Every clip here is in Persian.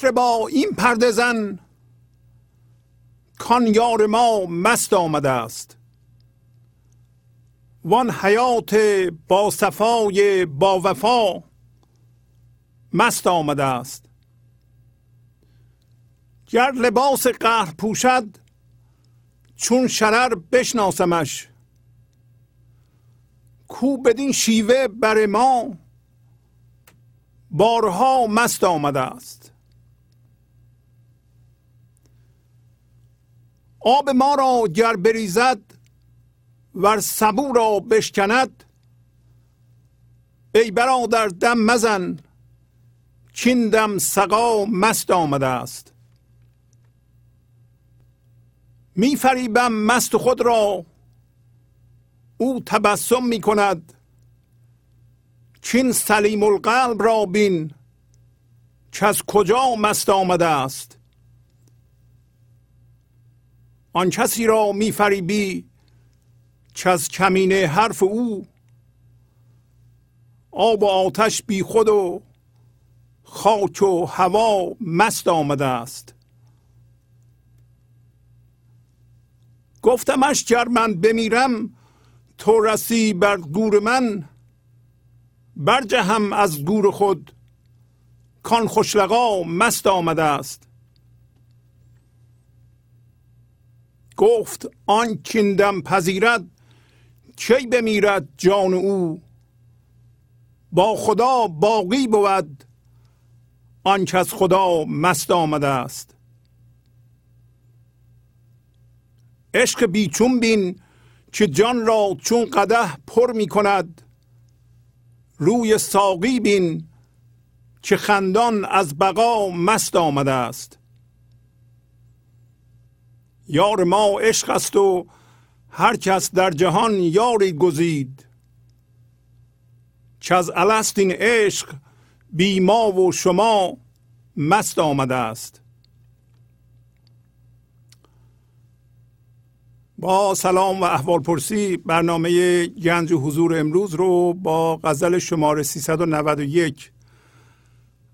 مطربا این پرده زن کان یار ما مست آمده است. وان حیات با صفای با وفا مست آمده است. گر لباس قهر پوشد چون شرر بشناسمش. کو بدین شیوه بر ما بارها مست آمده است. آب ما را گر بریزد ور سبو را بشکند. ای برادر دم مزن چین دم سقا مست آمده است. می فریبم مست خود را او تبسم می کند چین سلیم القلب را بین که از کجا مست آمده است؟ آن کسی را می فریبی که کمینه حرف او؟ آب و آتش بی خود و خاک و هوا مست آمده است. گفتمش گر من بمیرم تو رسی بر گور من برجهم از گور خود کان خوشلقا مست آمده است. گفت آن کیندم پذیرد کی بمیرد جان او؟ با خدا باقی بود آنچه از خدا مست آمده است. عشق بیچون بین که جان را چون قده پر می کند. روی ساقی بین که خندان از بقا مست آمده است. یار ما عشق است و هر کس در جهان یاری گزید. چه از الست این عشق بی ما و شما مست آمده است. با سلام و احوال پرسی برنامه گنج حضور امروز رو با غزل شماره 391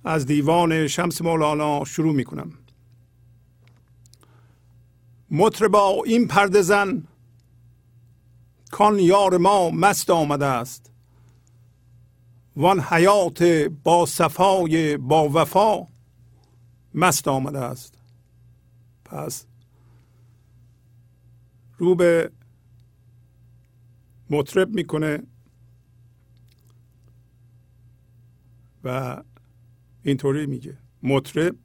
از دیوان شمس مولانا شروع می کنم مطربا این پرده زن کان یار ما مست آمده است. وان حیات با صفای با وفا مست آمده است. پس رو به مطرب می‌کنه و اینطوری میگه. مطرب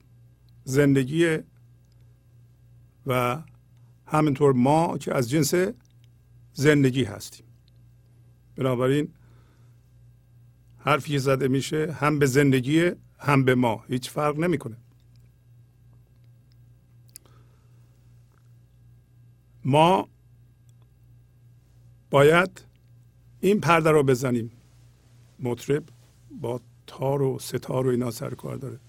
زندگی و همینطور ما که از جنس زندگی هستیم. بنابراین حرفی زده میشه هم به زندگی هم به ما. هیچ فرق نمی‌کنه. ما باید این پرده رو بزنیم. مطرب با تار و ستار و اینا سر کار داره.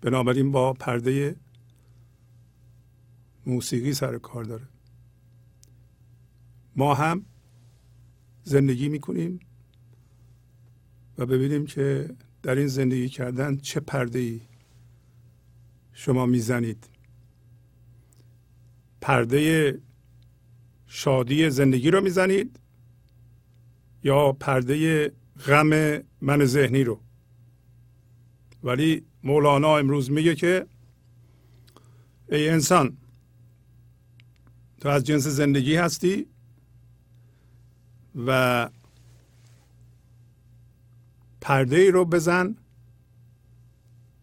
بنابراین با پرده موسیقی سر کار داره. ما هم زندگی می‌کنیم و ببینیم که در این زندگی کردن چه پرده ای شما می‌زنید. پرده شادی زندگی رو می‌زنید یا پرده غم من ذهنی رو. ولی مولانا امروز میگه که ای انسان تو از جنس زندگی هستی و پرده ای رو بزن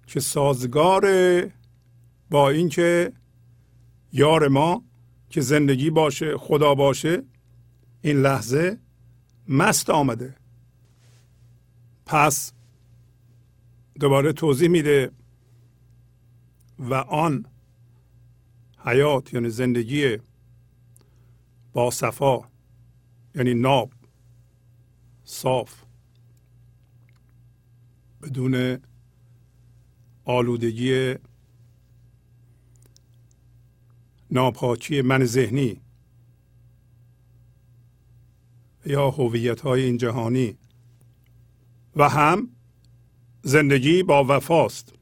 که سازگار با اینکه یار ما که زندگی باشه خدا باشه این لحظه مست آمده. پس دوباره توضیح میده و آن حیات یعنی زندگی با صفا یعنی ناب صاف. بدون آلودگی ناپاکی من ذهنی یا هویت های این جهانی. و هم زندگی با وفاست.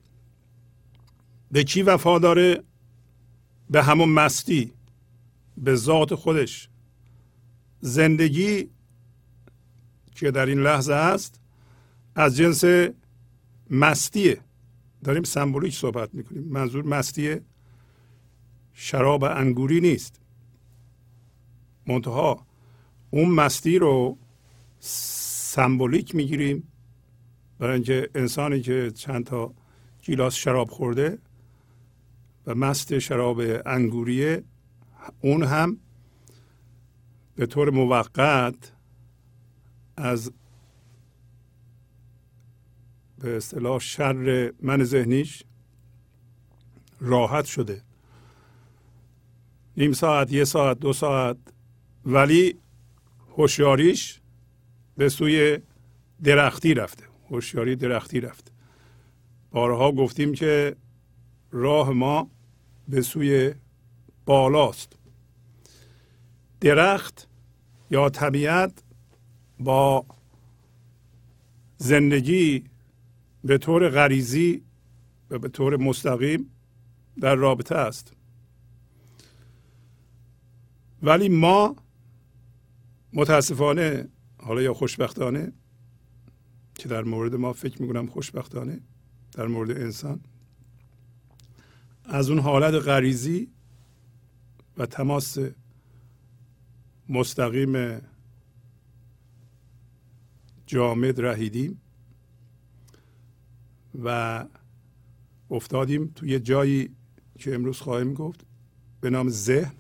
به کی وفا داره؟ به همون مستی. به ذات خودش. زندگی که در این لحظه است از جنس مستیه. داریم سمبولیک صحبت می‌کنیم. منظور مستی شراب انگوری نیست. منتها اون مستی رو سمبولیک می‌گیریم. برای اینکه انسانی که چند تا گیلاس شراب خورده و مست شراب انگوریه اون هم به طور موقت از به اصطلاح شر من ذهنیش راحت شده. نیم ساعت یه ساعت دو ساعت. ولی هوشیاریش به سوی درختی رفته. هوشیاری درختی رفته بارها گفتیم که راه ما به سوی بالاست. درخت یا طبیعت با زندگی به طور غریزی و به طور مستقیم در رابطه است. ولی ما متاسفانه حالا یا خوشبختانه که در مورد ما فکر می‌کنم خوشبختانه در مورد انسان از اون حالت غریزی و تماس مستقیم جامد رهیدیم و افتادیم توی جایی که امروز خواهیم گفت به نام ذهن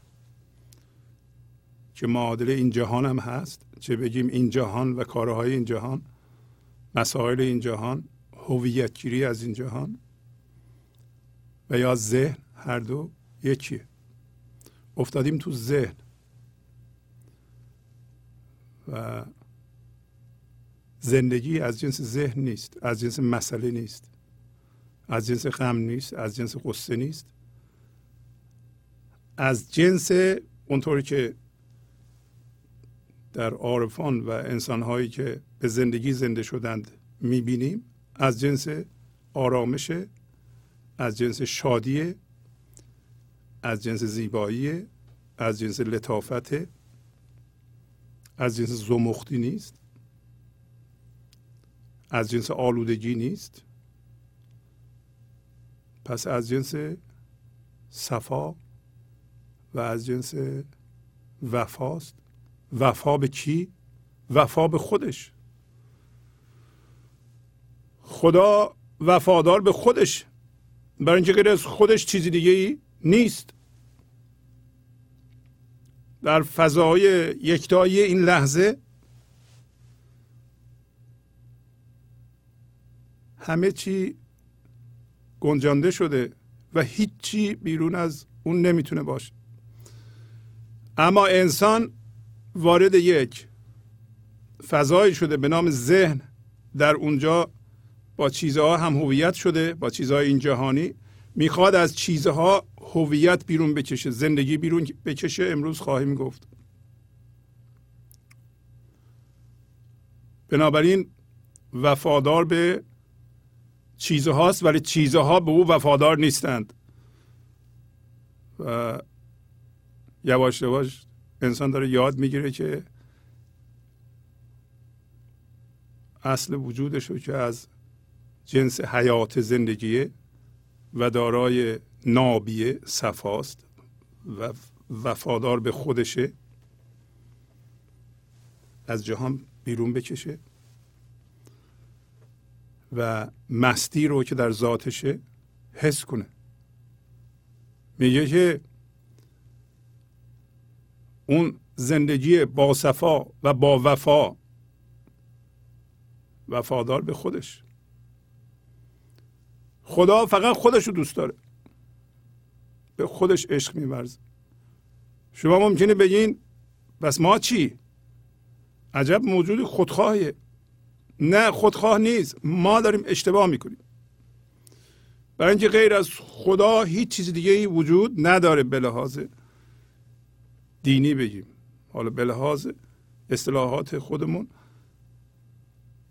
که معادل این جهان هم هست. چه بگیم این جهان و کارهای این جهان مسائل این جهان هویتگیری از این جهان. و یا ذهن هر دو یکیه. افتادیم تو ذهن. و زندگی از جنس ذهن نیست از جنس مسئله نیست از جنس غم نیست از جنس قصه نیست. از جنس اونطوری که در عارفان و انسانهایی که به زندگی زنده شدند می‌بینیم از جنس آرامش از جنس شادی از جنس زیبایی از جنس لطافت از جنس زمختی نیست از جنس آلودگی نیست. پس از جنس صفا و از جنس وفاست. وفا به کی؟ وفا به خودش. خدا وفادار به خودش. برای اینکه غیر از خودش چیزی دیگه ای نیست. در فضای یکتایی این لحظه همه چی گنجانده شده و هیچی بیرون از اون نمی‌تونه باشه. اما انسان وارد یک فضایی شده به نام ذهن. در اونجا با چیزها هم هویت شده با چیزهای این جهانی. می‌خواد از چیزها هویت بیرون بکشه زندگی بیرون بکشه امروز خواهیم گفت. بنابراین وفادار به چیزهاست ولی چیزها به او وفادار نیستند. و یواش یواش انسان داره یاد می‌گیره که اصل وجودش رو که از جنس حیات زندگیه و دارای نابیه صفاست و وفادار به خودشه. از جهان بیرون بکشه. و مستی رو که در ذاتشه حس کنه. میگه که اون زندگی با صفا و با وفا وفادار به خودش. خدا فقط خودش رو دوست داره. به خودش عشق میورزه. شما ممکنه بگین بس ما چی؟ عجب موجود خودخواهیه. نه خودخواه نیست. ما داریم اشتباه می‌کنیم. برای اینکه غیر از خدا هیچ چیز دیگه ای وجود نداره به لحاظ دینی بگیم. حالا به لحاظ اصطلاحات خودمون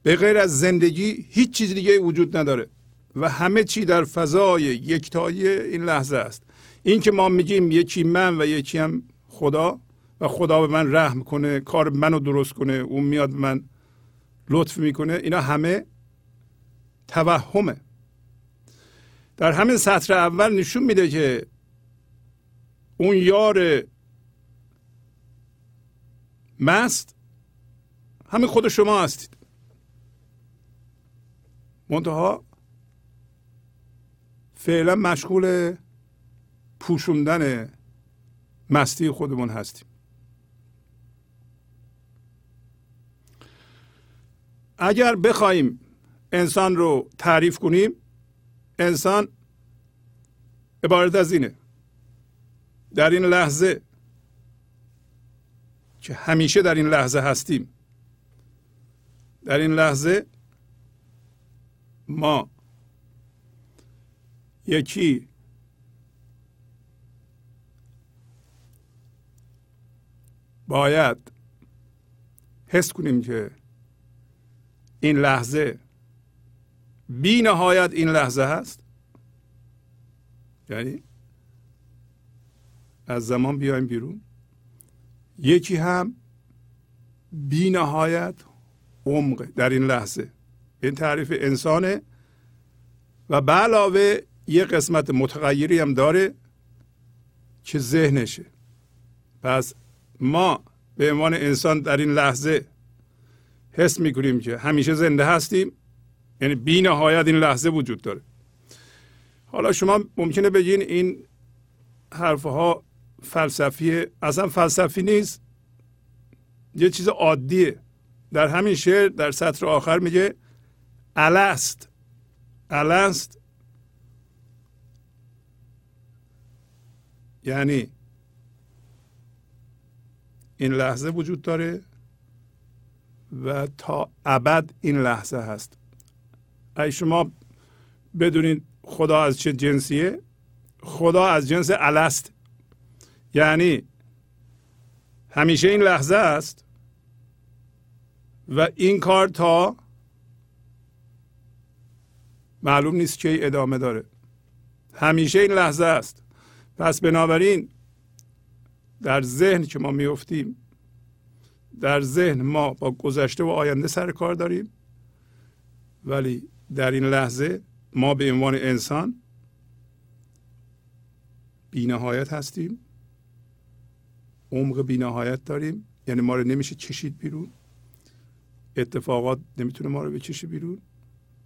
به غیر از زندگی هیچ چیز دیگه وجود نداره و همه چی در فضای یکتایی این لحظه است. این که ما میگیم یکی من و یکی هم خدا و خدا به من رحم کنه کار منو درست کنه اون میاد من لطف می‌کنه اینا همه توهمه. در همین سطر اول نشون میده که اون یار مست همین خود شما هستید. منتها فعلا مشغول پوشوندن مستی خودمون هستیم. اگر بخوایم انسان رو تعریف کنیم انسان عبارت از اینه. در این لحظه که همیشه در این لحظه هستیم در این لحظه ما یکی باید حس کنیم که این لحظه بی نهایت این لحظه هست. یعنی از زمان بیایم بیرون. یکی هم بی نهایت عمق در این لحظه. این تعریف انسانه و به علاوه یه قسمت متغیری هم داره که ذهنشه. پس ما به عنوان انسان در این لحظه حس می‌کنیم که همیشه زنده هستیم. یعنی بی نهایت این لحظه وجود داره. حالا شما ممکنه بگین این حرفها فلسفی اصلا فلسفی نیست. یه چیز عادیه. در همین شعر در سطر آخر میگه الست. الست یعنی این لحظه وجود داره و تا ابد این لحظه هست. ای شما بدونید خدا از چه جنسیه؟ خدا از جنس الست. یعنی همیشه این لحظه است و این کار تا معلوم نیست که ادامه داره. همیشه این لحظه است. پس بنابراین در ذهن که ما میفتیم در ذهن ما با گذشته و آینده سر کار داریم. ولی در این لحظه ما به عنوان انسان بینهایت هستیم. عمق بینهایت داریم. یعنی ما رو نمیشه کشید بیرون. اتفاقات نمی‌تونه ما رو بکشه بیرون.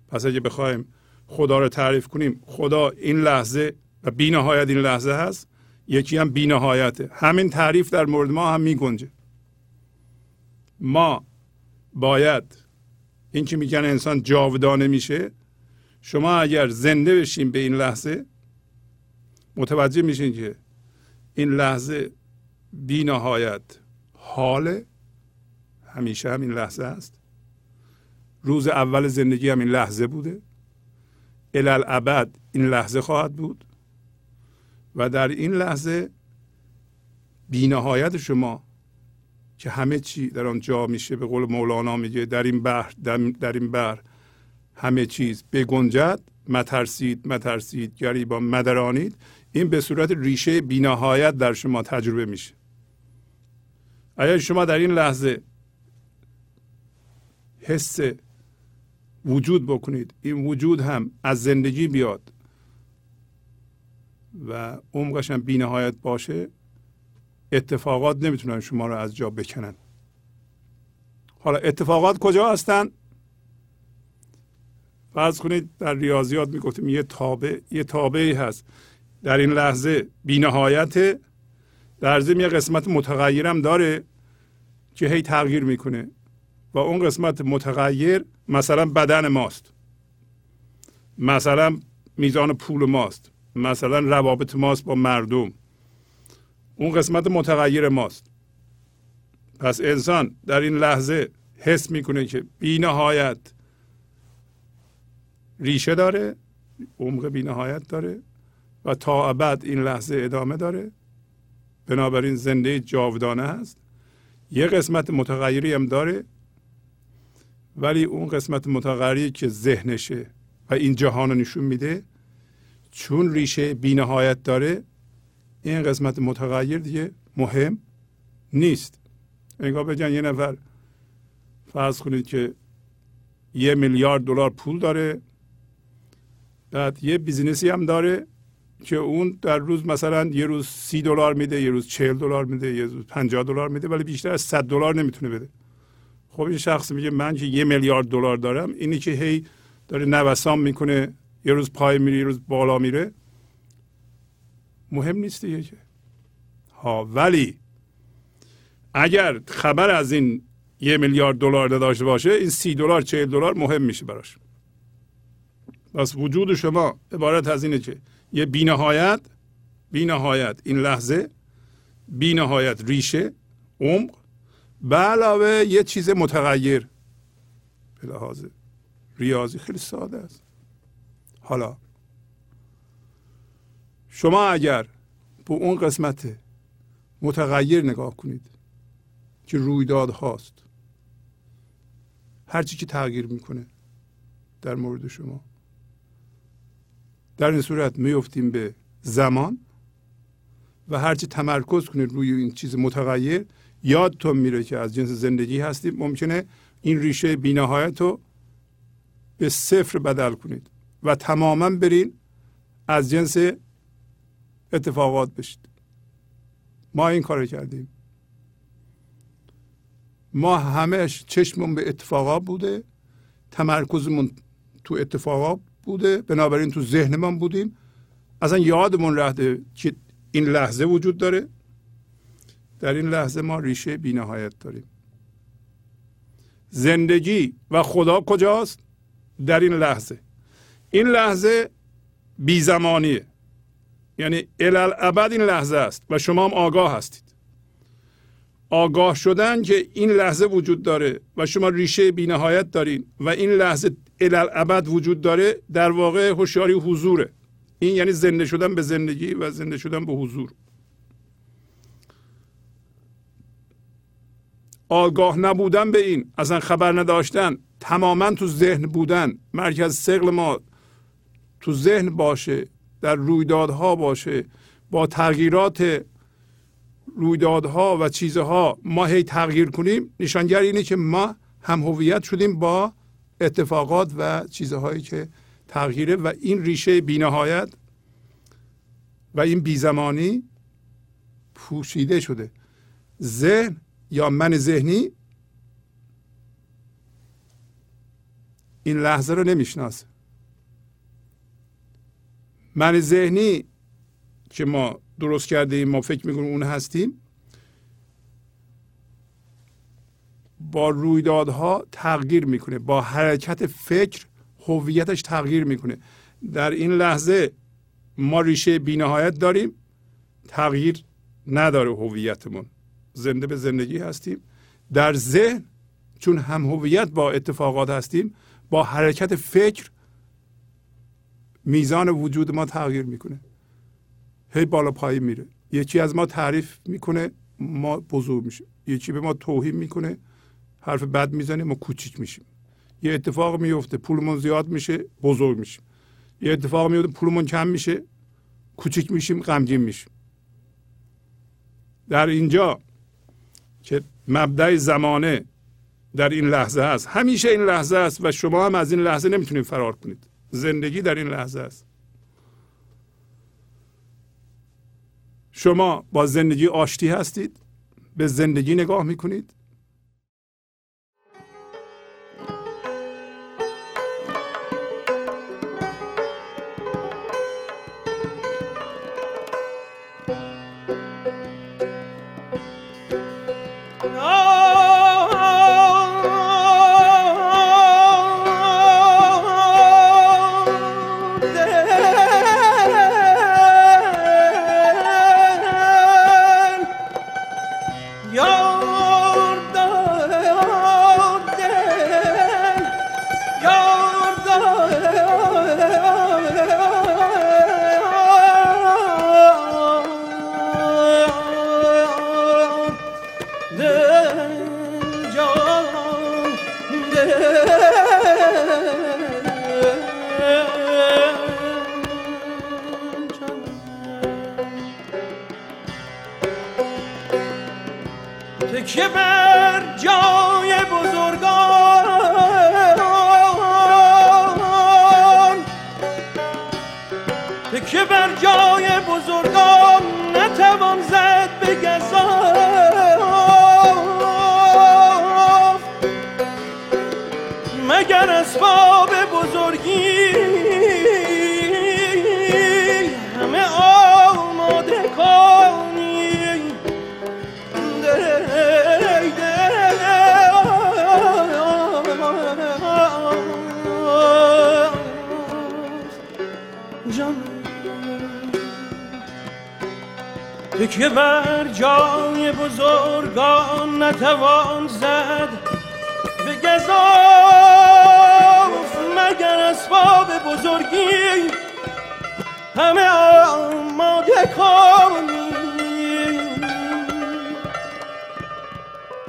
پس اگه بخوایم خدا رو تعریف کنیم خدا این لحظه و بینهایت این لحظه هست. یکی هم بینهایته. همین تعریف در مورد ما هم میگنجه. ما باید این که میگن انسان جاودانه میشه شما اگر زنده بشین به این لحظه متوجه میشین که این لحظه بی نهایت حال همیشه هم این لحظه است روز اول زندگی هم این لحظه بوده. الالعبد این لحظه خواهد بود. و در این لحظه بینهایت شما که همه چی در آن جا میشه به قول مولانا میگه در این بحر در این بحر همه چیز بگنجد مترسید مترسید گریبان مدرانید این به صورت ریشه بینهایت در شما تجربه میشه. اگر شما در این لحظه حس وجود بکنید این وجود هم از زندگی بیاد. و عمقش هم بینهایت باشه اتفاقات نمی‌تونن شما رو از جا بکنن. حالا اتفاقات کجا هستن؟ فرض کنید در ریاضیات می‌گفتیم یه تابع یه تابعی هست. در این لحظه بینهایت در ضمن یه قسمت متغیرم داره که هی تغییر می‌کنه. و اون قسمت متغیر مثلا بدن ماست. مثلا میزان پول ماست. مثلا روابط ماست با مردم. اون قسمت متغیر ماست. پس انسان در این لحظه حس می‌کنه که بی نهایت ریشه داره عمق بی نهایت داره و تا ابد این لحظه ادامه داره. بنابراین زنده جاودانه هست. یه قسمت متغیری هم داره ولی اون قسمت متغیری که ذهنشه و این جهان رو نشون میده چون ریشه بینهایت داره این قسمت متغیر دیگه مهم نیست. انگار بگن یه نفر فرض کنید که یه میلیارد دلار پول داره بعد یه بیزینسی هم داره که اون در روز مثلا یه روز سی دلار میده یه روز چهل دلار میده یه روز پنجاه دلار میده ولی بیشتر از صد دلار نمی‌تونه بده. خب این شخص میگه من که یه میلیارد دلار دارم اینی که هی داره نوسان می‌کنه یه روز پای میره یه روز بالا میره. مهم نیست دیگه که. ها ولی اگر خبر از این یه میلیارد دلار داشته باشه این سی دلار چهل دلار مهم میشه براش. پس وجود شما عبارت از اینه که یه بینهایت بینهایت این لحظه بینهایت ریشه عمق به علاوه یه چیز متغیر. به لحاظ ریاضی خیلی ساده است. حالا. شما اگر به اون قسمت متغیر نگاه کنید که رویداد هاست هرچی که تغییر می‌کنه در مورد شما. در این صورت میفتیم به زمان و هرچی تمرکز کنید روی این چیز متغیر یادتون میره که از جنس زندگی هستیم. ممکنه این ریشه بینهایت رو به صفر بدل کنید. و تماما برین از جنس اتفاقات بشید. ما این کار کردیم. ما همش چشممون به اتفاقات بوده تمرکزمون تو اتفاقات بوده بنابراین تو ذهنمان بودیم. اصلا یادمون رفته که این لحظه وجود داره. در این لحظه ما ریشه بینهایت داریم. زندگی و خدا کجاست؟ در این لحظه. این لحظه بی زمانیه یعنی الالعبد این لحظه است و شما هم آگاه هستید. آگاه شدن که این لحظه وجود داره و شما ریشه بینهایت دارین و این لحظه الالعبد وجود داره در واقع هوشیاری حضوره. این یعنی زنده شدن به زندگی و زنده شدن به حضور. آگاه نبودن به این اصلا خبر نداشتن تماما تو ذهن بودن. مرکز سقل ما تو ذهن باشه در رویدادها باشه با تغییرات رویدادها و چیزها ما هی تغییر کنیم نشانگر اینه که ما هم هویت شدیم با اتفاقات و چیزهایی که تغییره و این ریشه بینهایت و این بیزمانی پوشیده شده. ذهن یا من ذهنی این لحظه رو نمی‌شناسه. من ذهنی که ما درست کرده ایم ما فکر می‌کنیم اون هستیم با رویدادها تغییر می‌کنه با حرکت فکر هویتش تغییر می‌کنه. در این لحظه ما ریشه بینهایت داریم تغییر نداره هویتمون. زنده به زندگی هستیم. در ذهن چون هم هویت با اتفاقات هستیم با حرکت فکر میزان وجود ما تغییر می‌کنه. هی بالا پایین میره. یکی از ما تعریف می‌کنه ما بزرگ میشه یکی به ما توهین می‌کنه حرف بد می‌زنه ما کوچیک میشیم. یه اتفاق میفته پولمون زیاد میشه بزرگ میشیم. یه اتفاق میفته پولمون کم میشه کوچیک میشیم غمگین میشیم. در اینجا که مبدع زمانه در این لحظه است. همیشه این لحظه است و شما هم از این لحظه نمی‌تونید فرار کنید. زندگی در این لحظه است. شما با زندگی آشتی هستید به زندگی نگاه می‌کنید. که بر جای بزرگان نتوان زد. به گذاف مگر اسباب بزرگی. همه آماده کنی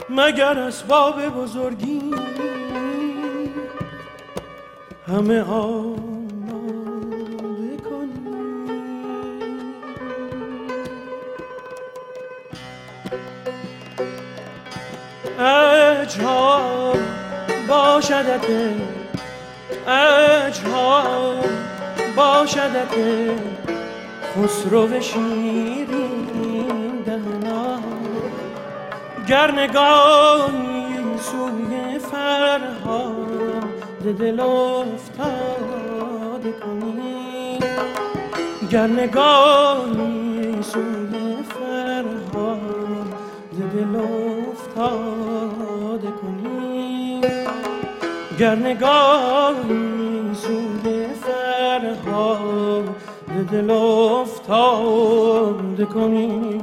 مگر اسباب بزرگی. همه آماده اجها باشدت اجها باشدت. خسرو شیرین دهنا گر نگاهی سوی فرهاد دل افتاده کنی. گر نگاهی سوی فرهاد دل افتاده گر نگاهی سوی فرهاد دل افتاده کنی.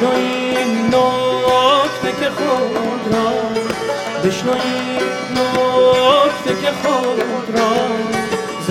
بشنو این نکته که خود را بشنو این نکته که خود را ز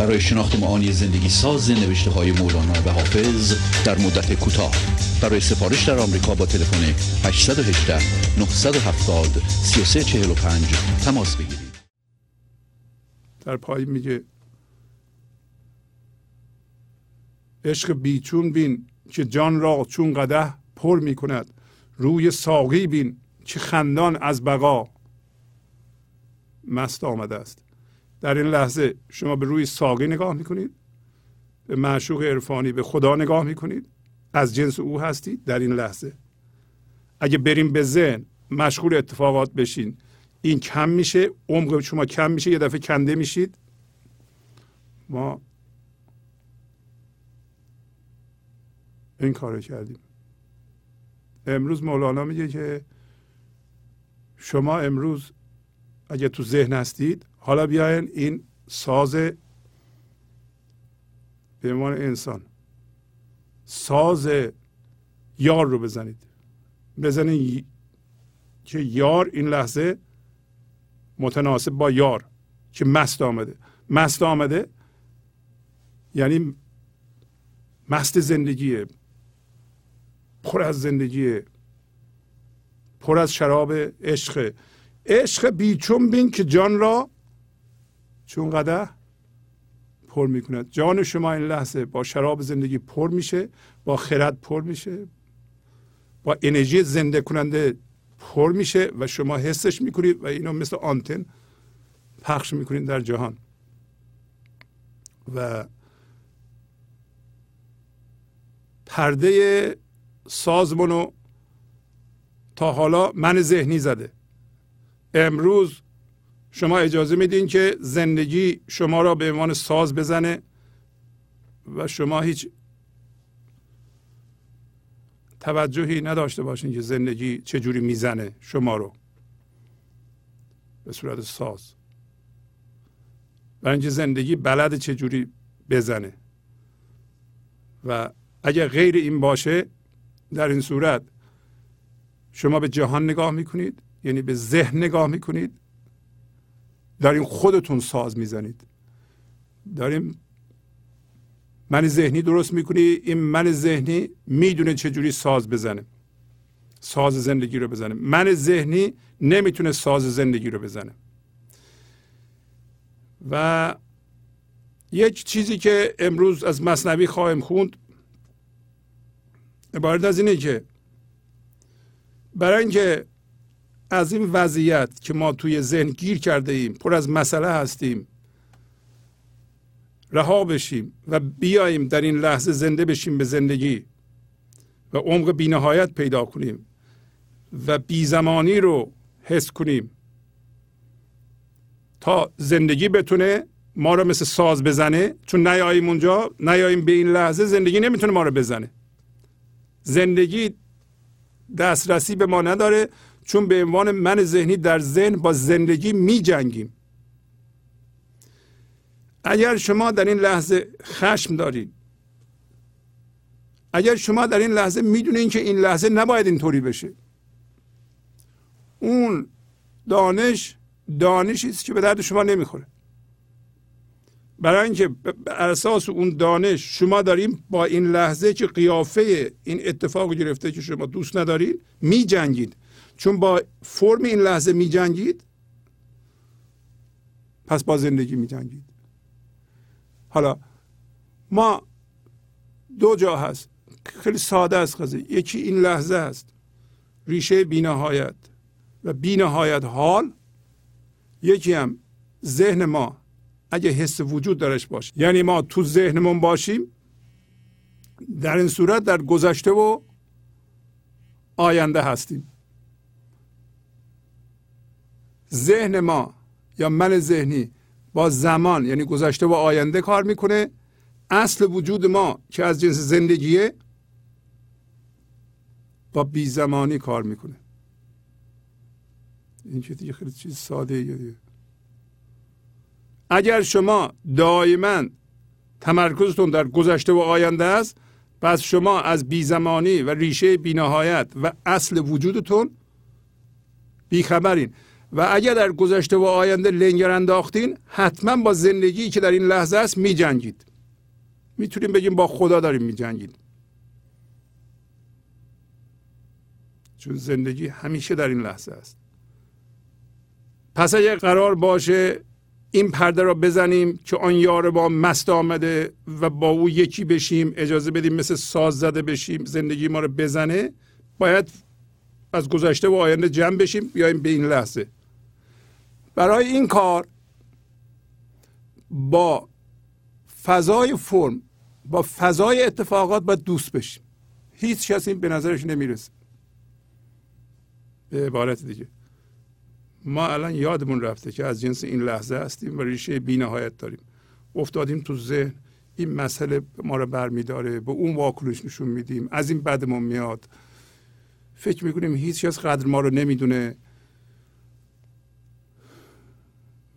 برای شناخت معانی زندگی ساز نوشته های مولانا و حافظ در مدت کوتاه. برای سفارش در آمریکا با تلفن 818 970 3345 تماس بگیرید. در پایین میگه عشق بیچون بین که جان را چون قده پر می کند روی ساقی بین که خندان از بقا. مست آمده است. در این لحظه شما به روی ساقی نگاه می‌کنید. به معشوق عرفانی به خدا نگاه می‌کنید. از جنس او هستید در این لحظه. اگه بریم به ذهن مشغول اتفاقات بشین. این کم میشه عمق شما کم میشه یه دفعه کنده میشید. ما این کار کردیم. امروز مولانا میگه که شما امروز اگه تو ذهن هستید حالا بیاین این ساز به عنوان انسان ساز یار رو بزنید. بزنید که یار این لحظه متناسب با یار که مست آمده. مست آمده یعنی مست زندگیه پر از زندگی پر از شراب عشق. عشق بیچون بین که جان را چون قده پر می‌کند. جان شما این لحظه با شراب زندگی پر میشه با خرد پر میشه با انرژی زنده کننده پر میشه و شما حسش می‌کنید و اینو مثل آنتن پخش می‌کنید در جهان. و پرده سازمانو تا حالا من ذهنی زده. امروز شما اجازه میدین که زندگی شما را به عنوان ساز بزنه و شما هیچ توجهی نداشته باشین که زندگی چجوری می‌زنه شما رو به صورت ساز. برای اینکه زندگی بلد چجوری بزنه. و اگر غیر این باشه در این صورت شما به جهان نگاه می‌کنید. یعنی به ذهن نگاه می‌کنید داریم خودتون ساز می‌زنید. داریم من ذهنی درست می‌کنی این من ذهنی می‌دونه چجوری ساز بزنه. ساز زندگی رو بزنه. من ذهنی نمی‌تونه ساز زندگی رو بزنه. و یک چیزی که امروز از مصنوی خواهیم خوند عبارت از اینه که برای اینکه از این وضعیت که ما توی ذهن گیر کرده ایم پر از مسئله هستیم. رها بشیم و بیاییم در این لحظه زنده بشیم به زندگی و عمق بینهایت پیدا کنیم و بیزمانی رو حس کنیم تا زندگی بتونه ما رو مثل ساز بزنه. چون نیاییم اونجا نیاییم به این لحظه زندگی نمی‌تونه ما رو بزنه. زندگی دسترسی به ما نداره. چون به عنوان من ذهنی در ذهن با زندگی می جنگیم. اگر شما در این لحظه خشم دارید اگر شما در این لحظه می‌دونید که این لحظه نباید اینطوری بشه. اون دانش دانشی است که به درد شما نمی‌خوره. برای اینکه بر اساس اون دانش شما داریم با این لحظه که قیافه این اتفاق گرفته که شما دوست ندارید می جنگید چون با فرم این لحظه می جنگید پس با زندگی می جنگید حالا ما دو جا هست. خیلی ساده است قضیه. یکی این لحظه است. ریشه بینهایت و بینهایت حال. یکی هم ذهن ما. اگه حس وجود درش باشه. یعنی ما تو ذهنمون باشیم در این صورت در گذشته و آینده هستیم. ذهن ما یا من ذهنی با زمان یعنی گذشته و آینده کار می‌کنه. اصل وجود ما که از جنس زندگیه با بی زمانی کار می‌کنه. این که خیلی چیز ساده دیگه. اگر شما دائما تمرکزتون در گذشته و آینده است پس شما از بیزمانی و ریشه بینهایت و اصل وجودتون بیخبرین. و اگر در گذشته و آینده لنگر انداختین حتما با زندگی که در این لحظه است می جنگید می‌تونیم بگیم با خدا داریم می جنگید چون زندگی همیشه در این لحظه است. پس اگر قرار باشه این پرده را بزنیم که آن یار با مست آمده و با او یکی بشیم اجازه بدیم مثل ساز زده بشیم زندگی ما رو بزنه باید از گذشته و آینده جمع بشیم بیایم به این لحظه. برای این کار با فضای فرم با فضای اتفاقات باید دوست بشیم. هیچ کسی به نظرش نمی‌رسه. به عبارت دیگه. ما الان یادمون رفته که از جنس این لحظه هستیم و ریشه بینهایت داریم. افتادیم تو ذهن. این مسئله ما رو برمیداره. به اون واکنش نشون میدیم. از این بدمون میاد. فکر می‌کنیم هیچ کس قدر ما رو نمی‌دونه.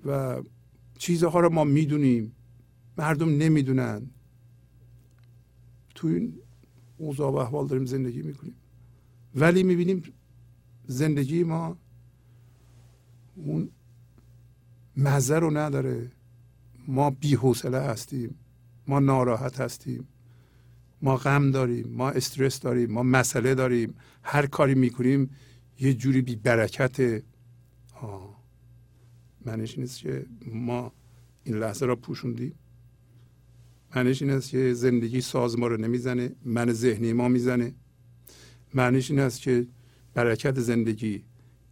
و چیزها رو ما می‌دونیم. مردم نمی‌دونن. تو این اوضاع و احوال داریم زندگی می‌کنیم. ولی می‌بینیم زندگی ما اون مزه رو نداره. ما بی حوصله هستیم. ما ناراحت هستیم. ما غم داریم. ما استرس داریم. ما مسئله داریم. هر کاری می‌کنیم یه جوری بی برکت معنیش این است که ما این لحظه را پوشوندیم. معنیش این است که زندگی ساز ما رو نمی‌زنه من ذهنی ما می‌زنه. معنیش این است که برکت زندگی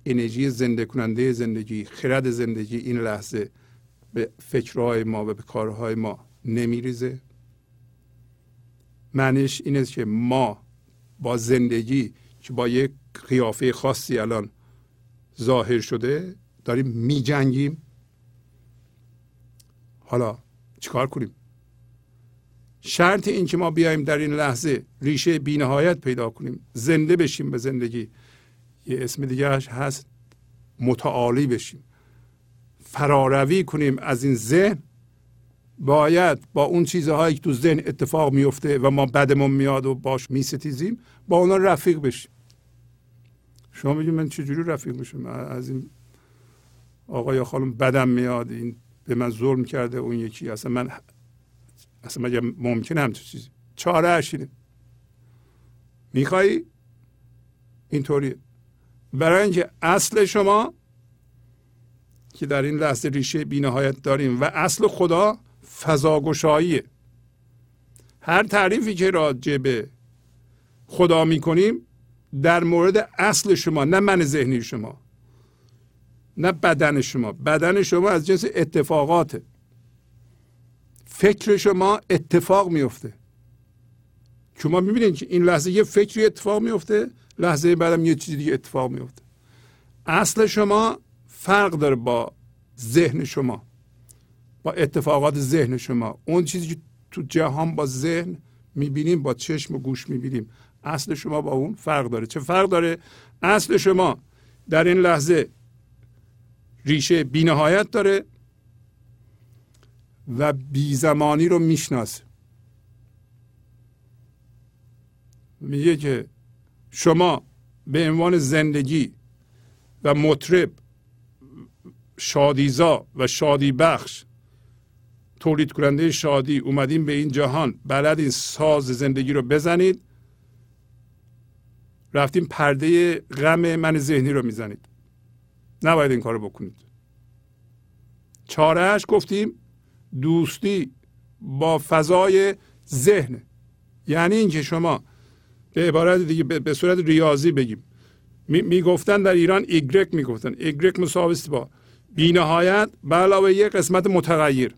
انرژی زنده کننده زندگی خرد زندگی این لحظه به فکرهای ما و به کارهای ما نمیریزه. معنیش این است که ما با زندگی که با یک قیافه خاصی الان ظاهر شده داریم می جنگیم حالا چیکار کنیم؟ شرط این که ما بیایم در این لحظه ریشه بینهایت پیدا کنیم زنده بشیم به زندگی. یه اسم دیگه هست متعالی بشیم. فراروی کنیم از این ذهن. باید با اون چیزهایی که تو ذهن اتفاق میفته و ما بدمون میاد و باش میستیزیم با اونا رفیق بشیم. شما میگید من چجوری رفیق بشم از این آقا یا خانم بدم میاد این به من ظلم کرده اون یکی اصلا من اصلا مگه ممکنه همچه چیزی؟ چاره اشینه می‌خوای اینطوری. برای اینکه اصل شما که در این لحظه ریشه بینهایت داریم و اصل خدا فضاگشاییه. هر تعریفی که راجع به خدا می‌کنیم در مورد اصل شما نه من ذهنی شما. نه بدن شما. بدن شما از جنس اتفاقاته. فکر شما اتفاق میفته شما می‌بینید که این لحظه یه فکری اتفاق میفته لحظه بعدم یه چیزی دیگه اتفاق میفته اصل شما فرق داره با ذهن شما با اتفاقات ذهن شما. اون چیزی که تو جهان با ذهن می‌بینیم با چشم و گوش می‌بینیم. اصل شما با اون فرق داره. چه فرق داره؟ اصل شما در این لحظه ریشه بینهایت داره و بیزمانی رو می‌شناسه. میگه که شما به عنوان زندگی و مطرب شادیزا و شادی بخش تولید کننده شادی اومدین به این جهان بلد این ساز زندگی رو بزنید رفتیم پرده غم من ذهنی رو می‌زنید. نباید این کار رو بکنید. چارهش گفتیم دوستی با فضای ذهن. یعنی اینکه شما به عبارت دیگه به صورت ریاضی بگیم. می‌گفتن در ایران ایگرک می‌گفتن. ایگرک مساوی با بینهایت به علاوه یک قسمت متغیر.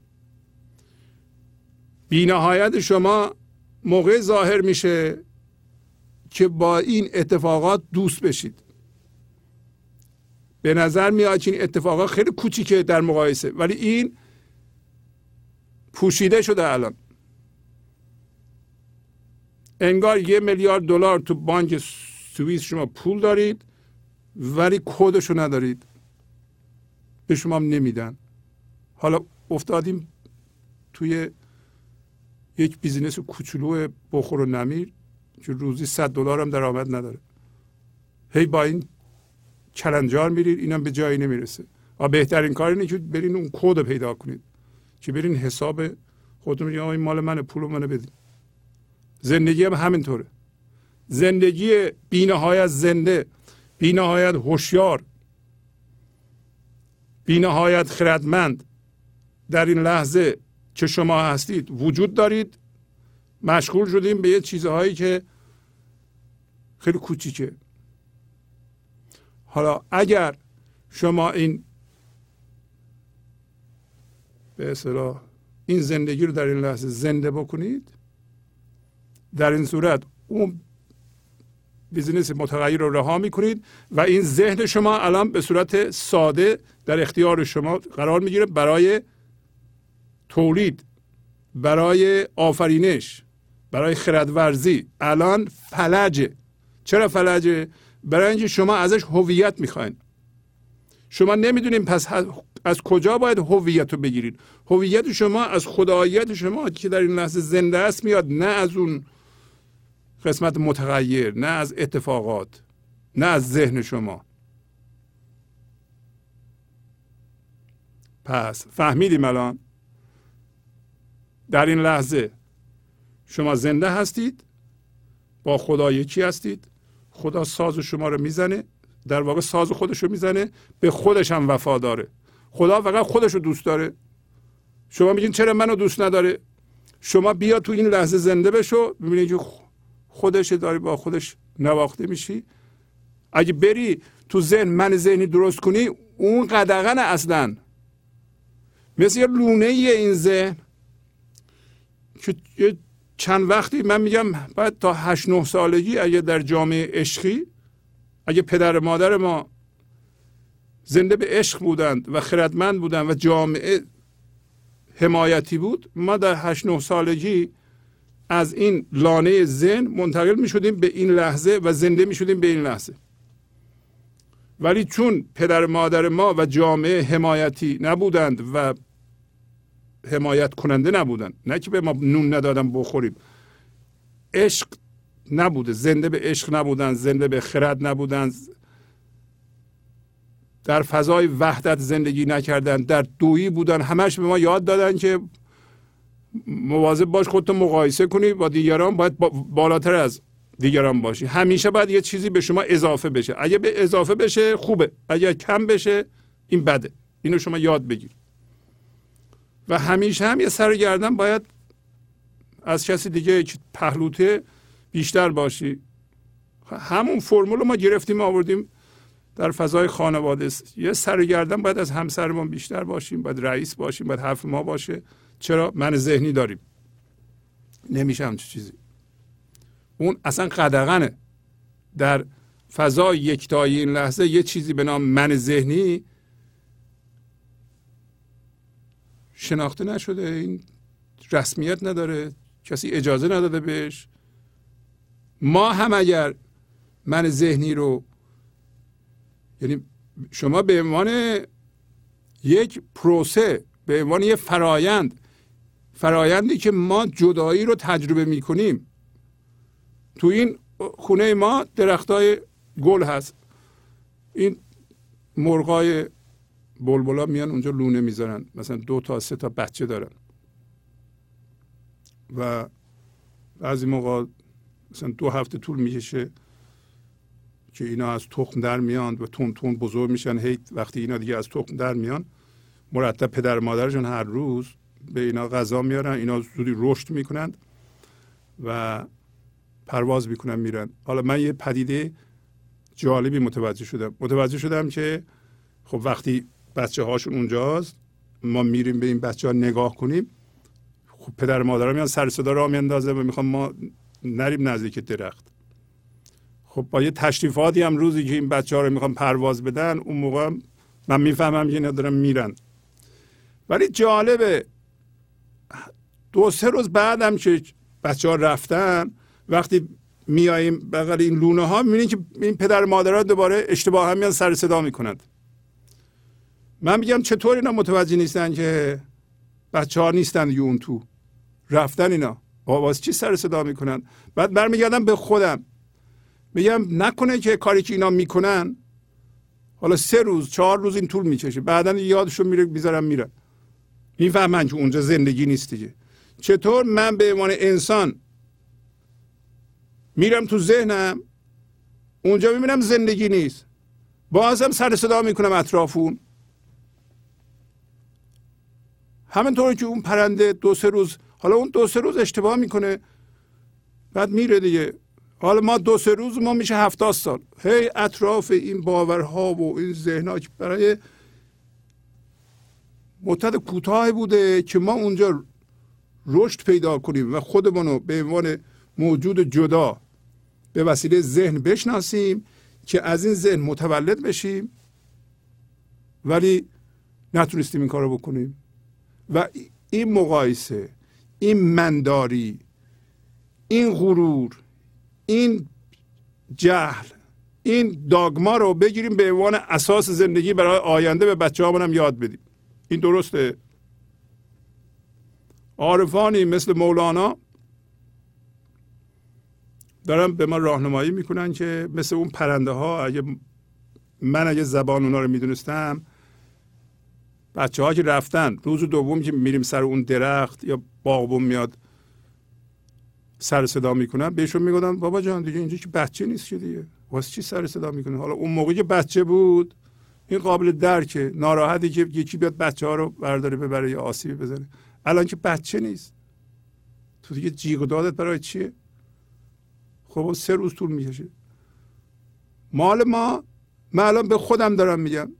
بینهایت شما موقع ظاهر میشه که با این اتفاقات دوست بشید. به نظر میاد که این اتفاقا خیلی کوچیکه در مقایسه. ولی این پوشیده شده الان. انگار یه میلیارد دلار تو بانک سوئیس شما پول دارید ولی کدشو ندارید. به شما نمیدن. حالا افتادیم توی یک بیزینس کوچولو بخور و نمیر که روزی 100 دلار هم درآمد نداره. هی با این کلنجار میرید اینم به جایی نمی‌رسه. و بهترین کار اینه که برین اون کد پیدا کنید. که برین حساب خودتون میگه این مال منه پول منو بدین. زندگی هم همینطوره. زندگی بینهایت زنده بینهایت هوشیار بینهایت خردمند. در این لحظه که شما هستید؟ وجود دارید. مشغول شدیم به یه چیزهایی که خیلی کوچیکه. حالا اگر شما این به اصطلاح این زندگی رو در این لحظه زنده بکنید در این صورت اون بیزینس متغیر رو رها می‌کنید و این ذهن شما الان به صورت ساده در اختیار شما قرار می‌گیره برای تولید برای آفرینش برای خردورزی. الان فلجه. چرا فلجه؟ برای اینکه شما ازش هویت می‌خواین. شما نمی‌دونیم پس از کجا باید هویت رو بگیرید هویت شما از خداییت شما که در این لحظه زنده است میاد نه از اون قسمت متغیر نه از اتفاقات نه از ذهن شما. پس فهمیدیم الان در این لحظه شما زنده هستید با خدا یکی هستید؟ خدا ساز شما رو می‌زنه در واقع ساز خودش رو می‌زنه به خودش هم وفا داره. خدا فقط خودش رو دوست داره. شما میگین چرا منو دوست نداره؟ شما بیا تو این لحظه زنده بشو ببینید که خودش داری با خودش نواخته میشی. اگه بری تو ذهن من ذهنی درست کنی اون قدغن اصلا. مثل یه لونه این ذهن که چند وقتی من میگم بعد تا هشت نه سالگی اگه در جامعه عشقی اگه پدر مادر ما زنده به عشق بودند و خردمند بودند و جامعه حمایتی بود ما در هشت نه سالگی از این لانه ذهن منتقل می شدیم به این لحظه و زنده می شدیم به این لحظه. ولی چون پدر مادر ما و جامعه حمایتی نبودند و حمایت کننده نبودن. نه که به ما نون ندادن بخوریم. عشق نبوده. زنده به عشق نبودن زنده به خرد نبودن. در فضای وحدت زندگی نکردن. در دویی بودن. همش به ما یاد دادن که مواظب باش خودتو مقایسه کنی با دیگران. باید بالاتر از دیگران باشی. همیشه باید یه چیزی به شما اضافه بشه. اگه به اضافه بشه خوبه. اگه کم بشه این بده. اینو شما یاد بگیر و همیشه هم یه سر گردن باید از کسی دیگه که پهلوته بیشتر باشی. همون فرمول ما گرفتیم آوردیم در فضای خانواده. یه سر گردن باید از همسرمون بیشتر باشیم باید رئیس باشیم باید حرف ما باشه. چرا؟ من ذهنی داریم. نمیشه همچه چیزی. اون اصلا قدغنه. در فضای یکتایی این لحظه یه چیزی به نام من ذهنی شناخته نشده این رسمیت نداره کسی اجازه نداده بهش. ما هم اگر من ذهنی رو یعنی شما به عنوان یک پروسه به عنوان یک فرایند فرایندی که ما جدایی رو تجربه می کنیم تو این خونه ما درختای گل هست. این مرغای بلبلا میان اونجا لونه می‌ذارن. مثلا دو تا سه تا بچه دارن. و بعضی موقع مثلا دو هفته طول می‌کشه که اینا از تخم در میان و تون تون بزرگ میشن. هی وقتی اینا دیگه از تخم در میان مرتب پدر مادرشون هر روز به اینا غذا میارن اینا زودی رشد می‌کنند و پرواز می‌کنن میرن. حالا من یه پدیده جالبی متوجه شدم. متوجه شدم که خب وقتی بچه هاشون اونجاست. ما میریم به این بچه ها نگاه کنیم. خب پدر مادر میان سر صدا را میاندازه و می‌خوام ما نریم نزدیک درخت. خب با یه تشریفاتی هم روزی که این بچه ها رو می‌خوام پرواز بدن اون موقع من می‌فهمم که اینا دارن میرن. ولی جالبه دو سه روز بعدم که بچه ها رفتن وقتی میاییم بغل این لونه ها می‌بینید که این پدر مادرها دوباره اشتباه هم میان سر صدا می‌کنند. من میگم چطور اینا متوجه نیستن که بچه ها نیستن یه اون تو؟ رفتن اینا. واسه چی سر صدا می‌کنن؟ بعد برمیگردم به خودم. میگم نکنه که کاری که اینا می‌کنن حالا سه روز چهار روز این طول می‌کشه. بعدا یادشون میره بیذارم میرن. می‌فهمن که اونجا زندگی نیست دیگه. چطور من به عنوان انسان میرم تو ذهنم اونجا می‌بینم زندگی نیست. بازم سر صدا می‌کنم اطرافون. همینطور که اون پرنده دو سه روز حالا اون دو سه روز اشتباه می‌کنه. بعد میره دیگه. حالا ما دو سه روز ما میشه هفتاد سال. هی اطراف این باورها و این ذهنها که برای مدت کوتاه بوده که ما اونجا رشد پیدا کنیم و خودمون رو به عنوان موجود جدا به وسیله ذهن بشناسیم که از این ذهن متولد بشیم ولی نتونستیم این کار رو بکنیم. و این مقایسه این منداری این غرور این جهل این داگما رو بگیریم به عنوان اساس زندگی برای آینده به بچه هم یاد بدیم. این درسته؟ عارفانی مثل مولانا دارن به ما راهنمایی می‌کنن که مثل اون پرنده ها اگه من اگه زبان اونا رو می‌دونستم بچه ها که رفتن روز دوم که میریم سر اون درخت یا باغبون میاد سر صدا می‌کنن بهشون می‌گفتم بابا جان دیگه اینجا که بچه نیست که دیگه. واسه چی سر صدا می‌کنه حالا اون موقع که بچه بود این قابل درکه ناراحتی که یکی بیاد بچه ها رو برداره ببره یا آسیبی بزنه. الان که بچه نیست. تو دیگه جیغ و دادت برای چیه؟ خب سه روز طول می‌کشه. مال ما من الان به خودم دارم میگم.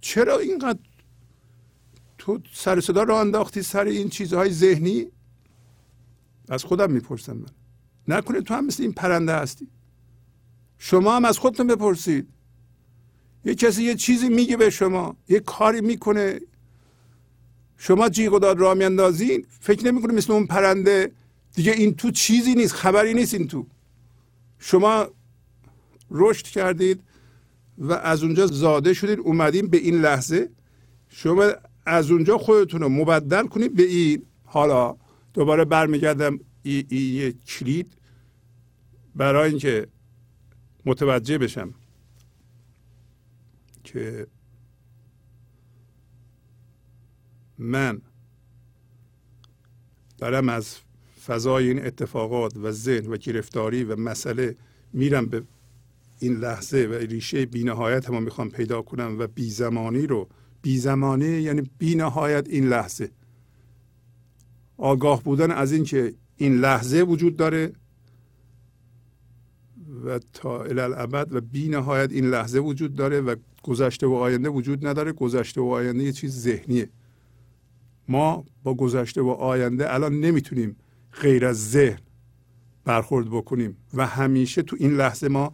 چرا اینقدر تو سر صدا رو انداختی سر این چیزهای ذهنی؟ از خودم می‌پرسم من. نکنه تو هم مثل این پرنده هستی. شما هم از خودتون بپرسید. یه کسی یه چیزی میگه به شما یه کاری می‌کنه. شما جیغ و داد را میاندازین فکر نمی‌کنه مثل اون پرنده. دیگه این تو چیزی نیست خبری نیست این تو. شما رشد کردید و از اونجا زاده شدید اومدین به این لحظه. شما از اونجا خودتون رو مبدل کنید به این. حالا دوباره برمیگردم این ای یه کلید برای اینکه متوجه بشم که من دارم از فضای این اتفاقات و ذهن و گرفتاری و مسئله میرم به این لحظه و ریشه بینهایت ما می‌خوام پیدا کنم و بی زمانی رو بی زمانی یعنی بی نهایت این لحظه. آگاه بودن از این که این لحظه وجود داره و تا الالعبد و بی نهایت این لحظه وجود داره و گذشته و آینده وجود نداره. گذشته و آینده یه چیز ذهنیه. ما با گذشته و آینده الان نمی‌تونیم غیر از ذهن برخورد بکنیم و همیشه تو این لحظه ما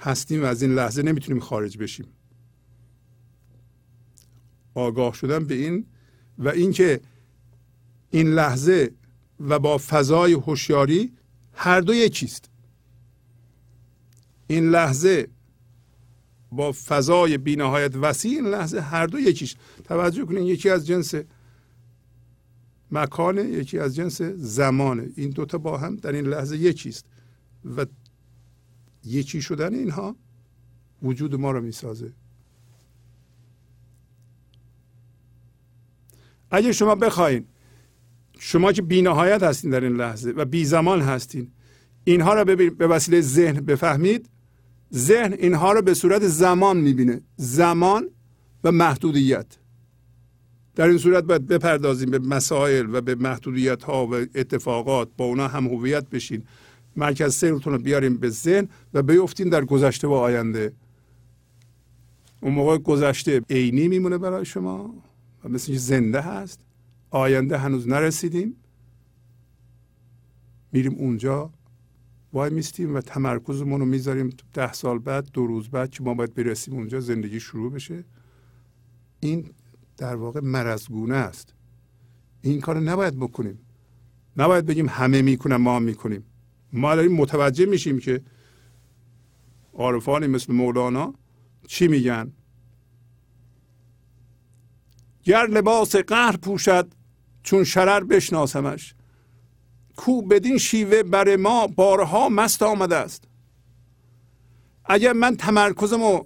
هستیم و از این لحظه نمی‌تونیم خارج بشیم. آگاه شدن به این و اینکه این لحظه و با فضای هوشیاری هر دو یکیست. این لحظه با فضای بینهایت وسیع این لحظه هر دو یکیش. توجه کنین یکی از جنس مکانه یکی از جنس زمانه. این دوتا با هم در این لحظه یکیست و یکی شدن اینها وجود ما رو می‌سازه. اگه شما بخواین شما که بینهایت هستین در این لحظه و بی زمان هستین اینها رو به وسیله ذهن بفهمید. ذهن اینها رو به صورت زمان می‌بینه. زمان و محدودیت. در این صورت باید بپردازیم به مسائل و به محدودیت ها و اتفاقات. با اونا هم هویت بشین. مرکز سیرتون رو بیاریم به ذهن و بیفتین در گذشته و آینده. اون موقع گذشته عینی میمونه برای شما. و مثل زنده هست. آینده هنوز نرسیدیم. میریم اونجا. وای میستیم و تمرکزمون رو می‌ذاریم. ده سال بعد دو روز بعد که ما باید برسیم اونجا زندگی شروع بشه. این در واقع مرزگونه است. این کار نباید بکنیم. نباید بگیم همه می‌کنن ما می‌کنیم. ما داریم متوجه میشیم که عارفانی مثل مولانا چی میگن؟ گر لباس قهر پوشد چون شرر بشناسمش. کو بدین شیوه بر ما بارها مست آمده است. اگر من تمرکزمو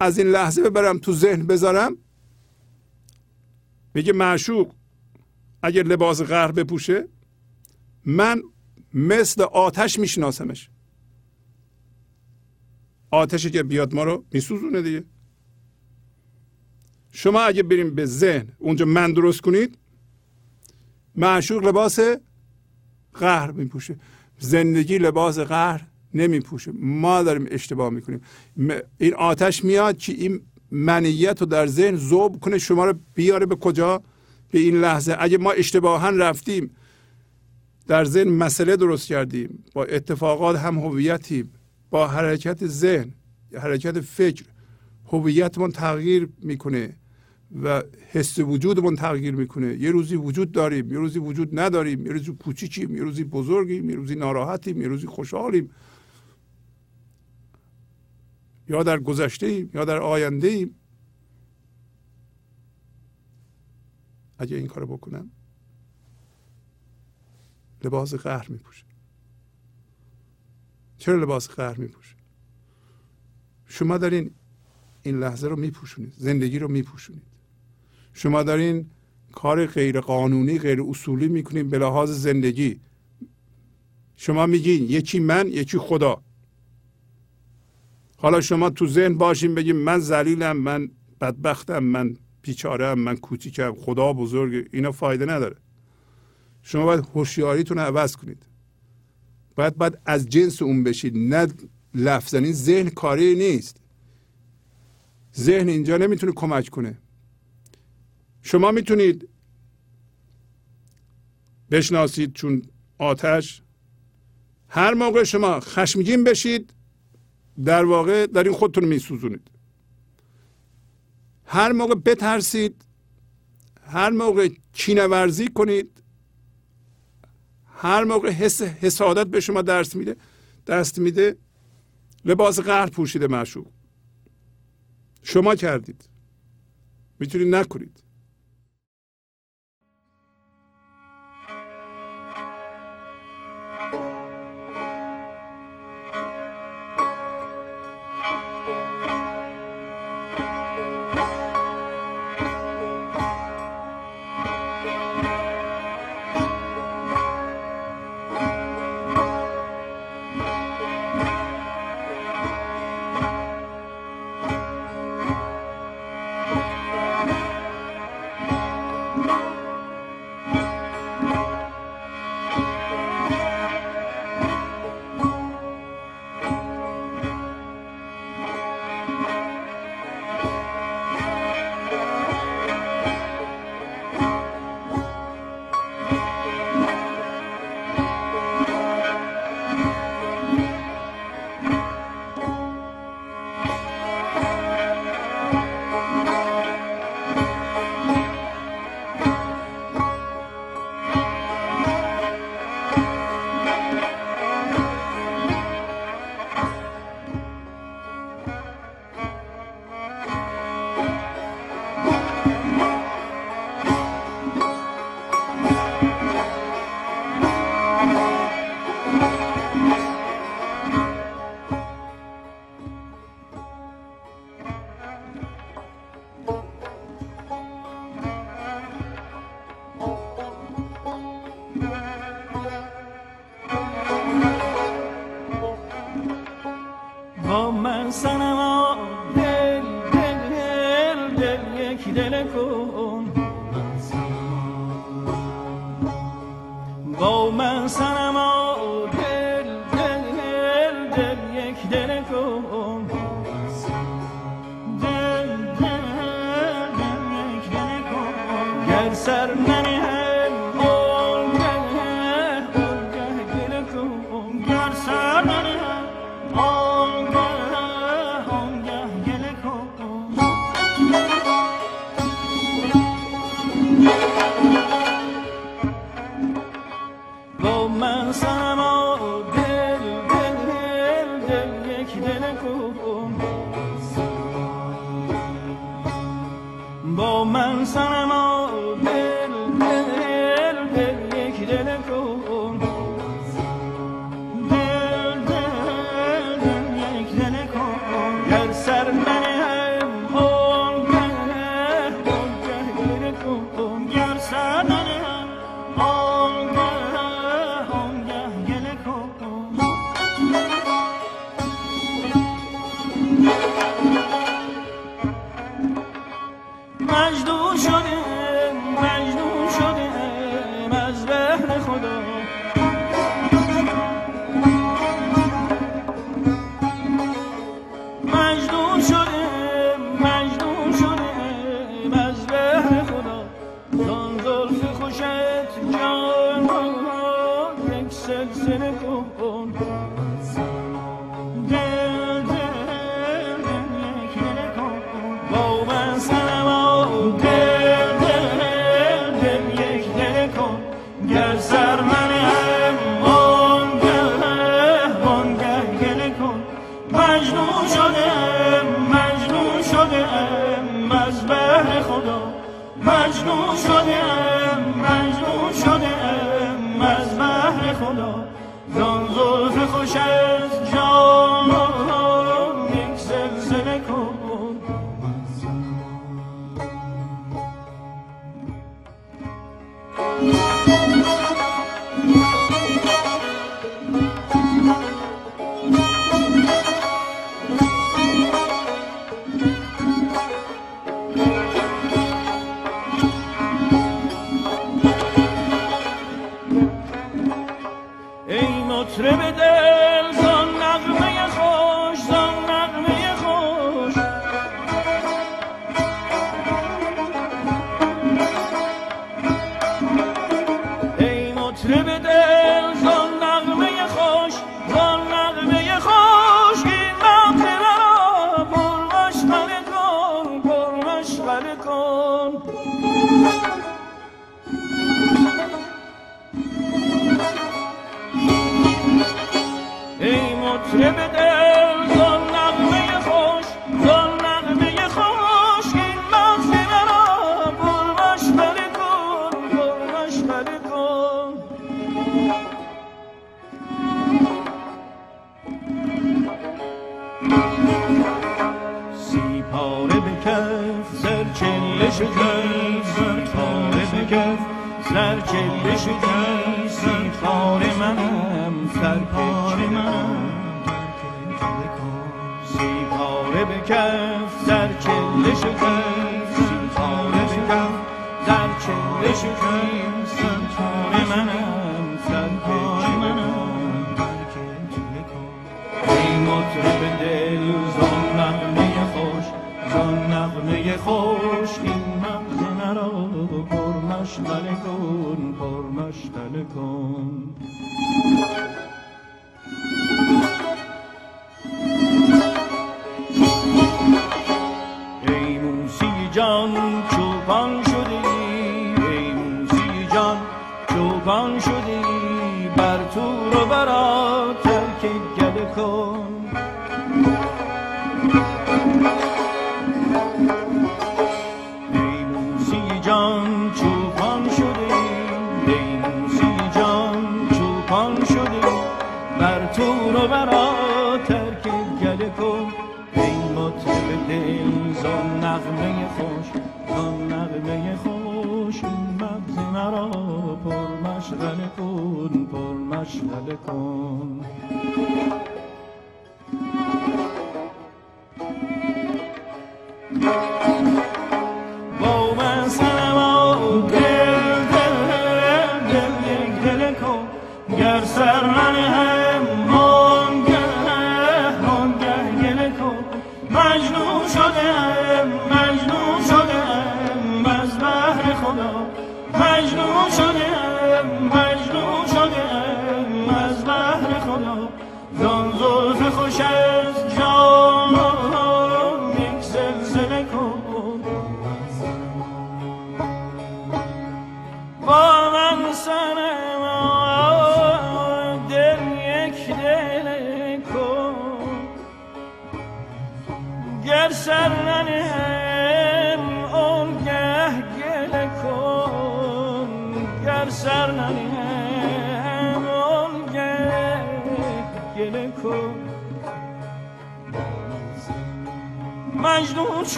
از این لحظه ببرم تو ذهن بذارم میگه معشوق اگر لباس قهر بپوشه من مثل آتش میشناسمش. آتشی که بیاد ما رو میسوزونه دیگه. شما اگه بریم به ذهن اونجا من درست کنید معشوق لباس قهر میپوشه. زندگی لباس قهر نمیپوشه. ما داریم اشتباه می‌کنیم. این آتش میاد که این منیت رو در ذهن زوب کنه شما رو بیاره به کجا؟ به این لحظه. اگه ما اشتباها رفتیم در ذهن مسئله درست کردیم با اتفاقات هم هویتیم با حرکت ذهن حرکت فکر هویتمون تغییر می‌کنه. و حس وجودمون تغییر می‌کنه. یه روزی وجود داریم یه روزی وجود نداریم یه روزی کوچیکیم یه روزی بزرگیم یه روزی ناراحتیم یه روزی خوشحالیم. یا در گذشته ایم یا در آینده ایم اگه این کارو بکنم لباس قهر میپوشه. چرا لباس قهر میپوشه؟ شما دارین این لحظه رو میپوشونید زندگی رو میپوشونید. شما دارین کار غیر قانونی غیر اصولی می‌کنید به لحاظ زندگی. شما میگین یکی من یکی خدا. حالا شما تو ذهن باشین بگیم من ذلیلم من بدبختم من بیچارم من کوچیکم خدا بزرگ اینا فایده نداره. شما باید هوشیاریتون رو عوض کنید. باید باید از جنس اون بشید. نه لفظنی ذهن کاری نیست. ذهن اینجا نمی‌تونه کمک کنه. شما می‌تونید بشناسید چون آتش. هر موقع شما خشمگین بشید در واقع دارین خودتون میسوزونید. هر موقع بترسید هر موقع چینورزی کنید هر موقع حس حسادت به شما درس میده دست میده لباس قهر پوشیده معشوق. شما کردید. می‌تونید نکنید.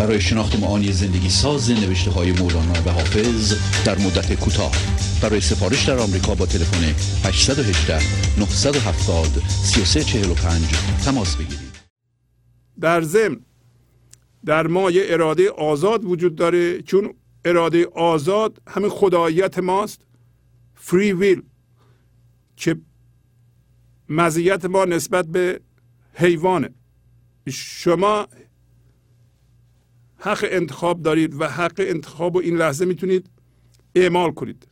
برای شناخت معانی زندگی ساز نوشته های مولانا و حافظ در مدت کوتاه. برای سفارش در آمریکا با تلفن 818 970 3345 تماس بگیرید. در ضمن در ما یه اراده آزاد وجود داره چون اراده آزاد همین خداییت ماست. فری ویل که مزیت ما نسبت به حیوانه. شما حق انتخاب دارید و حق انتخاب و این لحظه می‌تونید اعمال کنید.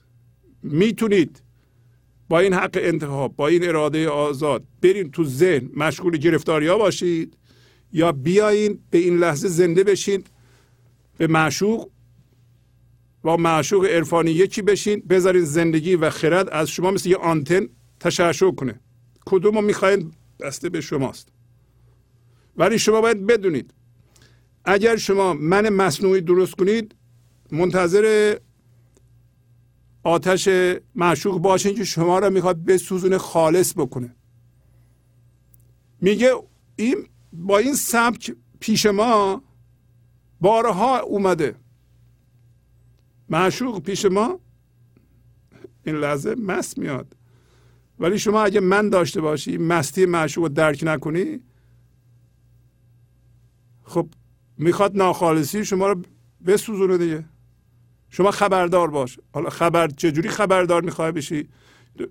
می‌تونید با این حق انتخاب با این اراده آزاد برین تو ذهن مشغول گرفتاری باشید یا بیاین به این لحظه زنده بشین به معشوق با معشوق عرفانی یکی بشین بذارین زندگی و خرد از شما مثل یه آنتن تشعشع کنه. کدوم رو می‌خواین؟ بسته به شماست. ولی شما باید بدونید اگر شما من مصنوعی درست کنید منتظر آتش معشوق باشین که شما را می‌خواد بسوزونه خالص بکنه. میگه این با این سبک پیش ما بارها اومده. معشوق پیش ما این لحظه مست میاد. ولی شما اگه من داشته باشی مستی معشوق رو درک نکنی خب می‌خواد ناخالصی شما رو بسوزونه دیگه. شما خبردار باش. حالا خبر چجوری خبردار می‌خوای بشی؟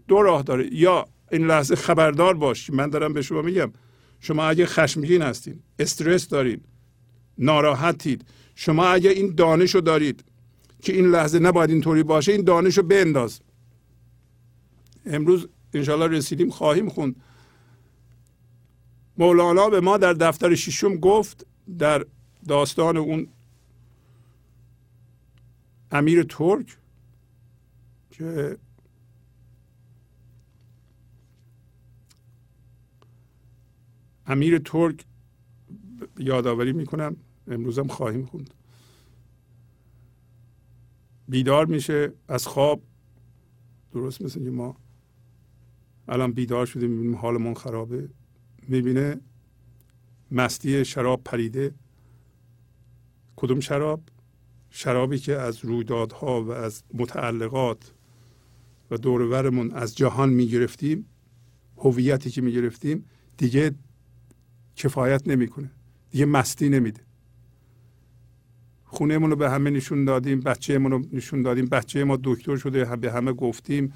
دو راه داره. یا این لحظه خبردار باش. من دارم به شما میگم شما اگه خشمگین هستین استرس دارید ناراحتید شما اگه این دانش رو دارید که این لحظه نباید اینطوری باشه این دانش رو بنداز. امروز انشالله رسیدیم خواهیم خوند. مولانا به ما در دفتر ششم گفت در داستان اون امیر ترک که امیر ترک یادآوری می‌کنم امروزم خواهیم خوند. بیدار میشه از خواب درست مثل که ما الان بیدار شده می‌بینیم حالمون خرابه. می‌بینه مستی شراب پریده. کدوم شراب؟ شرابی که از رویدادها و از متعلقات و دورورمون از جهان می‌گرفتیم هویتی که می‌گرفتیم دیگه کفایت نمی‌کنه دیگه مستی نمیده. خونهمون رو به همه نشون دادیم بچهمون رو نشون دادیم بچه ما دکتر شده به همه گفتیم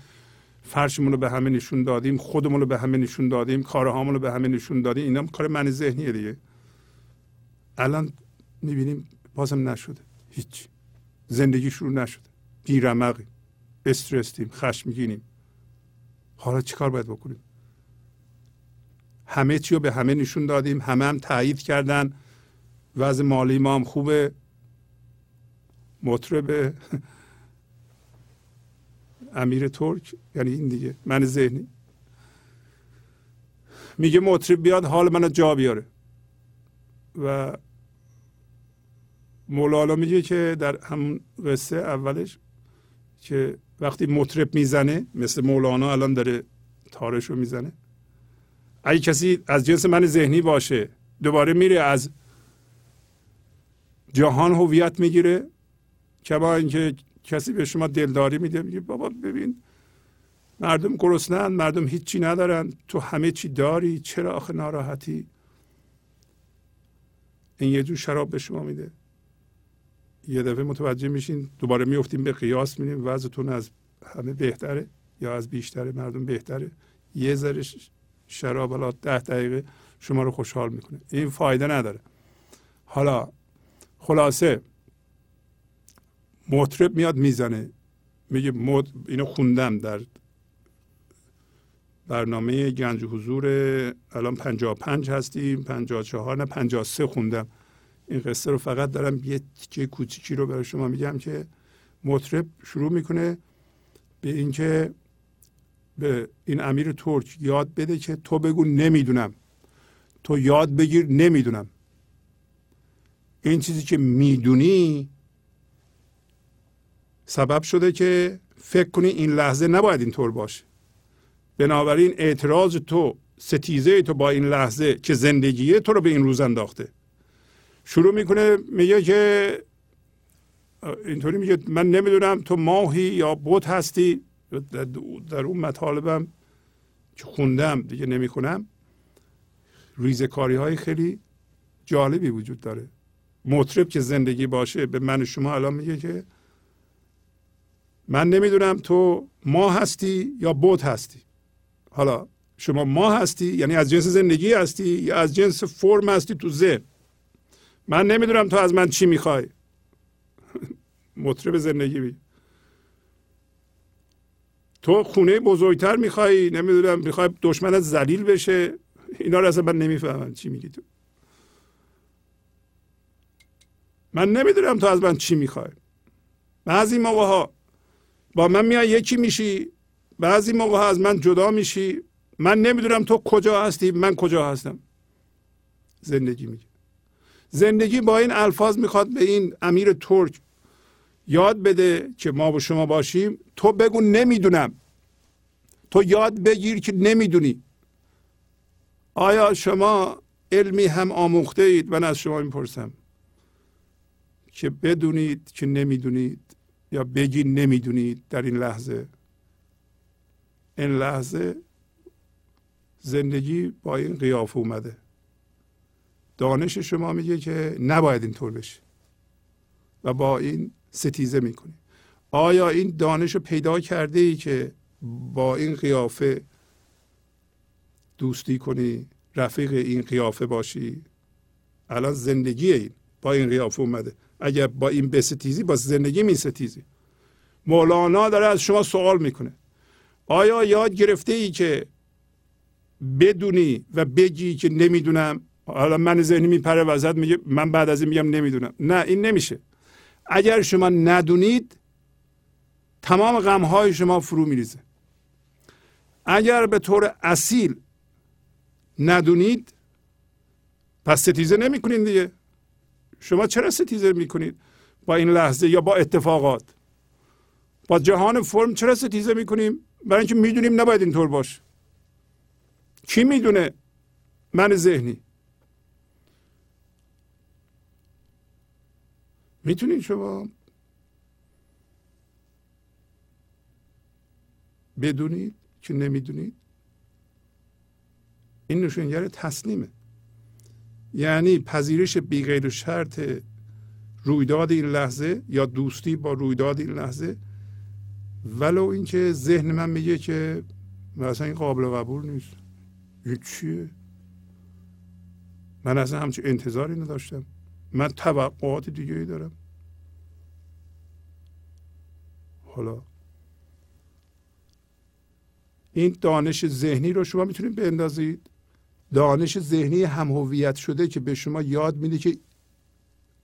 فرشمون رو به همه نشون دادیم خودمون رو به همه نشون دادیم کارهامون رو به همه نشون دادیم. اینا کار من ذهنیه دیگه. الان می‌بینیم بازم نشده. هیچ. زندگی شروع نشده. بیرمقی استرسیم خشمگینیم. حالا چیکار باید بکنیم؟ همه چی رو به همه نشون دادیم. همه هم تایید کردن. وضع مالی ما هم خوبه. مطرب امیر ترک یعنی این دیگه. من ذهنی. میگه مطرب بیاد حال منو جا بیاره. و مولانا میگه که در همون قصه اولش که وقتی مطرب می‌زنه مثل مولانا الان داره تارش رو می‌زنه. اگه کسی از جنس من ذهنی باشه دوباره میره از جهان هویت می‌گیره کما اینکه کسی به شما دلداری میده میگه بابا ببین مردم گرسنن مردم هیچی ندارن تو همه چی داری چرا آخه ناراحتی؟ این یه جور شراب به شما میده. یه دفعه متوجه میشین دوباره میفتیم به قیاس می‌بینیم وضعتون از همه بهتره یا از بیشتر مردم بهتره؟ یه ذره شراب حالا ده دقیقه شما رو خوشحال می‌کنه. این فایده نداره. حالا خلاصه مطرب میاد می‌زنه. میگه مد... اینو خوندم در برنامه گنج حضور الان 55 هستیم. 54 نه 53 خوندم. این قصه رو فقط دارم یه تیکه کوچیکی رو برای شما میگم که مطرب شروع می‌کنه به اینکه به این امیر ترک یاد بده که تو بگو نمی‌دونم. تو یاد بگیر نمی‌دونم. این چیزی که می‌دونی سبب شده که فکر کنی این لحظه نباید اینطور باشه. بنابراین اعتراض تو ستیزه تو با این لحظه که زندگیه تو رو به این روز انداخته. شروع می‌کنه میگه که اینطوری میگه من نمی‌دونم تو ماهی یا بوت هستی. در اون مطالبم که خوندم دیگه نمی‌کنم ریزکاری های خیلی جالبی وجود داره. مطرب که زندگی باشه به من شما الان میگه که من نمی‌دونم تو ما هستی یا بوت هستی. حالا شما ما هستی یعنی از جنس زندگی هستی یا از جنس فرم هستی تو ذهن. من نمی‌دونم تو از من چی می‌خوای. مطرب زندگی بی تو خونه بزرگتر می‌خوای نمی‌دونم می‌خوای دشمنت ذلیل بشه. اینا رو اصلا من نمی‌فهمم چی میگی تو. من نمی‌دونم تو از من چی می‌خوای. بعضی موقع ها با من میای یکی میشی بعضی موقع ها از من جدا میشی. من نمی‌دونم تو کجا هستی من کجا هستم. زندگی میگه زندگی با این الفاظ می‌خواد به این امیر ترک یاد بده که ما با شما باشیم. تو بگو نمی‌دونم. تو یاد بگیر که نمی‌دونی. آیا شما علمی هم آموخته اید من از شما می‌پرسم. که بدونید که نمی‌دونید یا بگی نمی‌دونید در این لحظه. این لحظه زندگی با این قیافه اومده. دانش شما میگه که نباید اینطور بشه. و با این ستیزه می‌کنی آیا این دانش رو پیدا کرده ای که با این قیافه دوستی کنی رفیق این قیافه باشی؟ الان زندگی این با این قیافه اومده. اگر با این بستیزی با زندگی می ستیزی. مولانا داره از شما سوال می‌کنه. آیا یاد گرفته ای که بدونی و بگی که نمی‌دونم؟ حالا من ذهنی میپره وزد میگه من بعد از این میگم نمی‌دونم. نه این نمیشه. اگر شما ندونید تمام غمهای شما فرو میریزه. اگر به طور اصیل ندونید پس ستیزه نمی‌کنید دیگه. شما چرا ستیزه می‌کنید؟ با این لحظه یا با اتفاقات. با جهان فرم چرا ستیزه می‌کنیم؟ برای اینکه می‌دونیم نباید اینطور باشه. کی می‌دونه؟ من ذهنی. می‌تونید شما بدونید که نمی‌دونید؟ این نشونگر تسلیمه. یعنی پذیرش بی غیر شرط رویداد این لحظه یا دوستی با رویداد این لحظه. ولو اینکه ذهن من میگه که مثلا این قابل قبول نیست. این چیه؟ من اصلا همچین انتظاری نداشتم. من توقعات دیگه ای دارم. حالا این دانش ذهنی رو شما می‌تونید بندازید. دانش ذهنی هم هویت شده که به شما یاد میده که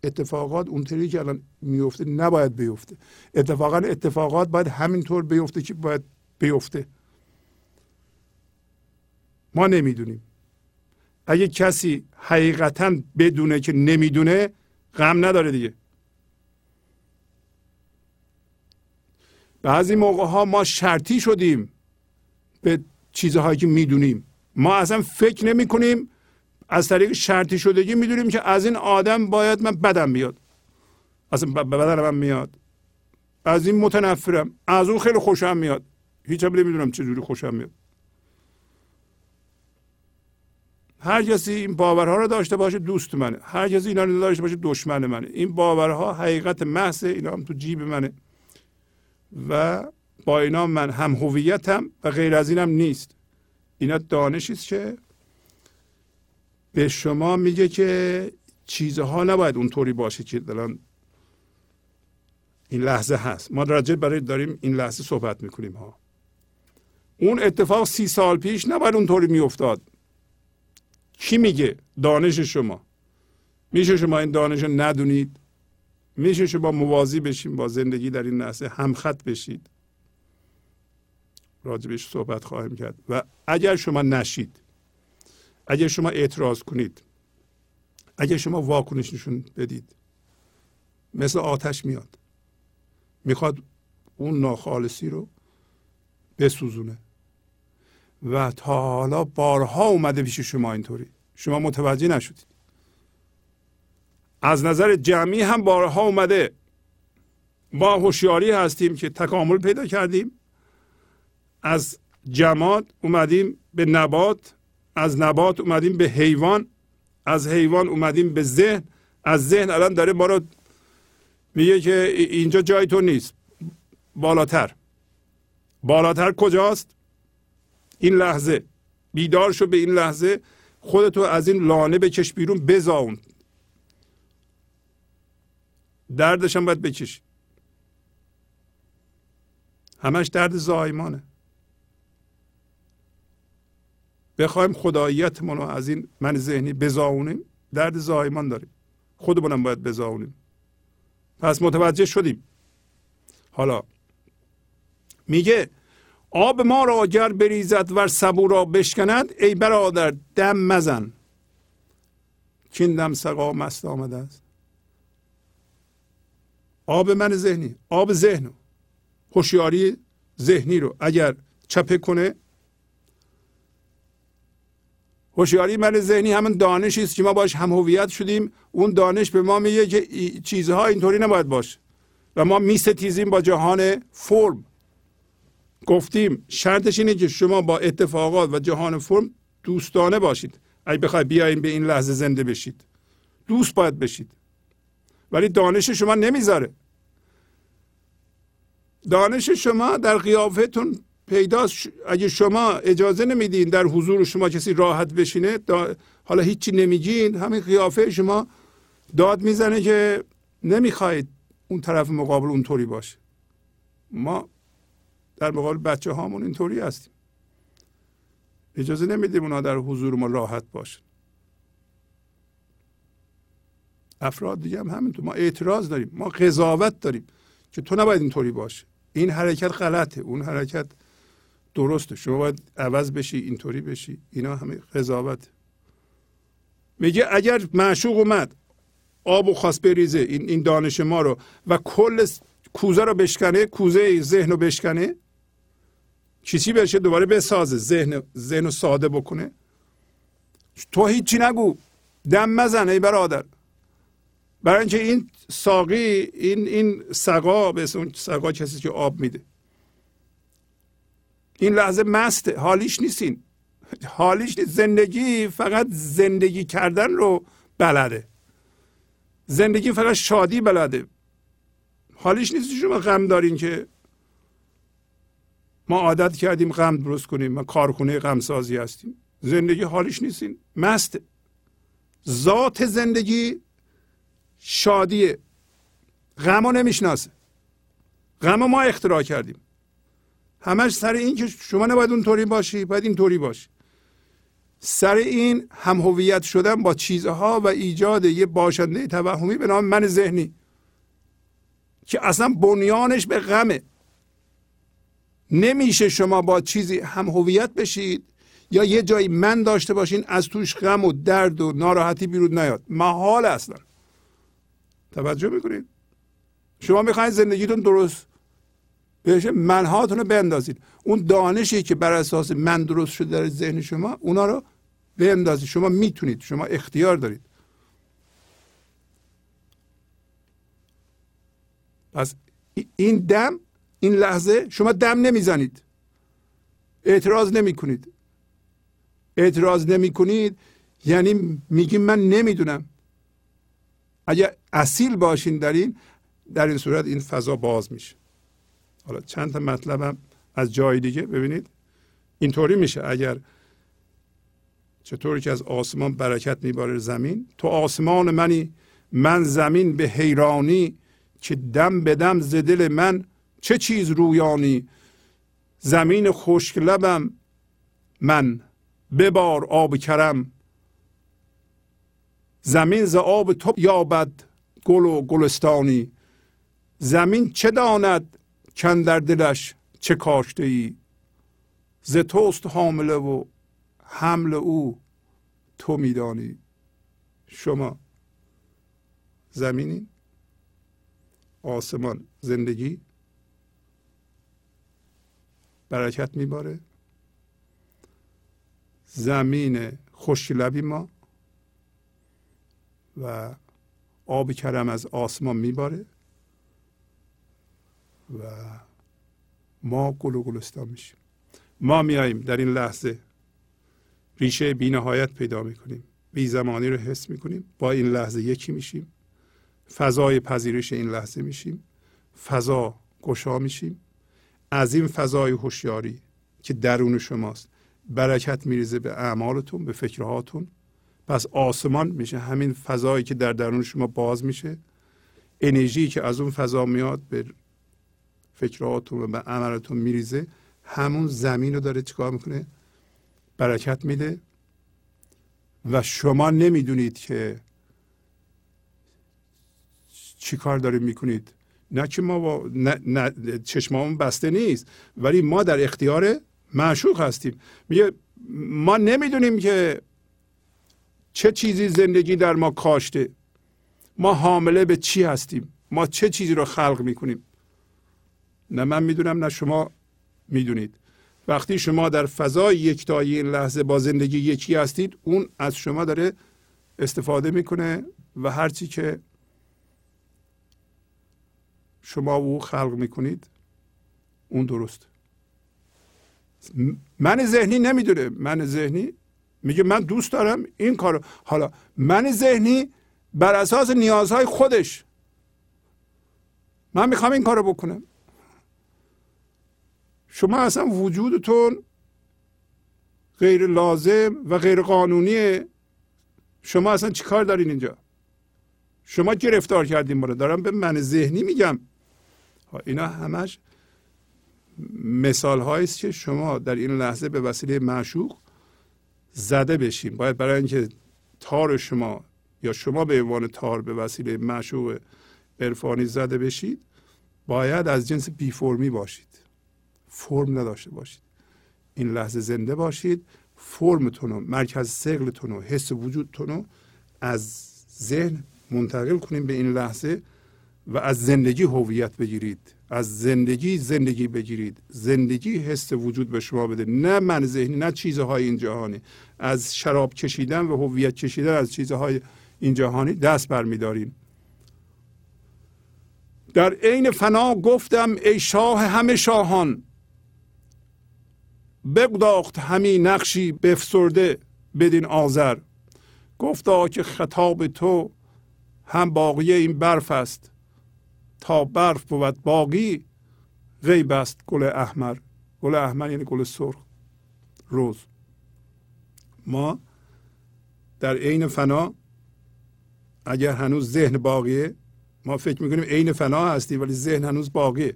اتفاقات اونطوری که الان میفته نباید بیفته. اتفاقا اتفاقات باید همینطور بیفته که باید بیفته. ما نمی‌دونیم. اگه کسی حقیقتا بدونه که نمی‌دونه غم نداره دیگه. بعضی موقع ها ما شرطی شدیم به چیزهایی که می‌دونیم. ما اصلا فکر نمی کنیم از طریق شرطی شدگی می‌دونیم که از این آدم باید من بدم بیاد. اصلا بدن من میاد. از این متنفرم. از اون خیلی خوشم میاد. هیچ هم نمی‌دونم چه جوری خوشم میاد. هر کسی این باورها رو داشته باشه دوست منه. هر کسی اینا رو داشته باشه دشمن منه. این باورها حقیقت محض اینا هم تو جیب منه. و با اینا من هم هویتم و غیر از اینم نیست. اینا دانشی است که به شما میگه که چیزها نباید اونطوری باشه که الان این لحظه هست. ما راجع برای داریم این لحظه صحبت می‌کنیم ها. اون اتفاق سی سال پیش نباید اونطوری میافتاد. کی میگه دانش شما؟ میشه شما این دانش رو ندونید؟ میشه شما موازی بشین با زندگی در این لحظه همخط بشید. راجبش صحبت خواهیم کرد. و اگر شما نشید اگر شما اعتراض کنید اگر شما واکنش نشون بدید مثل آتش میاد می‌خواد اون ناخالصی رو بسوزونه. و تا حالا بارها اومده پیش شما اینطوری. شما متوجه نشدید. از نظر جمعی هم بارها اومده. با هوشیاری هستیم که تکامل پیدا کردیم. از جماد اومدیم به نبات از نبات اومدیم به حیوان از حیوان اومدیم به ذهن. از ذهن الان داره ما رو میگه که اینجا جای تو نیست. بالاتر. بالاتر کجاست؟ این لحظه. بیدار شو به این لحظه. خودتو از این لانه بکش بیرون بزاون. دردش هم باید بکشی. همش درد زایمانه. بخوایم خداییتمون رو از این من ذهنی بزاونیم. درد زایمان داریم. خودمونم باید بزاونیم. پس متوجه شدیم. حالا میگه آب ما را اگر بریزد و سبو را بشکند ای برادر دم مزن. چین دم سقا مست آمده است. آب من ذهنی آب ذهن هوشیاری ذهنی رو اگر چپه کنه هوشیاری من ذهنی همون دانشی است که ما باش هم هویت شدیم. اون دانش به ما میگه که چیزها اینطوری نباید باشه و ما میستیزیم با جهان فرم. گفتیم شرطش اینه که شما با اتفاقات و جهان فرم دوستانه باشید. اگه بخوای بیاین به این لحظه زنده بشید. دوست باید بشید. ولی دانش شما نمی‌ذاره. دانش شما در قیافتون پیداست. اگه شما اجازه نمیدین در حضور شما کسی راحت بشینه حالا هیچی نمیگین همین قیافه شما داد می‌زنه که نمی‌خواید اون طرف مقابل اونطوری باشه. ما در مقابل بچه هامون اینطوری هستیم. اجازه نمیدیم اونا در حضور ما راحت باشن. افراد دیگه هم همینطور. ما اعتراض داریم ما قضاوت داریم که تو نباید اینطوری باشه این حرکت غلطه اون حرکت درسته. شما باید عوض بشی اینطوری بشی. اینا همه قضاوت. میگه اگر معشوق اومد آب و خواست بریزه این, این دانش ما رو و کل کوزه رو بشکنه کوزه ذهن رو بشکنه چیزی بشه دوباره بسازه ذهن ذهن ساده بکنه؟ تو هیچی نگو. دم مزن ای برادر. برای اینکه این ساقی این این سقا به اون سقا کسی که آب میده. این لحظه مسته. حالیش نیستین حالیش نیست. زندگی فقط زندگی کردن رو بلده. زندگی فقط شادی بلده. حالیش نیست شما غم دارین که ما عادت کردیم غم درست کنیم ما کارخونه غم سازی هستیم. زندگی حالیش نیستین مست ذات زندگی شادیه غم نمی‌شناسه. غم ما اختراع کردیم. همش سر این که شما نباید اونطوری باشی باید اینطوری باشی سر این هم هویت شدن با چیزها و ایجاد یه باشنده توهمی به نام من ذهنی که اصلا بنیانش به غمه. نمیشه شما با چیزی هم هویت بشید یا یه جایی من داشته باشین از توش غم و درد و ناراحتی بیرون نیاد. محال اصلا. توجه می‌کنید؟ شما می‌خواین زندگیتون درست بهش منهاتون رو بندازید. اون دانشی که بر اساس من درست شده در ذهن شما اونا رو بندازید. شما می‌تونید شما اختیار دارید. پس این دم این لحظه شما دم نمی‌زنید. اعتراض نمی کنید اعتراض نمی کنید یعنی میگیم من نمی‌دونم. اگر اصیل باشین در این در این صورت این فضا باز میشه. حالا چند تا مطلبم از جای دیگه ببینید. اینطوری میشه اگر چطوری که از آسمان برکت میباره زمین تو آسمان منی من زمین به حیرانی که دم به دم ز دل من چه چیز رویانی؟ زمین خشک لبم من ببار آب کرم. زمین ز آب تو یابد گل و گلستانی. زمین چه داند کن در دلش چه کاشته ای ز توست حامله و حمل او تو میدانی. شما زمینی؟ آسمان زندگی؟ برکت میباره. زمین لبی ما و آب کرم از آسمان میباره و ما گل و گلستان میشیم. ما میاییم در این لحظه. ریشه بینهایت پیدا می‌کنیم. بی زمانی رو حس می‌کنیم. با این لحظه یکی میشیم. فضای پذیرش این لحظه میشیم. فضا گشا میشیم. از این فضای هوشیاری که درون شماست. برکت میریزه به اعمالتون به فکرهاتون. پس آسمان میشه. همین فضایی که در درون شما باز میشه. انرژی که از اون فضا میاد به فکرهاتون و به عملتون میریزه. همون زمین رو داره چیکار می‌کنه؟ برکت میده. و شما نمی‌دونید که چی کار داریم می‌کنید. نه که ما با نه, نه چشمامون بسته نیست ولی ما در اختیار معشوق هستیم. میگه ما نمی‌دونیم که چه چیزی زندگی در ما کاشته. ما حامله به چی هستیم؟ ما چه چیزی رو خلق می‌کنیم؟ نه من می‌دونم نه شما می‌دونید. وقتی شما در فضای یکتایی این لحظه با زندگی یکی هستید اون از شما داره استفاده می‌کنه و هرچی که شما او خلق می‌کنید اون درست. من ذهنی نمی‌دونه. من ذهنی میگه من دوست دارم این کارو. حالا من ذهنی بر اساس نیازهای خودش. من می‌خوام این کارو بکنم. شما اصلا وجودتون غیر لازم و غیر قانونیه. شما اصلا چیکار دارین اینجا؟ شما گرفتار کردین رو دارم به من ذهنی میگم. اینا همش مثال است که شما در این لحظه به وسیله معشوق زده بشین. باید برای اینکه تار شما یا شما به عنوان تار به وسیله معشوق عرفانی زده بشید باید از جنس بی فرمی باشید. فرم نداشته باشید. این لحظه زنده باشید. فرمتون و مرکز سقلتون و حس وجودتون رو از ذهن منتقل کنیم به این لحظه. و از زندگی هویت بگیرید. از زندگی زندگی بگیرید. زندگی حس وجود به شما بده. نه من ذهنی نه چیزهای این جهانی. از شراب کشیدن و هویت کشیدن از چیزهای این جهانی دست برمیداریم در عین فنا گفتم ای شاه همه شاهان بگداخت همی نقشی بفسرده بدین آذر. گفتا که خطاب تو هم باقی این برف است. تا برف بود باقی غیب است گل احمر. گل احمر یعنی گل سرخ. روز. ما در عین فنا اگر هنوز ذهن باقیه ما فکر می‌کنیم عین فنا هستیم ولی ذهن هنوز باقیه.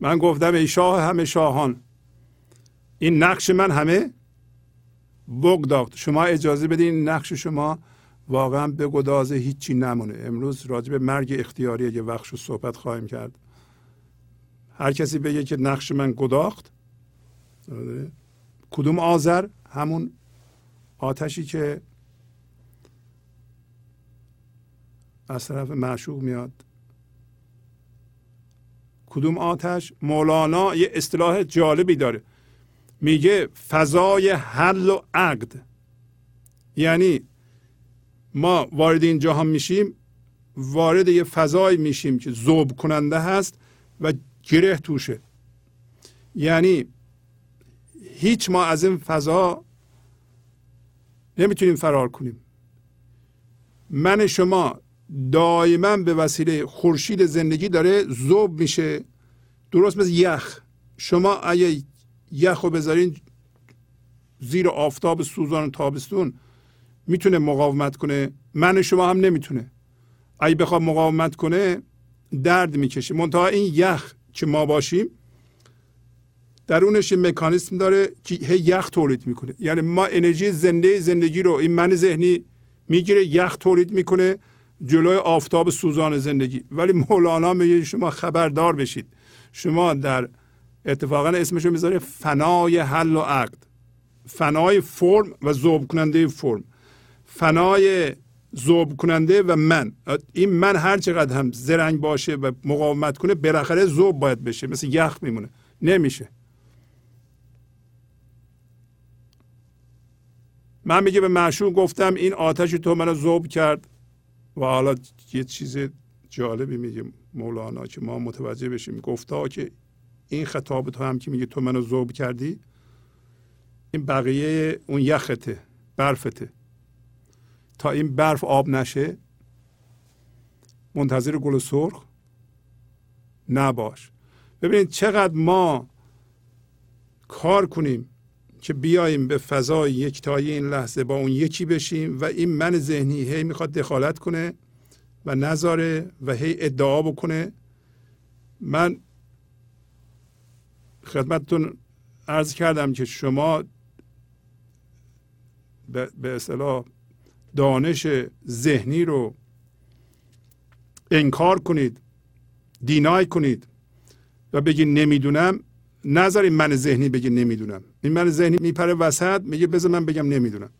من گفتم ای شاه همه شاهان این نقش من همه بگداخت شما اجازه بدین نقش شما واقعا به گدازه هیچی نمونه. امروز راجع به مرگ اختیاری یه وقت صحبت خواهیم کرد. هر کسی بگه که نقش من گداخت کدوم آذر؟ همون آتشی که از طرف معشوق میاد. کدوم آتش؟ مولانا یه اصطلاح جالبی داره. میگه فضای حل و عقد. یعنی ما وارد این جهان میشیم وارد یه فضایی میشیم که ذوب کننده هست و گره توشه. یعنی هیچ ما از این فضا نمی‌تونیم فرار کنیم. من شما دائما به وسیله خورشید زندگی داره ذوب میشه درست مثل یخ. شما اگه یخ رو بذارین زیر آفتاب سوزان تابستون می‌تونه مقاومت کنه. من شما هم نمی‌تونه. اگه بخواد مقاومت کنه درد می‌کشه. منتها این یخ که ما باشیم درونش یه مکانیسم داره که هی یخ تولید می‌کنه. یعنی ما انرژی زنده زندگی رو این من ذهنی می‌گیره یخ تولید می‌کنه جلوی آفتاب سوزان زندگی. ولی مولانا میگه شما خبردار بشید. شما در اتفاقا اسمش رو می‌ذاره فنای حل و عقد. فنای فرم و ذوب کننده فرم. فنای ذوب کننده و من. این من هر چقدر هم زرنگ باشه و مقاومت کنه بالاخره ذوب باید بشه. مثل یخ میمونه. نمیشه. من میگه به معشوق گفتم این آتش تو منو ذوب کرد. و حالا یه چیز جالبی میگه مولانا که ما متوجه بشیم. گفتا که این خطاب تو هم که میگه تو منو ذوب کردی این بقیه اون یخته برفته. تا این برف آب نشه منتظر گل سرخ نباش. ببینید چقدر ما کار کنیم که بیاییم به فضای یکتایی این لحظه با اون یکی بشیم و این من ذهنی هی می‌خواد دخالت کنه و نذاره و هی ادعا بکنه. من خدمتتون عرض کردم که شما به اصطلاح دانش ذهنی رو انکار کنید دینای کنید و بگید نمی‌دونم. نذارید من ذهنی بگه نمی‌دونم. این من ذهنی میپره وسط میگه بذار من بگم نمی‌دونم.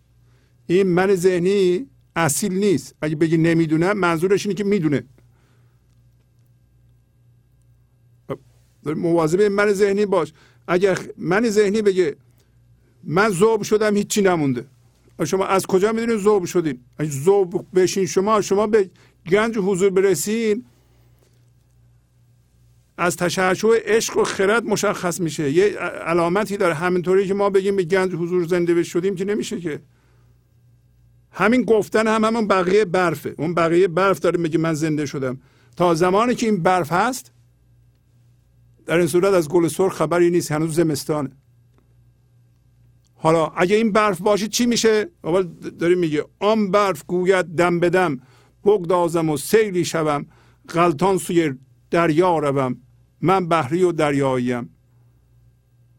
این من ذهنی اصیل نیست. اگه بگی نمی‌دونم منظورش اینه که می‌دونه. مواظب من ذهنی باش. اگر من ذهنی بگه من ذوب شدم هیچی نمونده. شما از کجا می‌دونید ذوب شدین؟ اگه ذوب بشین شما شما به گنج حضور برسین. از تشعشع عشق و خرد مشخص میشه. یه علامتی داره. همینطوری که ما بگیم به گنج حضور زنده شدیم که نمیشه که. همین گفتن هم همون بقیه برفه. اون بقیه برف داره میگه من زنده شدم. تا زمانی که این برف هست در این صورت از گل سرخ خبری نیست. هنوز زمستانه. حالا اگه این برف باشه چی میشه؟ اول داره میگه آن برف گوید دم بدم بگدازم و سیلی شوم غلطان سوی دریا روم من بحری و دریاییم.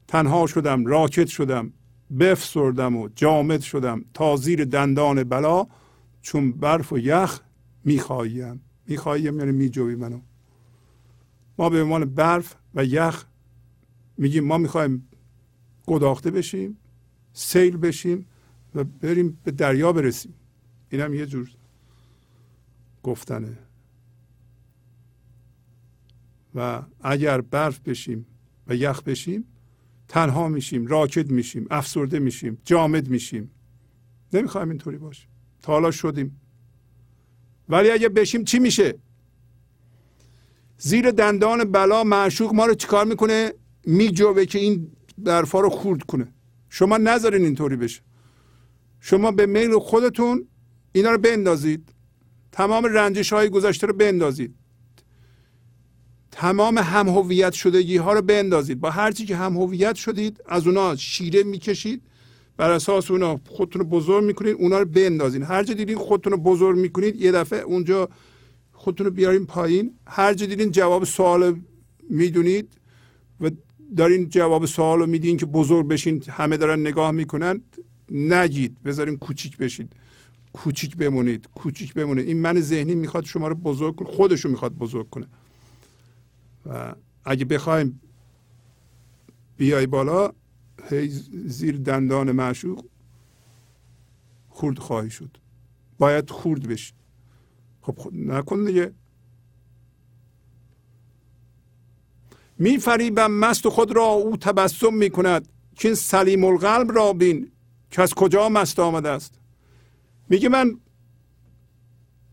تنها شدم راکت شدم بفسردم و جامد شدم تا زیر دندان بلا چون برف و یخ می‌خواهیم می‌خواهیم یعنی میجوی منو. ما به عنوان برف و یخ میگیم ما می‌خوایم گداخته بشیم. سیل بشیم و بریم به دریا برسیم. این هم یه جور گفتنه. و اگر برف بشیم و یخ بشیم تنها میشیم راکد میشیم افسرده میشیم جامد میشیم. نمی‌خوایم اینطوری باشیم. تا حالا شدیم. ولی اگه بشیم چی میشه؟ زیر دندان بلا معشوق ما رو چیکار می‌کنه؟ میجوه که این برفا رو خورد کنه. شما نذارین اینطوری بشه. شما به میل خودتون اینا رو بندازید. تمام رنجش های گذشته رو بندازید. تمام هم هویت شدگی ها رو بندازید. با هر چی که هم هویت شدید از اونا شیره می‌کشید. بر اساس اونا خودتون رو بزرگ می‌کنید اونا رو بندازید. هر جا دیدین خودتون رو بزرگ می‌کنید یه دفعه اونجا خودتون رو بیارین پایین. هر جا دیدین جواب سوال می‌دونید و دارین جواب سوال رو میدین که بزرگ بشین همه دارن نگاه می‌کنن نگید بذارین کوچیک بشید کوچیک بمونید کوچیک بمونید. این من ذهنی می‌خواد شما رو بزرگ کنه خودشو می‌خواد بزرگ کنه. و اگه بخوایم بیای بالا هی زیر دندان معشوق خورد خواهی شد. باید خورد بشی. خب نکن دیگه. می فریبم مست خود را او تبسم می کند که این سلیم القلب را بین. که از کجا مست آمده است؟ میگه من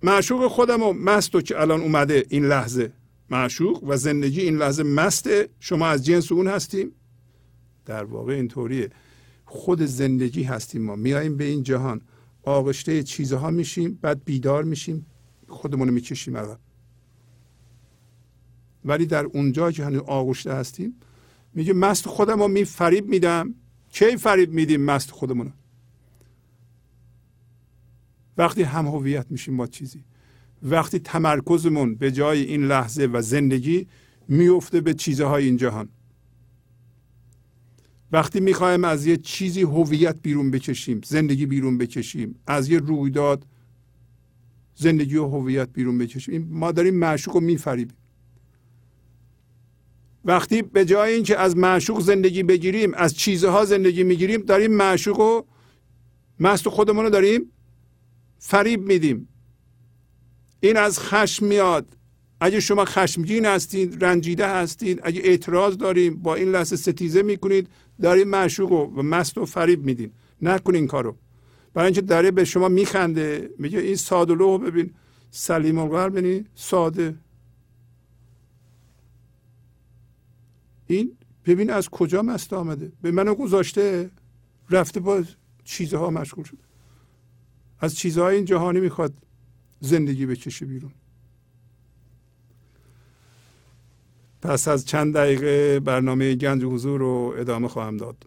معشوق خودم و مست که الان اومده این لحظه. معشوق و زندگی این لحظه مسته. شما از جنس اون هستیم. در واقع اینطوریه. خود زندگی هستیم ما. میاییم به این جهان. آغشته چیزها میشیم بعد بیدار میشیم. خودمون رو می‌کشیم عقب. ولی در اونجا که هنوز آغشته هستیم میگه مست خودم رو می فریب میدم. کی فریب میدیم مست خودمون وقتی هم هویت میشیم با چیزی. وقتی تمرکزمون به جای این لحظه و زندگی میفته به چیزهای این جهان. وقتی می‌خوایم از یه چیزی هویت بیرون بکشیم زندگی بیرون بکشیم از یه رویداد زندگی و هویت بیرون بکشیم ما داریم معشوق رو میفریبیم. وقتی به جای اینکه از معشوق زندگی بگیریم از چیزها زندگی می‌گیریم داریم معشوق و مست خودمون رو داریم فریب میدیم. این از خشم میاد. اگه شما خشمگین هستید رنجیده هستید اگه اعتراض داریم با این لحظه ستیزه می‌کنید داریم معشوق و مست و فریب میدین. نکنین کارو. برای اینکه داره به شما میخنده میگه این ساده لوح ببین. سلیم القلب یعنی ساده. این ببین از کجا مست آمده؟ به منو گذاشته؟ رفته با چیزها مشغول شده. از چیزهای این جهانی می‌خواد زندگی بکشه بیرون. پس از چند دقیقه برنامه گنج حضور رو ادامه خواهم داد.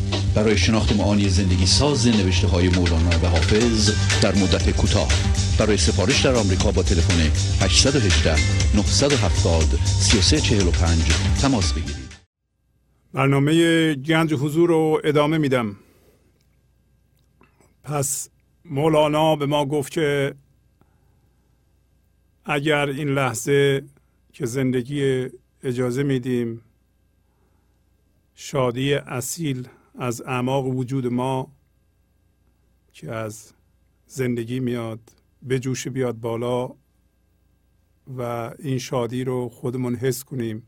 برای شناخت معانی زندگی ساز نوشته های مولانا و حافظ در مدت کوتاه. برای سفارش در آمریکا با تلفن 818 970 3345 تماس بگیرید. برنامه گنج حضور رو ادامه میدم. پس مولانا به ما گفت که اگر این لحظه که زندگی اجازه میدیم شادی اصیل از اعماق وجود ما که از زندگی میاد به جوش بیاد بالا و این شادی رو خودمون حس کنیم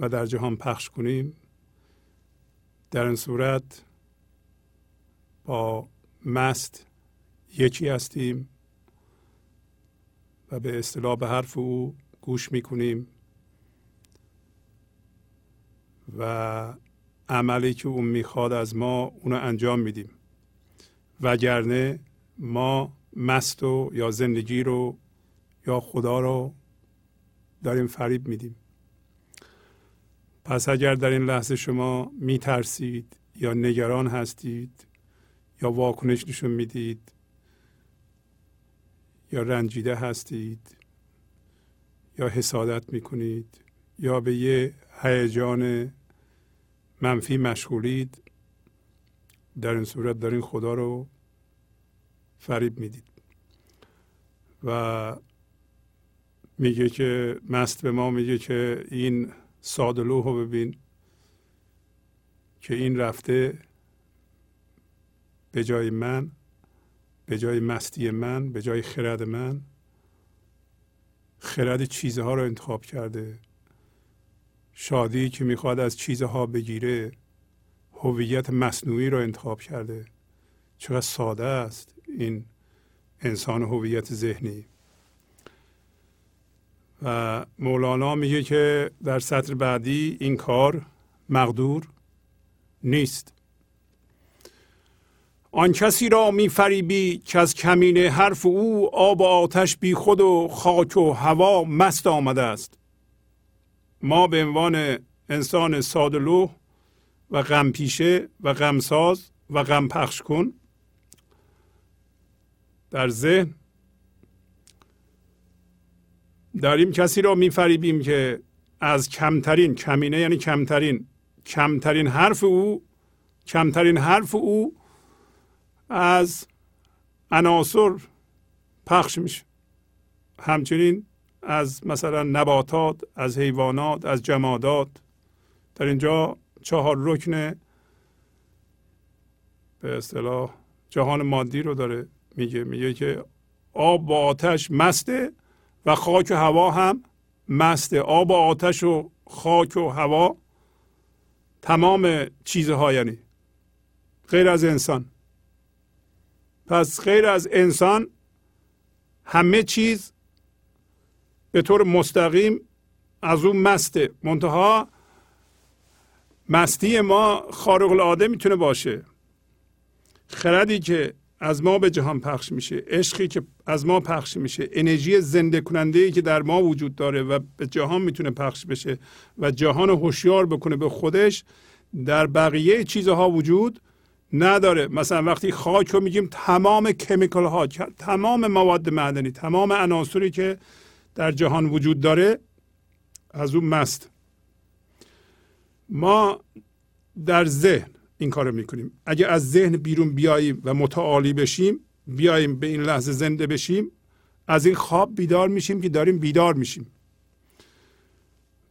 و در جهان پخش کنیم در این صورت با مست یکی هستیم و به اصطلاح به حرف او گوش می‌کنیم و عملی که اون می‌خواد از ما اونو انجام میدیم. وگرنه ما مست و یا زندگی رو یا خدا رو داریم فریب میدیم. پس اگر در این لحظه شما میترسید یا نگران هستید یا واکنش نشون می‌دید یا رنجیده هستید یا حسادت می‌کنید یا به یه هیجان منفی مشغولید در این صورت دارین خدا رو فریب می‌دید. و میگه که مست به ما میگه که این سادلوه رو ببین که این رفته به جای من به جای مستی من به جای خرد من خرد چیزها رو انتخاب کرده. شادی که می‌خواد از چیزها بگیره هویت مصنوعی رو انتخاب کرده. چقدر ساده است این انسان هویت ذهنی. و مولانا میگه که در سطر بعدی این کار مقدور نیست. آن کسی را میفریبی که از کمینه حرف او آب و آتش بی خود و خاک و هوا مست آمده است. ما به عنوان انسان سادلو و غم پیشه و غمساز و غم پخش کن در ذهن داریم کسی را میفریبیم که از کمترین کمینه یعنی کمترین کمترین حرف او کمترین حرف او از عناصر پخش میشه. همچنین از مثلا نباتات از حیوانات از جمادات. در اینجا چهار رکن به اصطلاح جهان مادی رو داره میگه. میگه که آب و آتش مسته و خاک و هوا هم مسته. آب و آتش و خاک و هوا تمام چیزها یعنی غیر از انسان. پس غیر از انسان همه چیز به طور مستقیم از اون مسته منتها مستی ما خارق العاده می‌تونه باشه. خردی که از ما به جهان پخش میشه عشقی که از ما پخش میشه انرژی زنده کننده ای که در ما وجود داره و به جهان می‌تونه پخش بشه و جهان هوشیار بکنه به خودش در بقیه چیزها وجود نداره. مثلا وقتی خاک رو میگیم تمام کمیکال ها تمام مواد معدنی تمام عناصری که در جهان وجود داره از اون مست. ما در ذهن این کار می‌کنیم. اگه از ذهن بیرون بیاییم و متعالی بشیم بیاییم به این لحظه زنده بشیم از این خواب بیدار میشیم که داریم بیدار میشیم.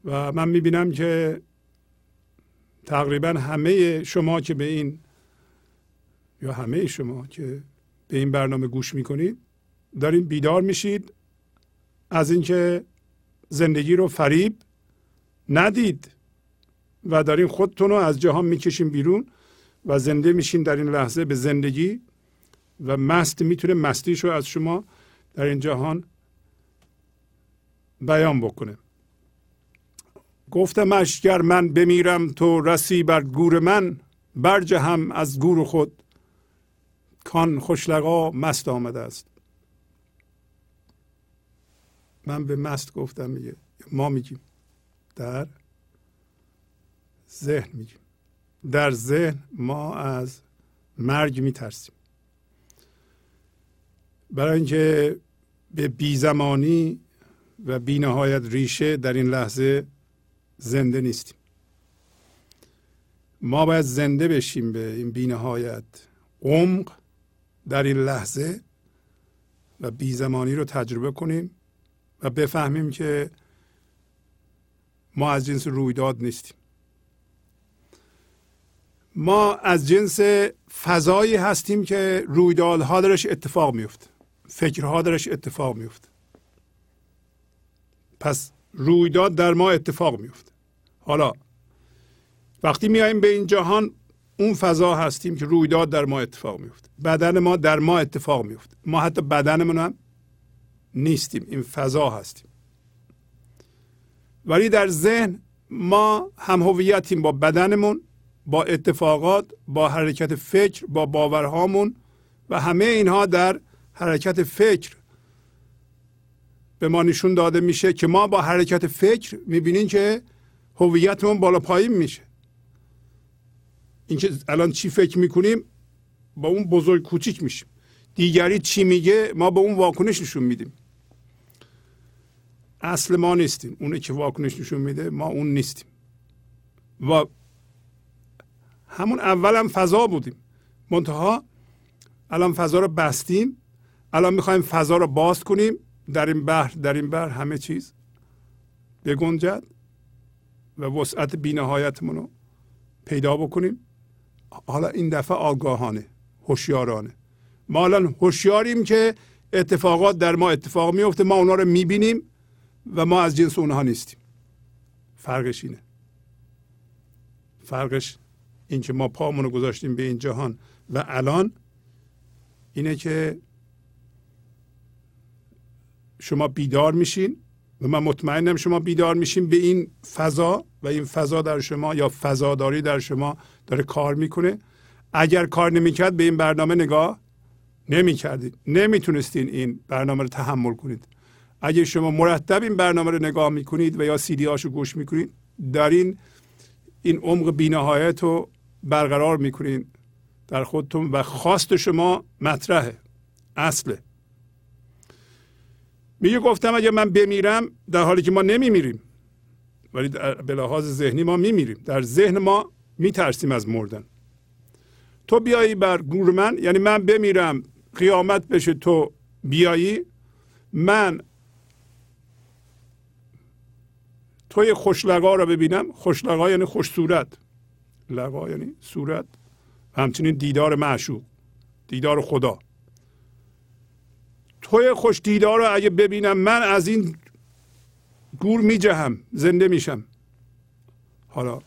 و من می‌بینم که تقریبا همه شما که به این یا همه شما که به این برنامه گوش می‌کنید دارین بیدار میشید. از اینکه زندگی رو فریب ندید و دارین خودتون رو از جهان می‌کشین بیرون و زنده میشین در این لحظه به زندگی و مست می‌تونه مستیش رو از شما در این جهان بیان بکنه. گفتم اشگر من بمیرم تو رسی بر گور من هم از گور خود. کان خوشلقا مست آمده است. من به مست گفتم میگه ما میگیم. در ذهن میگیم. در ذهن ما از مرگ میترسیم. برای اینکه به بیزمانی و بینهایت ریشه در این لحظه زنده نیستیم. ما باید زنده بشیم به این بینهایت عمق در این لحظه و بیزمانی رو تجربه کنیم. و بفهمیم که ما از جنس رویداد نیستیم. ما از جنس فضایی هستیم که رویدادها درش اتفاق میفته فکرها درش اتفاق میفته پس رویداد در ما اتفاق میفته حالا وقتی میاییم به این جهان اون فضا هستیم که رویداد در ما اتفاق میفته بدن ما در ما اتفاق میفته ما حتی بدنمون هم نیستیم. این فضا هستیم. ولی در ذهن ما هم هویتیم با بدنمون با اتفاقات با حرکت فکر با باورهامون و همه اینها در حرکت فکر. به ما نشون داده میشه که ما با حرکت فکر می‌بینیم که هویتمون بالا پایین میشه. اینکه الان چی فکر می‌کنیم؟ با اون بزرگ کوچیک میشیم. دیگری چی میگه؟ ما به اون واکنش نشون میدیم. اصل ما نیستیم. اونه که واکنش نشون میده ما اون نیستیم. و همون اول هم فضا بودیم. منتها الان فضا رو بستیم. الان می‌خوایم فضا رو باز کنیم. در این بحر در این بحر همه چیز بگنجد و وسعت بینهایتمون رو پیدا بکنیم. حالا این دفعه آگاهانه هوشیارانه. ما الان هوشیاریم که اتفاقات در ما اتفاق میفته ما اونا رو می‌بینیم. و ما از جنس اونها نیستیم. فرقش اینه. فرقش این که ما پامون رو گذاشتیم به این جهان و الان اینه که شما بیدار میشین و من مطمئنم شما بیدار میشین به این فضا و این فضا در شما یا فضاداری در شما داره کار می‌کنه. اگر کار نمی‌کرد به این برنامه نگاه نمی‌کردید. نمی‌تونستین این برنامه رو تحمل کنید. اگر شما مرتب این برنامه رو نگاه می‌کنید و یا سی دی هاشو گوش می‌کنید دارین این عمق بینهایت رو برقرار می‌کنین در خودتون و خواست شما مطرحه اصله. میگه گفتم اگه من بمیرم در حالی که ما نمیمیریم ولی به لحاظ ذهنی ما میمیریم. در ذهن ما میترسیم از مردن. تو بیایی بر گور من یعنی من بمیرم قیامت بشه تو بیایی من توی خوشلقا رو ببینم. خوشلقا یعنی خوش صورت. لقا یعنی صورت. همچنین دیدار معشوق. دیدار خدا. توی خوش دیدار رو اگه ببینم من از این گور میجهم. زنده میشم. حالا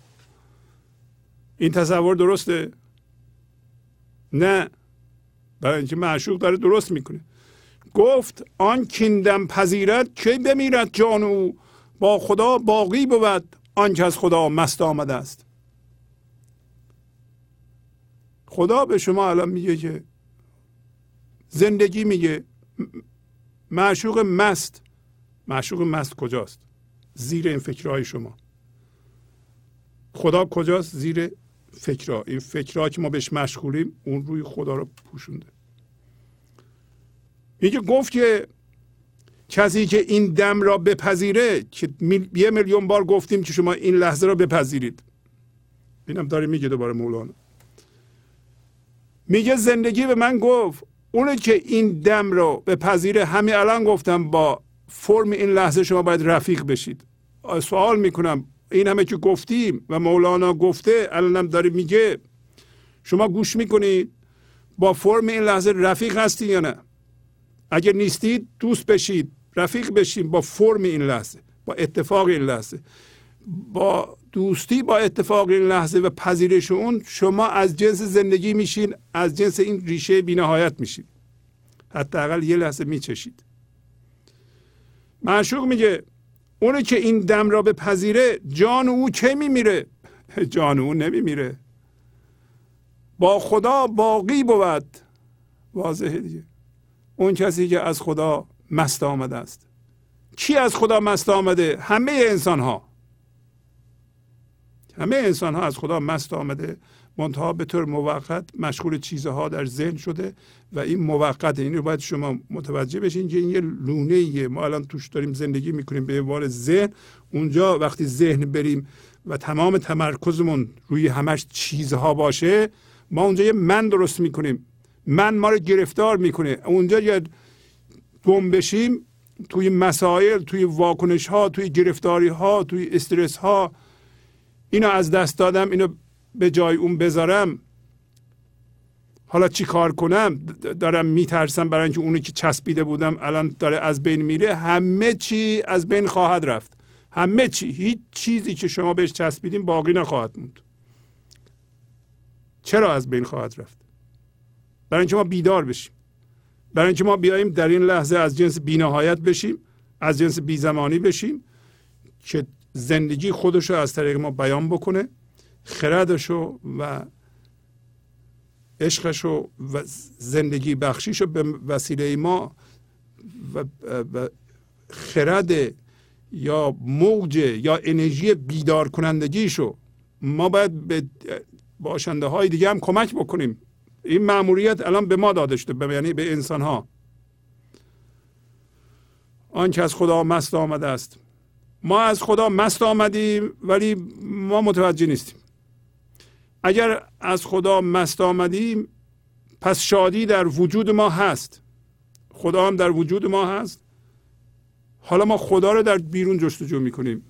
این تصور درسته؟ نه. برای اینکه معشوق داره درست می‌کنه. گفت آن کیندم پذیرت کی بمیرد جان او؟ با خدا باقی بود. آنچه از خدا مست آمده است. خدا به شما الان میگه که زندگی میگه. معشوق مست. معشوق مست کجاست؟ زیر این فکرهای شما. خدا کجاست؟ زیر فکرها. این فکرها که ما بهش مشغولیم اون روی خدا رو پوشونده. میگه گفت که کسی که این دم را بپذیره که یه میلیون بار گفتیم که شما این لحظه را بپذیرید. اینم داره میگه دوباره مولانا میگه زندگی به من گفت اونه که این دم رو به همین الان گفتم با فرم این لحظه شما باید رفیق بشید. سوال می‌کنم. این همه که گفتیم و مولانا گفته الانم داره میگه شما گوش می‌کنید با فرم این لحظه رفیق هستید یا نه؟ اگر نیستید دوست بشید. رفیق بشید با فرم این لحظه با اتفاق این لحظه. با دوستی با اتفاق این لحظه و پذیرش اون شما از جنس زندگی میشین از جنس این ریشه بینهایت میشین. حداقل یه لحظه میچشید. معشوق میگه اونو که این دم را به پذیره جان او چه میمیره؟ جان او نمیمیره. با خدا باقی بود. واضحه دیگه. اون کسی که از خدا مست آمده است. کی از خدا مست آمده؟ همه انسان ها همه انسان ها از خدا مست آمده منتها به طور موقت مشغول چیزها در ذهن شده و این موقت این رو باید شما متوجه بشین که این یه لونه ایه ما الان توش داریم زندگی می‌کنیم به عنوان ذهن. اونجا وقتی ذهن بریم و تمام تمرکزمون روی همش چیزها باشه ما اونجا یه من درست می‌کنیم. من ما رو گرفتار می‌کنه. اونجا یه گم بشیم توی مسائل توی واکنش ها توی گرفتاری ها توی استرس ها اینو از دست دادم اینو به جای اون بذارم. حالا چی کار کنم؟ دارم میترسم برای اینکه اونی که چسبیده بودم الان داره از بین میره. همه چی از بین خواهد رفت. همه چی. هیچ چیزی که شما بهش چسبیدین باقی نخواهد موند. چرا از بین خواهد رفت؟ برای اینکه ما بیدار بشیم. برای اینکه ما بیاییم در این لحظه از جنس بینهایت بشیم از جنس بیزمانی بشیم که زندگی خودش رو از طریق ما بیان بکنه خردش و عشقش و زندگی بخشیش رو به وسیله ما و خرد یا موج یا انرژی بیدار کنندگیشو ما باید به باشنده های دیگه هم کمک بکنیم. این معمولیت الان به ما داده شده یعنی به انسان ها آنکه از خدا مست آمده است. ما از خدا مست آمدیم ولی ما متوجه نیستیم. اگر از خدا مست آمدیم پس شادی در وجود ما هست. خدا هم در وجود ما هست. حالا ما خدا رو در بیرون جستجو می‌کنیم.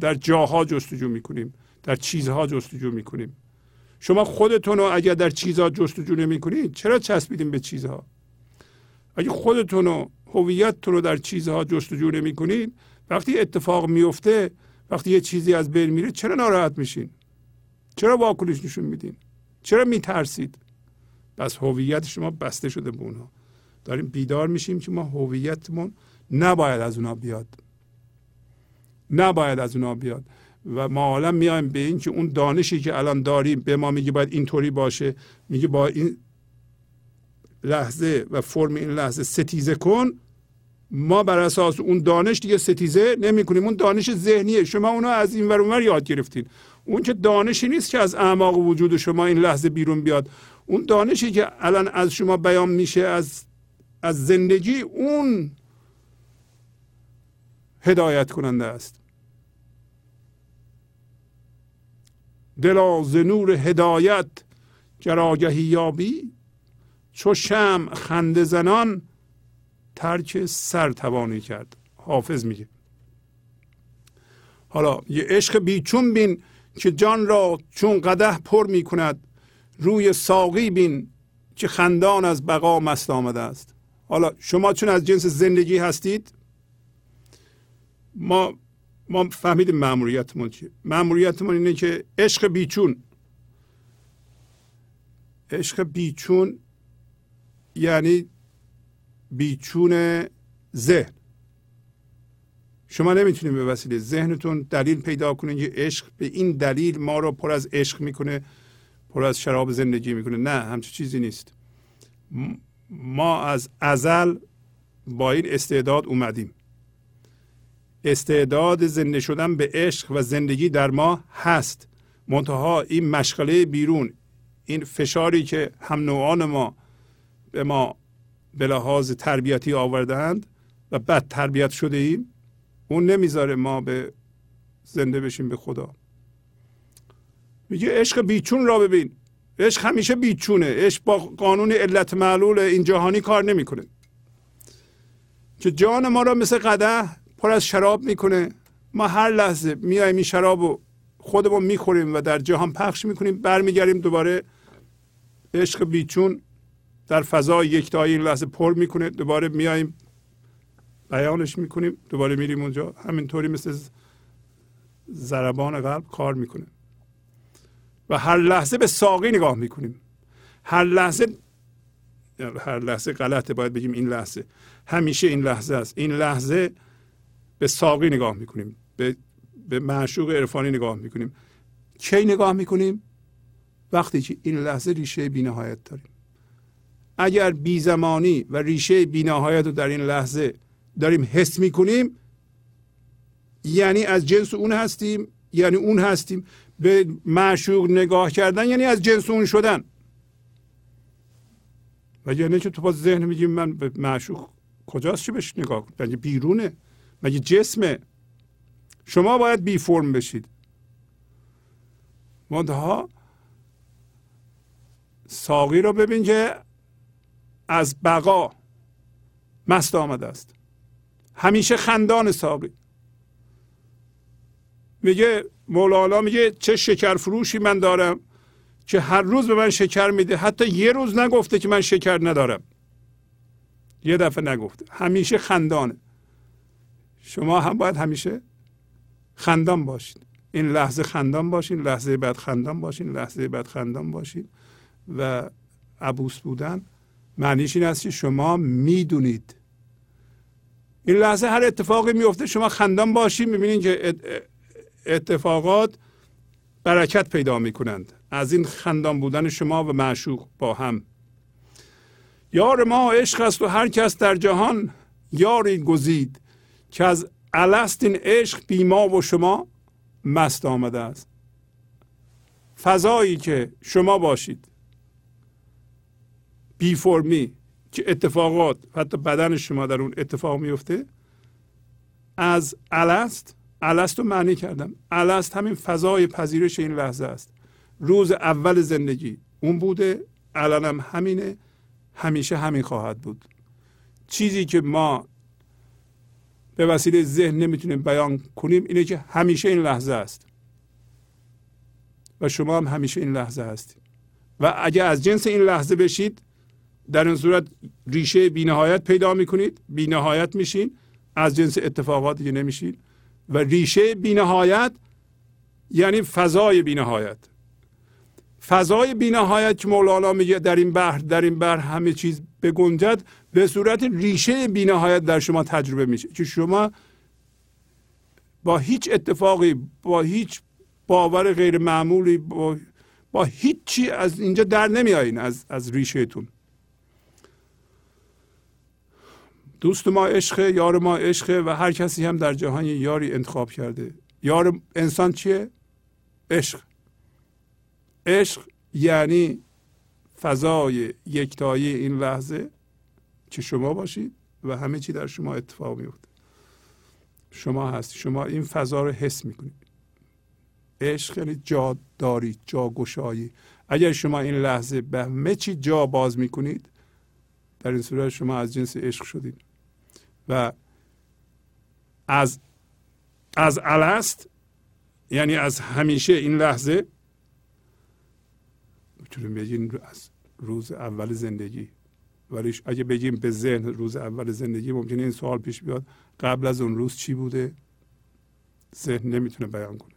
در جاها جستجو می‌کنیم. در چیزها جستجو می‌کنیم. شما خودتون رو اگر در چیزها جستجو نمی‌کنید چرا چسبیدیم به چیزها؟ اگه خودتون رو هویتتون رو در چیزها جستجو نمی‌کنید وقتی اتفاق میفته وقتی یه چیزی از بین میره چرا ناراحت میشین؟ چرا واکنش نشون میدین؟ چرا میترسید؟ پس هویت شما بسته شده به اونها. داریم بیدار میشیم که ما هویتمون نباید از اونها بیاد. نباید از اونها بیاد. و ما حالا میایم به این که اون دانشی که الان داریم به ما میگه باید اینطوری باشه میگه با این لحظه و فرم این لحظه ستیزه کن ما بر اساس اون دانش دیگه ستیزه نمی کنیم اون دانش ذهنیه. شما اونو از این ور یاد گرفتین. اون که دانشی نیست که از اعماق وجود شما این لحظه بیرون بیاد. اون دانشی که الان از شما بیان میشه از از زندگی اون هدایت کننده است. دلا ز نور هدایت گراگهی یابی چو شم خنده زنان ترک سر توانی کرد. حافظ میگه. حالا یه عشق بیچون بین که جان را چون قده پر می کند روی ساقی بین که خندان از بقا مست آمده است. حالا شما چون از جنس زندگی هستید ما ما فهمیدیم معمولیتمون چیه. معمولیتمون اینه که عشق بیچون. عشق بیچون یعنی بیچون ذهن. شما نمی‌تونید به وسیله ذهنتون دلیل پیدا کنید که عشق به این دلیل ما رو پر از عشق می‌کنه پر از شراب زندگی می‌کنه. نه همچین چیزی نیست. ما از ازل با این استعداد اومدیم. استعداد زنده شدن به عشق و زندگی در ما هست. منتها این مشغله بیرون این فشاری که هم نوعان ما به ما به لحاظ تربیتی آوردهند و بد تربیت شده ایم اون نمی‌ذاره ما به زنده بشیم به خدا. میگه عشق بیچون را ببین. عشق همیشه بیچونه. عشق با قانون علت معلول این جهانی کار نمی‌کنه. که جان ما را مثل قده پر از شراب می‌کنه. ما هر لحظه میایم این شراب رو خودمون می‌خوریم و در جهان پخش می‌کنیم برمیگردیم دوباره عشق بیچون در فضا یکتایی این لحظه پر می‌کنه. دوباره میایم بیانش می‌کنیم دوباره میریم اونجا. همینطوری مثل ضربان قلب کار می‌کنه. و هر لحظه به ساقی نگاه می‌کنیم. هر لحظه هر لحظه غلطه باید بگیم این لحظه. همیشه این لحظه است. این لحظه به ساقی نگاه می‌کنیم به به معشوق عرفانی نگاه می‌کنیم. کی نگاه می‌کنیم؟ وقتی که این لحظه ریشه بینهایت داریم. اگر بی زمانی و ریشه بینهایت رو در این لحظه داریم حس می‌کنیم یعنی از جنس اون هستیم یعنی اون هستیم. به معشوق نگاه کردن یعنی از جنس اون شدن. و یعنی که تو با ذهن میگیم من به معشوق کجاست چه بهش نگاه کنم؟ یعنی بیرونه. مگه جسمه؟ شما باید بی فرم بشید. منتها ساقی رو ببین که از بقا مست آمده است. همیشه خندان ساقی. میگه مولانا میگه چه شکر فروشی من دارم که هر روز به من شکر میده. حتی یه روز نگفته که من شکر ندارم. یه دفعه نگفته. همیشه خندانه. شما هم باید همیشه خندان باشید این لحظه خندان باشین لحظه بعد خندان باشین لحظه بعد خندان باشین و عبوس بودن. معنیش این است که شما می‌دونید. این لحظه هر اتفاقی میفته شما خندان باشید می‌بینید که اتفاقات برکت پیدا می‌کنند. از این خندان بودن شما و معشوق با هم. یار ما عشق است و هر کس در جهان یاری گزید. که از الست این عشق بیما و شما مست آمده است. فضایی که شما باشید. بی فرمی که اتفاقات حتی بدن شما در اون اتفاق میفته؟ از الست الست رو معنی کردم. الست همین فضای پذیرش این لحظه است. روز اول زندگی اون بوده الانم همینه همیشه همین خواهد بود. چیزی که ما به وسیله ذهن نمی‌تونیم بیان کنیم اینه که همیشه این لحظه است. و شما هم همیشه این لحظه هستید. و اگر از جنس این لحظه بشید در این صورت ریشه بینهایت پیدا می‌کنید بینهایت میشین از جنس اتفاقات دیگه نمیشین. و ریشه بینهایت یعنی فضای بینهایت. فضای بینهایت که مولانا میگه در این بحر در این بحر همه چیز بگنجد به صورت ریشه بینهایت در شما تجربه میشه. که شما با هیچ اتفاقی با هیچ باور غیر معمولی با, با هیچی از اینجا در نمیایین از, از ریشهتون. دوست ما عشقه یار ما عشقه و هر کسی هم در جهان یاری انتخاب کرده. یار انسان چیه؟ عشق. عشق یعنی فضای یکتایی این لحظه که شما باشید و همه چی در شما اتفاق میفته شما هست شما این فضا رو حس می‌کنید. عشق یعنی جا دارید جا گشایی اگر شما این لحظه به همه چی جا باز می‌کنید در این صورت شما از جنس عشق شدید. و از از الست یعنی از همیشه این لحظه می‌تونیم بگیم از روز اول زندگی. ولی اگه بگیم به ذهن روز اول زندگی ممکنه این سوال پیش بیاد قبل از اون روز چی بوده؟ ذهن نمی‌تونه بیان کنه.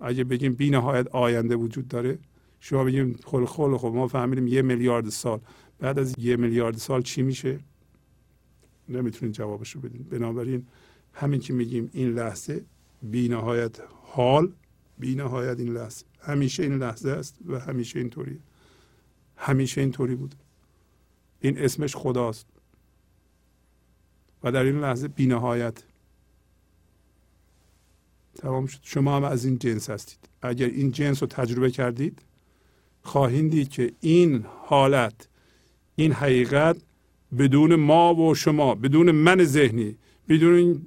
اگه بگیم بی نهایت آینده وجود داره شما بگیم خل خل خب ما فهمیدیم یه میلیارد سال. بعد از یه میلیارد سال چی میشه؟ نمی‌تونید جوابشو بدین. بنابراین همین که میگیم این لحظه بی نهایت حال بی نهایت این لحظه. همیشه این لحظه است و همیشه اینطوریه. همیشه اینطوری بود. این اسمش خداست. و در این لحظه بینهایت. تمام شد. شما هم از این جنس هستید. اگر این جنس رو تجربه کردید خواهید دید که این حالت این حقیقت بدون ما و شما بدون من ذهنی بدون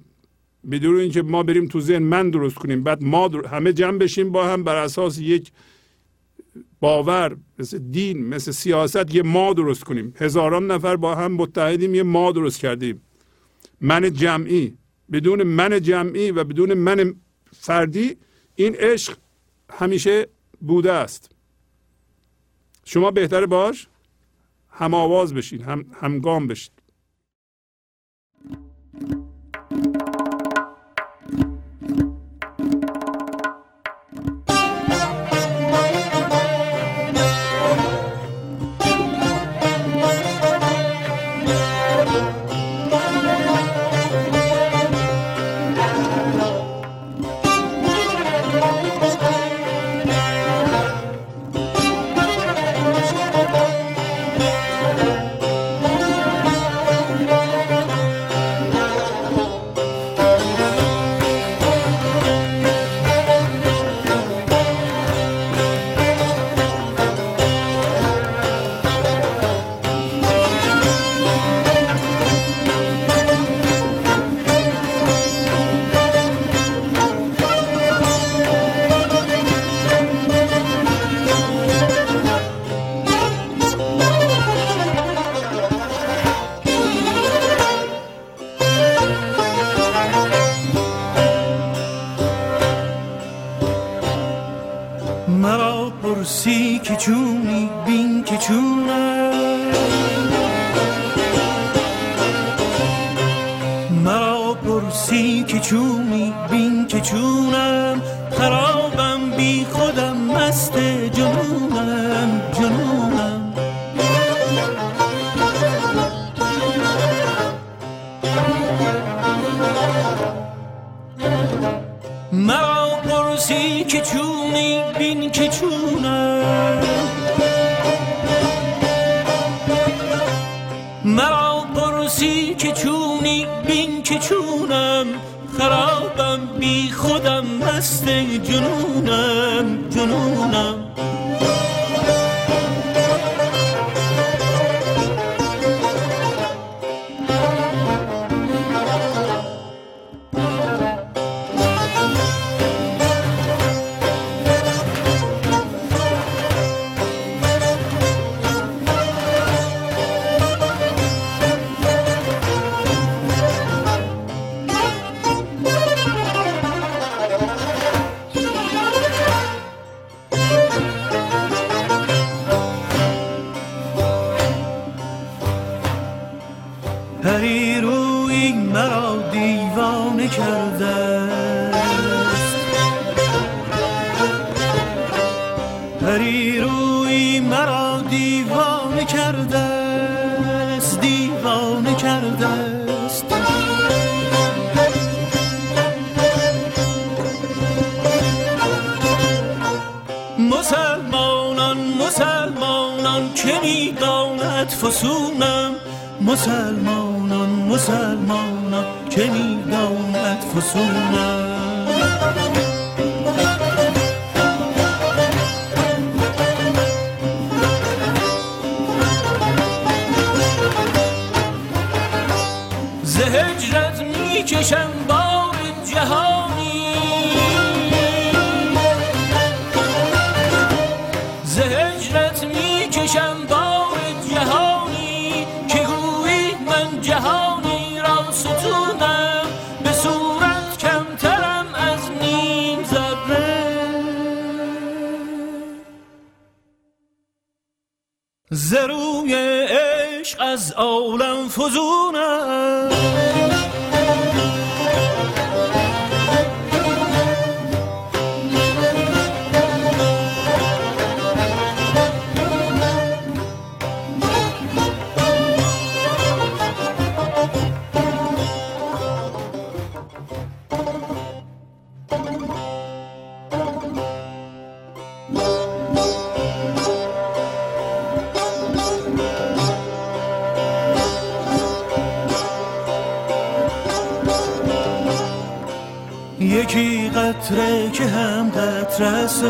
بدون اینکه ما بریم تو ذهن من درست کنیم بعد ما همه جمع بشیم با هم بر اساس یک باور مثل دین مثل سیاست یه ما درست کنیم. هزاران نفر با هم متحدیم یه ما درست کردیم. من جمعی. بدون من جمعی و بدون من فردی این عشق همیشه بوده است. شما بهتر باش هم آواز بشین هم همگام بشین.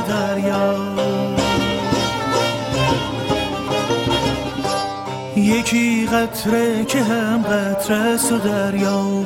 دریا. یکی قطره که هم قطره است و دریا.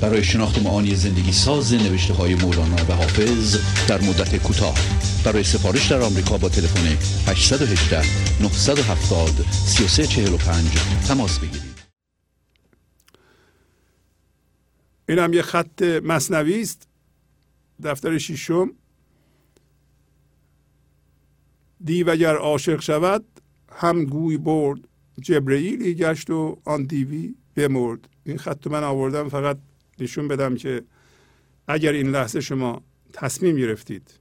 برای شناخت معانی زندگی ساز نوشته های مولانا و حافظ در مدت کوتاه. برای سفارش در آمریکا با تلفن 818 970 3345 تماس بگیرید. این هم یه خط مصنوی است. دفتر ششم. دیو اگر عاشق شود هم گوی برد. جبرئیلی گشت و آن دیوی بمرد. این خط من آوردم فقط نشون بدم که اگر این لحظه شما تصمیم گرفتید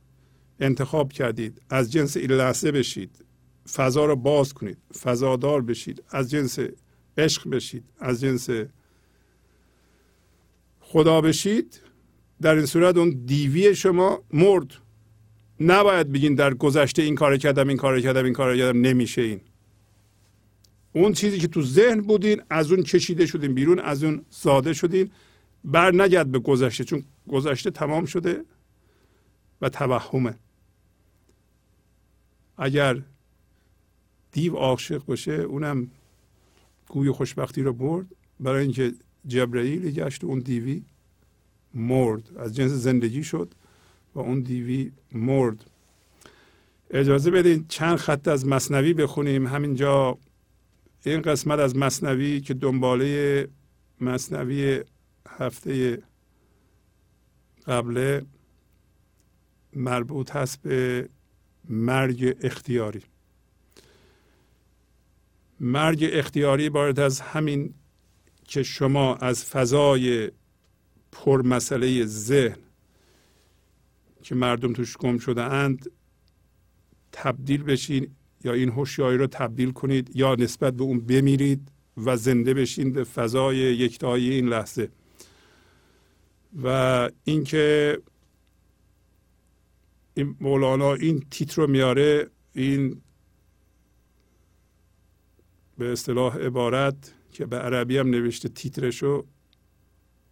انتخاب کردید از جنس این لحظه بشید فضا رو باز کنید فضادار بشید از جنس عشق بشید از جنس خدا بشید در این صورت اون دیوی شما مرد. نباید بگین در گذشته این کار کردم این کار کردم این کار کردم نمیشه این. اون چیزی که تو ذهن بودین از اون کشیده شدین بیرون از اون ساده شدین. بر نگرد به گذشته چون گذشته تمام شده و توهمه. اگر دیو عاشق باشه اونم گوی خوشبختی رو برد. برای اینکه جبرئیل گشت اون دیوی مرد. از جنس زندگی شد و اون دیوی مرد. اجازه بدین چند خط از مصنوی بخونیم. همینجا این قسمت از مصنوی که دنباله مصنوی هفته قبله مربوط هست به مرگ اختیاری. مرگ اختیاری باید از همین که شما از فضای پر مسئله ذهن که مردم توش گم شده اند تبدیل بشین یا این هوشیاری رو تبدیل کنید یا نسبت به اون بمیرید و زنده بشین به فضای یکتایی این لحظه. و اینکه این مولانا این تیتر رو میاره این به اصطلاح عبارت که به عربی هم نوشته تیترشو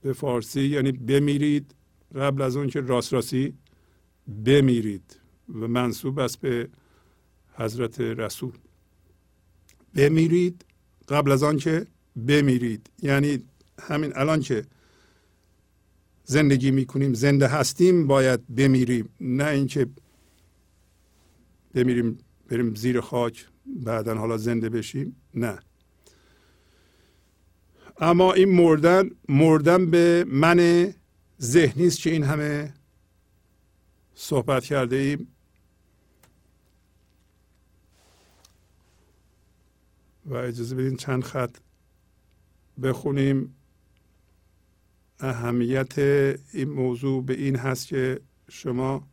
به فارسی یعنی بمیرید قبل از اون که راست راستی بمیرید و منصوب است به حضرت رسول. بمیرید قبل از آن که بمیرید. یعنی همین الان که زندگی می‌کنیم زنده هستیم باید بمیریم. نه اینکه بمیریم بریم زیر خاک بعدا حالا زنده بشیم. نه. اما این مردن مردن به من ذهنی است که این همه صحبت کرده ایم. و اجازه بدین چند خط بخونیم. اهمیت این موضوع به این هست که شما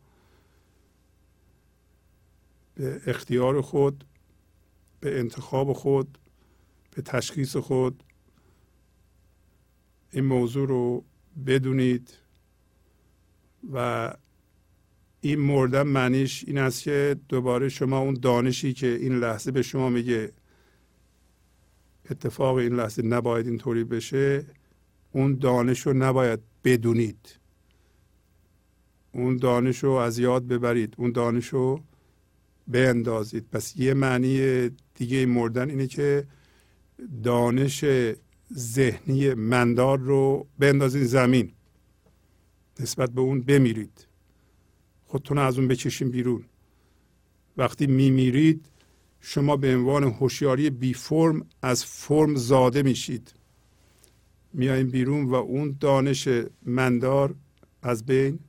به اختیار خود به انتخاب خود به تشخیص خود این موضوع رو بدونید و این مردن معنیش این است که دوباره شما اون دانشی که این لحظه به شما میگه اتفاق این لحظه نباید اینطوری بشه اون دانش رو نباید بدونید. اون دانش رو از یاد ببرید. اون دانش رو بیندازید. پس یه معنی دیگه مردن اینه که دانش ذهنی مندار رو بندازین زمین. نسبت به اون بمیرید. خودتون از اون بکشین بیرون. وقتی میمیرید شما به عنوان هوشیاری بی فرم از فرم زاده میشید. میاییم بیرون و اون دانش مندار از بین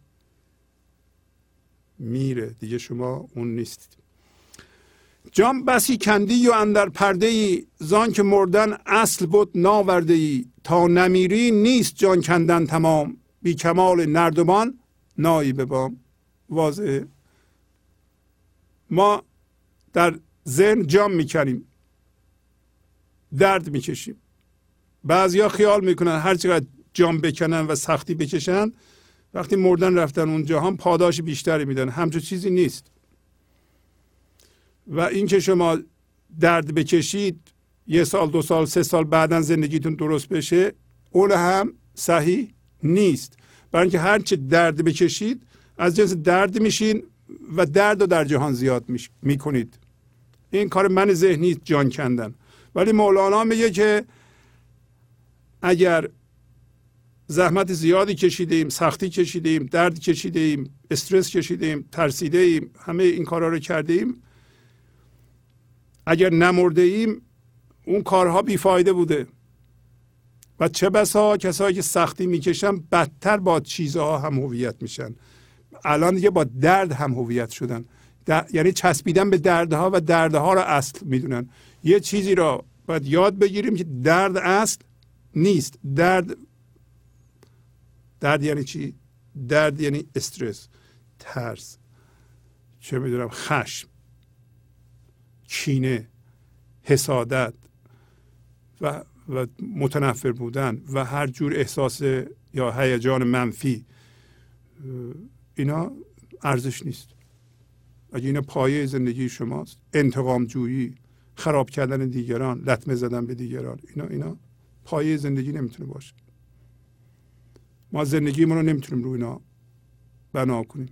میره. دیگه شما اون نیستید. جام بسی کندی و اندر پرده ای زان که مردن اصل بود ناورده ای تا نمیری نیست جان کندن تمام. بی کمال نردبان نایی ببام واضحه؟ ما در ذهن جام می‌کنیم. درد می‌کشیم. بعضیا خیال می‌کنن هر چقدر جام بکنن و سختی بکشن وقتی مردن رفتن اونجا هم پاداش بیشتری میدن. همچون چیزی نیست. و اینکه شما درد بکشید یه سال دو سال سه سال بعدا زندگیتون درست بشه اون هم صحیح نیست. برای اینکه هرچه درد بکشید از جنس درد میشین و درد رو در جهان زیاد می‌کنید. این کار من ذهنی جان کندن. ولی مولانا میگه که اگر زحمت زیادی کشیدیم سختی کشیدیم درد کشیدیم استرس کشیدیم ترسیده ایم همه این کارها رو کردیم اگر نمرده ایم اون کارها بیفایده بوده. و چه بسا کسایی که سختی می‌کشن بدتر با چیزها هم هویت میشن. الان دیگه با درد هم هویت شدن. یعنی چسبیدن به دردها و دردها رو اصل می‌دونن. یه چیزی را باید یاد بگیریم که درد اصل نیست. درد درد یعنی چی؟ درد یعنی استرس ترس چه می‌دونم خشم کینه حسادت و, و متنفر بودن و هر جور احساس یا هیجان منفی. اینا ارزش نیست. اگه اینا پایه زندگی شماست انتقام جویی خراب کردن دیگران لطمه زدن به دیگران اینا اینا پایه زندگی نمی‌تونه باشه. ما زندگیمون رو نمی‌تونیم روی اینا بنا کنیم.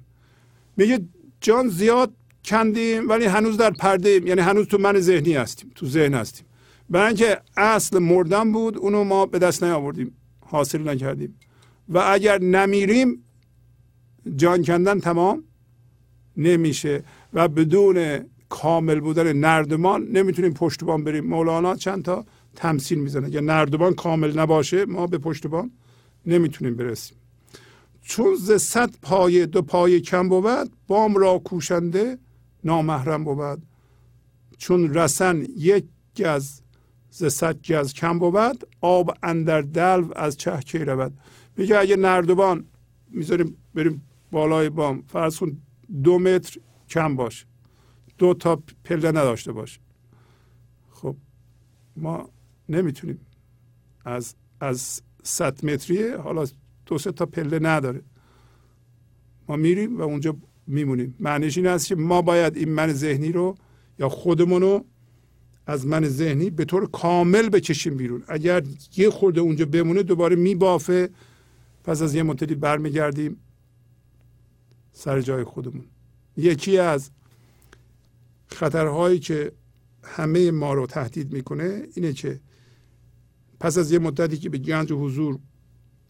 میگه جان زیاد کندیم ولی هنوز در پرده ایم. یعنی هنوز تو من ذهنی هستیم تو ذهن هستیم. برای اینکه اصل مردن بود اونو ما به دست نیاوردیم. حاصل نکردیم. و اگر نمیریم جان کندن تمام نمیشه و بدون کامل بودن نردمان نمی‌تونیم پشتبان بریم. مولانا چند تا تمثیل می‌زنه. اگر نردبان کامل نباشه ما به پشتبان نمی‌تونیم برسیم. چون ز صد پای دو پای کم بود بام را کوشنده نامحرم بود. چون رسن یک گز ز صد گز کم بود آب اندر دلو از چه کی رود. میگه اگه نردبان می‌ذاریم بریم بالای بام فرض کن دو متر کم باشه دو تا پله نداشته باشه خب ما نمی‌تونیم. از از صد متریه حالا دو سه تا پله نداره. ما میریم و اونجا میمونیم. معنیش این است که ما باید این من ذهنی رو یا خودمون از من ذهنی به طور کامل بکشیم بیرون. اگر یه خورده اونجا بمونه دوباره میبافه. پس از یه مدتی برمیگردیم سر جای خودمون. یکی از خطرهایی که همه ما رو تهدید می‌کنه اینه که پس از یه مدتی که به گنج و حضور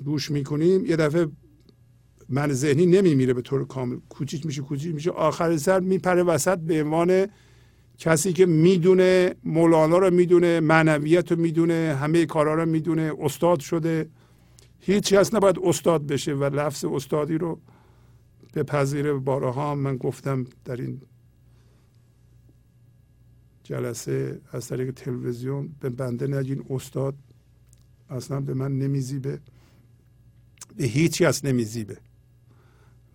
گوش می‌کنیم یه دفعه من ذهنی نمیمیره به طور کامل. کوچیک میشه کوچیک میشه. آخر سر میپره وسط به عنوان کسی که می‌دونه مولانا رو می‌دونه معنویت رو می‌دونه همه کارا رو می‌دونه استاد شده. هیچ کس نباید استاد بشه و لفظ استادی رو به پذیره بارها من گفتم در این جلسه از طریق تلویزیون به بنده نگین استاد اصلا به من نمیزیبه. به هیچ کس نمیزیبه.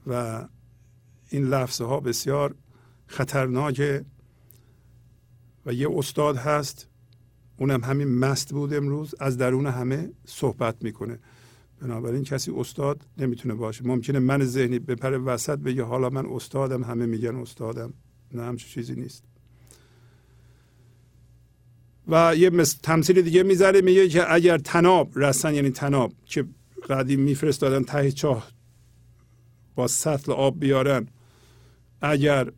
و این لفظ ها بسیار خطرناکه و یه استاد هست اونم همین مست بود امروز از درون همه صحبت می‌کنه. بنابراین کسی استاد نمی‌تونه باشه. ممکنه من ذهنی بپره وسط بگه حالا من استادم همه میگن استادم. نه همچه چیزی نیست. و یه تمثیل دیگه می‌ذاره میگه که اگر تناب رسن یعنی تناب که قدیم میفرستادن ته چاه با سطل آب بیارن اگر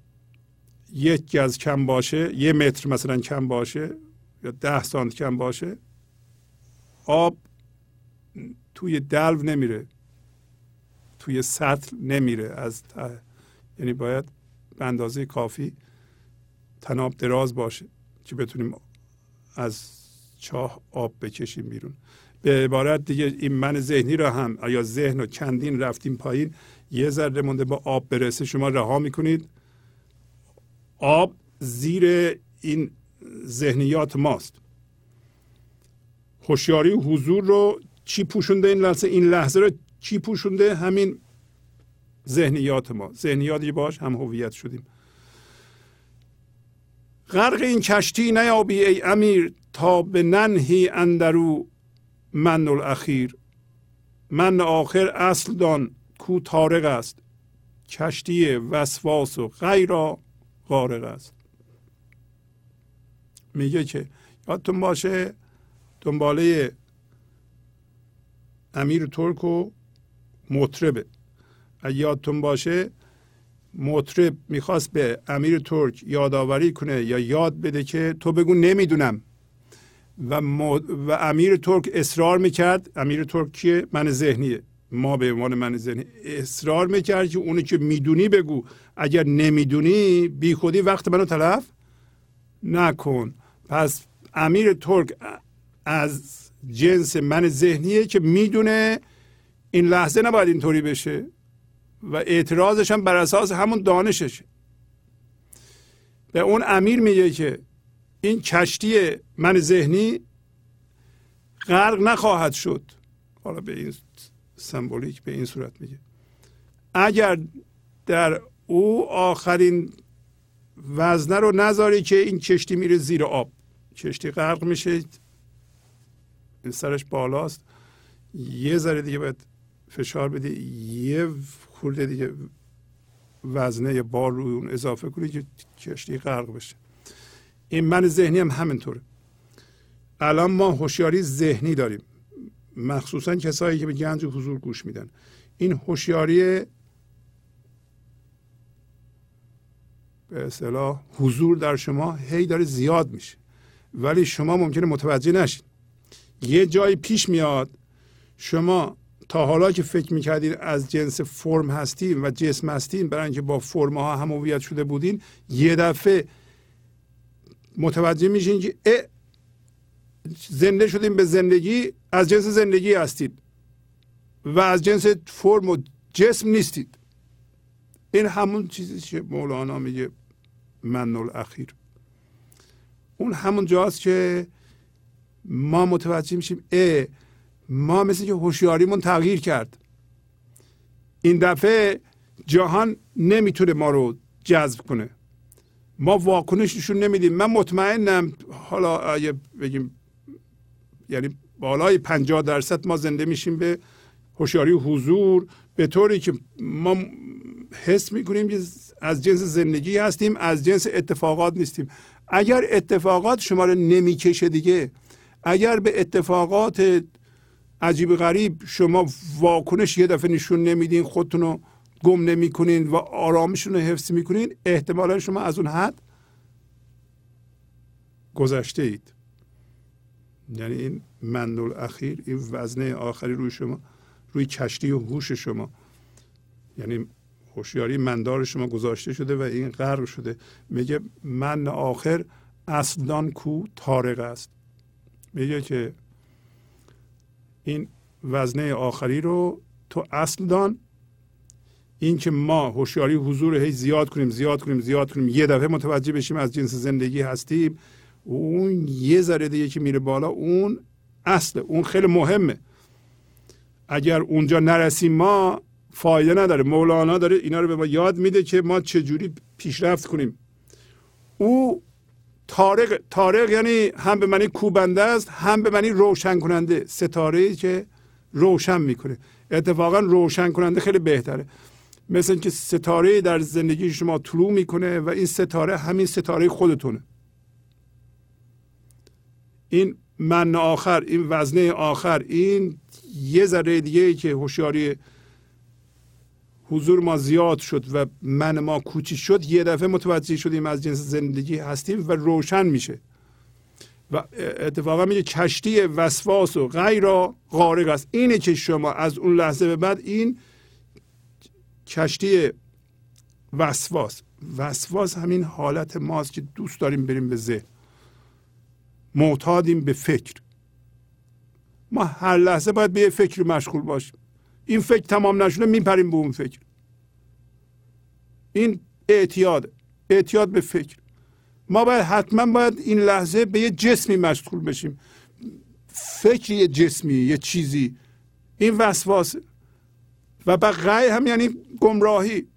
یک گز کم باشه یه متر مثلا کم باشه یا ده سانت کم باشه آب توی دلو نمیره توی سطل نمیره. از ته یعنی باید به اندازه کافی تناب دراز باشه که بتونیم از چاه آب بکشیم بیرون. به عبارت دیگه این من ذهنی را هم یا ذهن و کندین رفتیم پایین یه ذره مونده با آب برسه. شما رها می‌کنید. آب زیر این ذهنیات ماست. هوشیاری حضور رو چی پوشونده؟ این لحظه این لحظه رو چی پوشونده؟ همین ذهنیات ما. ذهنیاتی باش هم هویت شدیم. غرق این کشتی نیابی ای امیر تا به ننهی اندرو من الاخیر من آخر اصل دان کو تارق است. کشتی وسواس و غیرا غارق است. میگه که یادتون باشه دنباله امیر ترک و مطربه. یادتون باشه مطرب می‌خواست به امیر ترک یادآوری کنه یا یاد بده که تو بگو نمی‌دونم. و, و امیر ترک اصرار می‌کرد. امیر ترک کیه من ذهنیه. ما به عنوان من ذهنی اصرار می‌کرد که اونی که می‌دونی بگو. اگر نمی‌دونی بی خودی وقت منو تلف نکن. پس امیر ترک از جنس من ذهنیه که می‌دونه این لحظه نباید اینطوری بشه. و اعتراضش هم بر اساس همون دانشش. به اون امیر میگه که این کشتی من ذهنی غرق نخواهد شد. حالا به این سمبولیک به این صورت میگه. اگر در او آخرین وزنه رو نذاری که این کشتی میره زیر آب. کشتی غرق میشه. این سرش بالاست. یه ذره دیگه باید فشار بدی. یه خورده دیگه وزنه بار روی اون اضافه کنی که کشتی غرق بشه. این من ذهنی هم همینطوره. الان ما هوشیاری ذهنی داریم. مخصوصا کسایی که به گنج حضور گوش میدن. این هوشیاری به اصطلاح حضور در شما هی داره زیاد میشه. ولی شما ممکنه متوجه نشید یه جایی پیش میاد شما تا حالا که فکر می‌کردین از جنس فرم هستیم و جسم هستیم برای اینکه با فرم ها هم هویت شده بودین یه دفعه متوجه میشین که زنده شدیم به زندگی از جنس زندگی هستید و از جنس فرم و جسم نیستید. این همون چیزی که مولانا میگه من الاخیر اون همون جاست که ما متوجه میشیم اه ما مثل که هوشیاریمون تغییر کرد. این دفعه جهان نمی‌تونه ما رو جذب کنه. ما واکنش نشون نمیدیم. من مطمئنم حالا اگه بگیم یعنی بالای 50 درصد ما زنده میشیم به هوشیاری حضور به طوری که ما حس می‌کنیم که از جنس زندگی هستیم از جنس اتفاقات نیستیم. اگر اتفاقات شما رو نمی‌کشه دیگه اگر به اتفاقات عجیب غریب شما واکنش یه دفعه نشون نمیدین خودتون رو گم نمی‌کنین و آرامشون رو حفظ می‌کنین احتمالا شما از اون حد گذشته اید یعنی این مندل اخیر این وزنه آخری روی شما روی کشتی و هوش شما. یعنی هوشیاری مندار شما گذاشته شده و این غرق شده. میگه من آخر اصلان کو تارق است. میگه که این وزنه آخری رو تو اصل دان. این که ما هوشیاری حضور هی زیاد کنیم زیاد کنیم زیاد کنیم یه دفعه متوجه بشیم از جنس زندگی هستیم اون یه ذره دیگه که میره بالا اون اصله اون خیلی مهمه. اگر اونجا نرسیم ما فایده نداره مولانا داره اینا رو به ما یاد میده که ما چجوری پیشرفت کنیم. او تارق تارق یعنی هم به معنی کوبنده است هم به معنی روشن کننده ستاره که روشن می‌کنه. اتفاقا روشن کننده خیلی بهتره. مثل اینکه ستاره در زندگی شما طلوع می‌کنه و این ستاره همین ستاره خودتونه. این من آخر این وزنه آخر این یه ذره دیگه که هوشیاری حضور ما زیاد شد و من ما کوچیک شد یه دفعه متوجه شدیم از جنس زندگی هستیم و روشن میشه. و اتفاقا میگه کشتی وسواس و غیر غارق است. اینه که شما از اون لحظه به بعد این کشتی وسواس وسواس همین حالت ماست که دوست داریم بریم به ذهن. معتادیم به فکر. ما هر لحظه باید به فکر مشغول باشیم. این فکر تمام نشده میپریم به اون فکر. این اعتیاد اعتیاد به فکر. ما باید حتما باید این لحظه به یه جسمی مشغول بشیم. فکر یه جسمی یه چیزی. این وسواس. و بقیه هم یعنی گمراهی.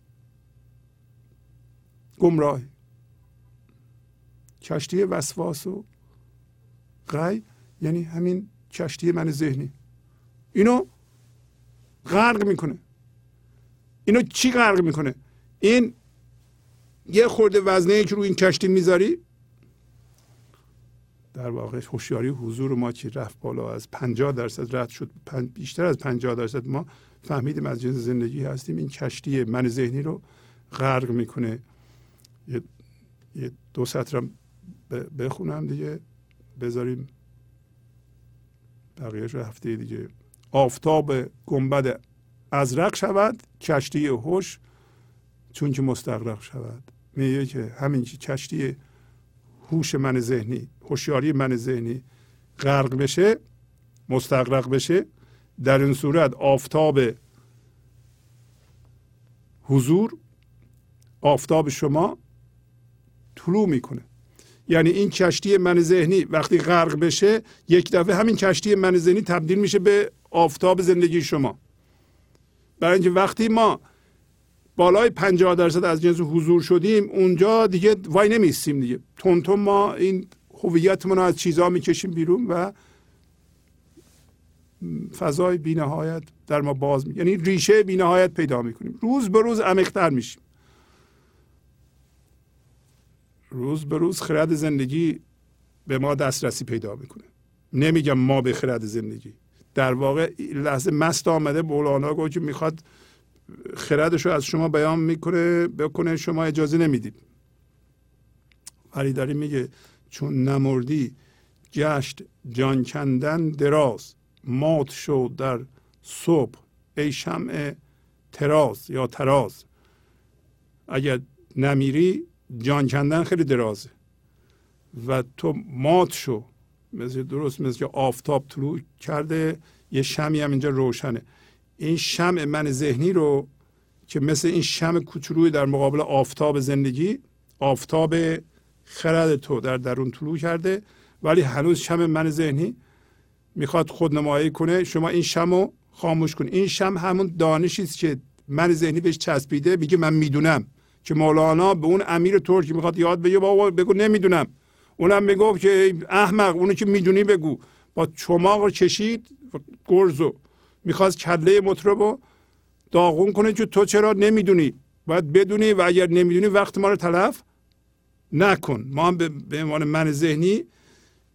گمراهی. کشتی وسواس و غی یعنی همین کشتی من ذهنی. اینو غرق می‌کنه. اینو چی غرق می‌کنه؟ این یه خورده وزنه که رو این کشتی می‌ذاری در واقع هوشیاری حضور ما که رفت بالا؟ از 50 درصد رد شد. بیشتر از 50 درصد ما فهمیدیم از جنس زندگی هستیم. این کشتی من ذهنی رو غرق می‌کنه. یه, یه دو سطرم بخونم دیگه. بذاریم. بقیهش رو هفته دیگه آفتاب گنبد ازرق شود کشتی هوش چون که مستقرق شود. میگه که همین کشتی هوش من ذهنی هوشیاری من ذهنی غرق بشه مستقرق بشه در این صورت آفتاب حضور آفتاب شما طلوع می‌کنه. یعنی این کشتی من ذهنی وقتی غرق بشه یک دفعه همین کشتی من ذهنی تبدیل میشه به آفتاب زندگی شما. برای اینکه وقتی ما بالای 50 درصد از جنس حضور شدیم اونجا دیگه وای نمیستیم دیگه. تون ما این هویتمون رو از چیزها می‌کشیم بیرون و فضای بینهایت در ما باز می یعنی ریشه بینهایت پیدا می‌کنیم. روز به روز عمیقتر میشیم. روز به روز خرد زندگی به ما دسترسی پیدا می‌کنه. نمیگم ما به خرد زندگی. در واقع لحظه مست آمده مولانا گفت که می‌خواد خردش رو از شما بیان می‌کنه بکنه شما اجازه نمی‌دید. ولی داری میگه چون نمردی گشت جان کندن دراز مات شد در صبح ای شمع تراز یا تراز اگر نمیری جان کندن خیلی درازه. و تو مات شو مثل درست مثل که آفتاب طلوع کرده یه شمی هم اینجا روشنه. این شمع من ذهنی رو که مثل این شم کوچولوی در مقابل آفتاب زندگی آفتاب خرد تو در درون طلوع کرده ولی هنوز شم من ذهنی می‌خواد خودنمایی کنه. شما این شم رو خاموش کن. این شم همون دانشی است که من ذهنی بهش چسبیده میگه من می‌دونم که مولانا به اون امیر ترکی می‌خواد یاد بگه بابا بگو نمی‌دونم. اونم می‌گفت که احمق اونو که می‌دونی بگو. با چماق رو کشید گرزو می‌خواست کله مطربو داغون کنه که تو چرا نمی‌دونی؟ باید بدونی و اگر نمی‌دونی وقت ما رو تلف نکن. ما هم به عنوان من ذهنی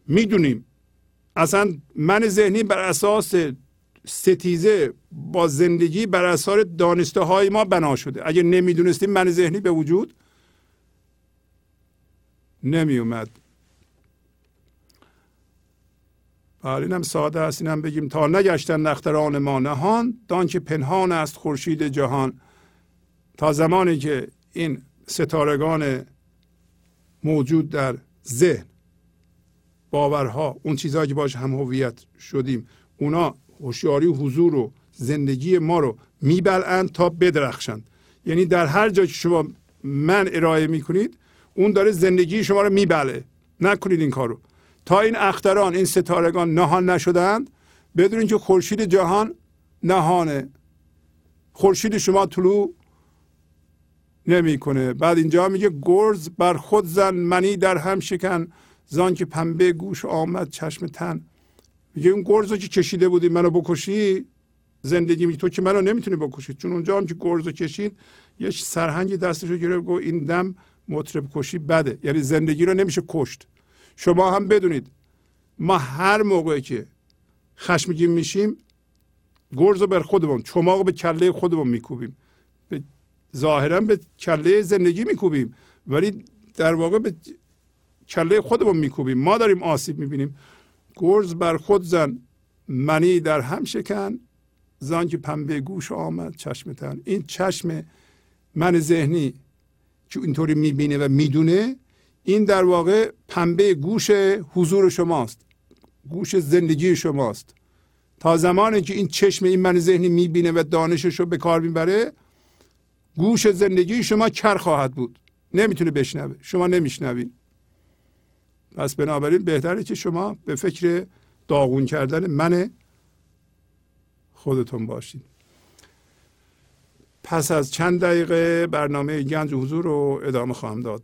می‌دونیم. اصلا من ذهنی بر اساس ستیزه با زندگی بر اثر دانسته های ما بنا شده. اگر نمی‌دونستیم من ذهنی به وجود نمی اومد بله اینم ساده است اینم بگیم تا نگشتن نختران ما نهان دان که پنهان است خورشید جهان. تا زمانی که این ستارگان موجود در ذهن باورها اون چیزهایی که باش هم هویت شدیم اونا هوشیاری حضور و زندگی ما رو میبلند تا بدرخشند. یعنی در هر جا که شما من ارائه می‌کنید اون داره زندگی شما رو میبله. نکنید این کارو. تا این اختران این ستارگان نهان نشدند بدونید که خورشید جهان نهانه. خورشید شما طلوع نمی‌کنه. بعد اینجا میگه گرز بر خود زن منی در هم شکن. زان که پنبه گوش آمد چشم تن. میگه اون گرز رو که کشیده بودی منو بکشی زندگی می تو که منو نمی‌تونی بکشی. چون اونجا هم که گرز رو کشید یه سرهنگی دستش رو گرفت گفت این دم مطرب کشی بده. یعنی زندگی رو نمیشه کشت. شما هم بدونید. ما هر موقعی که خشمگین میشیم گرز رو بر خودمون چماق به کله خودمون میکوبیم. ظاهرا به کله زندگی میکوبیم ولی در واقع به کله خودمون میکوبیم. ما داریم آسیب می‌بینیم. گرز بر خود زن منی در هم شکن. زان که پنبه گوش آمد چشم تن. این چشم من ذهنی که اینطوری می‌بینه و می‌دونه این در واقع پنبه گوش حضور شماست گوش زندگی شماست. تا زمانی که این چشم این من ذهنی می‌بینه و دانشش رو به کار می‌بره گوش زندگی شما کر خواهد بود؟ نمی‌تونه بشنوه. شما نمیشنوید پس بنابراین بهتره که شما به فکر داغون کردن من خودتون باشید پس از چند دقیقه برنامه گنج حضور رو ادامه خواهم داد.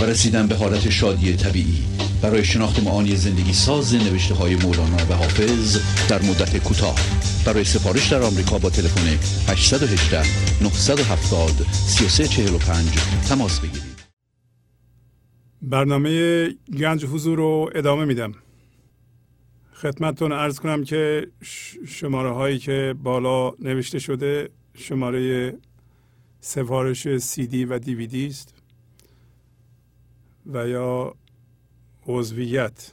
و رسیدن به حالت شادی طبیعی. برای شناخت معانی زندگی ساز نوشته های مولانا و حافظ در مدت کوتاه. برای سفارش در آمریکا با تلفن 818 970 3345 تماس بگیرید. برنامه گنج حضور رو ادامه میدم. خدمتتون ارز کنم که شماره هایی که بالا نوشته شده شماره سفارش سی دی و دیویدی است. و یا عضویت.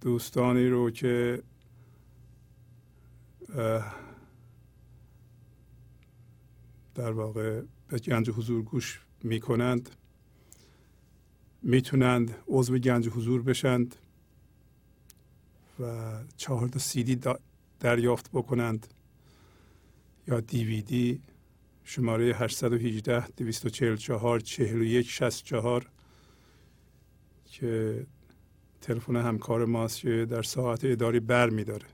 دوستانی رو که در واقع به گنج حضور گوش می کنند می‌تونند عضو گنج حضور بشند و چهار تا سیدی دریافت بکنند یا دیویدی شماره 818 244 41 64 که تلفن همکار ماست که در ساعت اداری بر می داره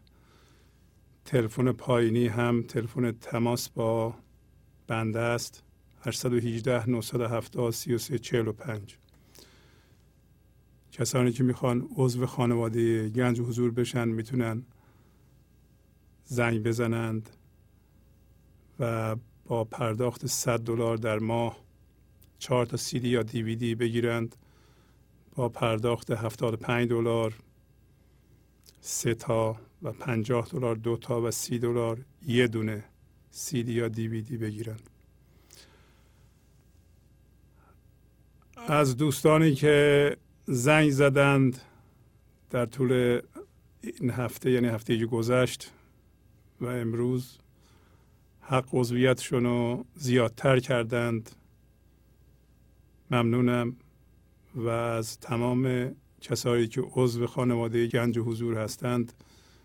تلفن پایینی هم تلفن تماس با بنده است. 818 970 33 45 کسانی که می‌خوان عضو خانواده گنج حضور بشن می‌تونن زنگ بزنند و با پرداخت 100 دلار در ماه چهار تا سیدی یا دیویدی بگیرند. با پرداخت 75 دلار سه تا و 50 دلار دو تا و سی دلار یه دونه سیدی یا دیویدی بگیرند. از دوستانی که زنگ زدند در طول این هفته یعنی هفته گذشت و امروز حق عضویتشون رو زیادتر کردند. ممنونم و از تمام کسایی که عضو خانواده گنج حضور هستند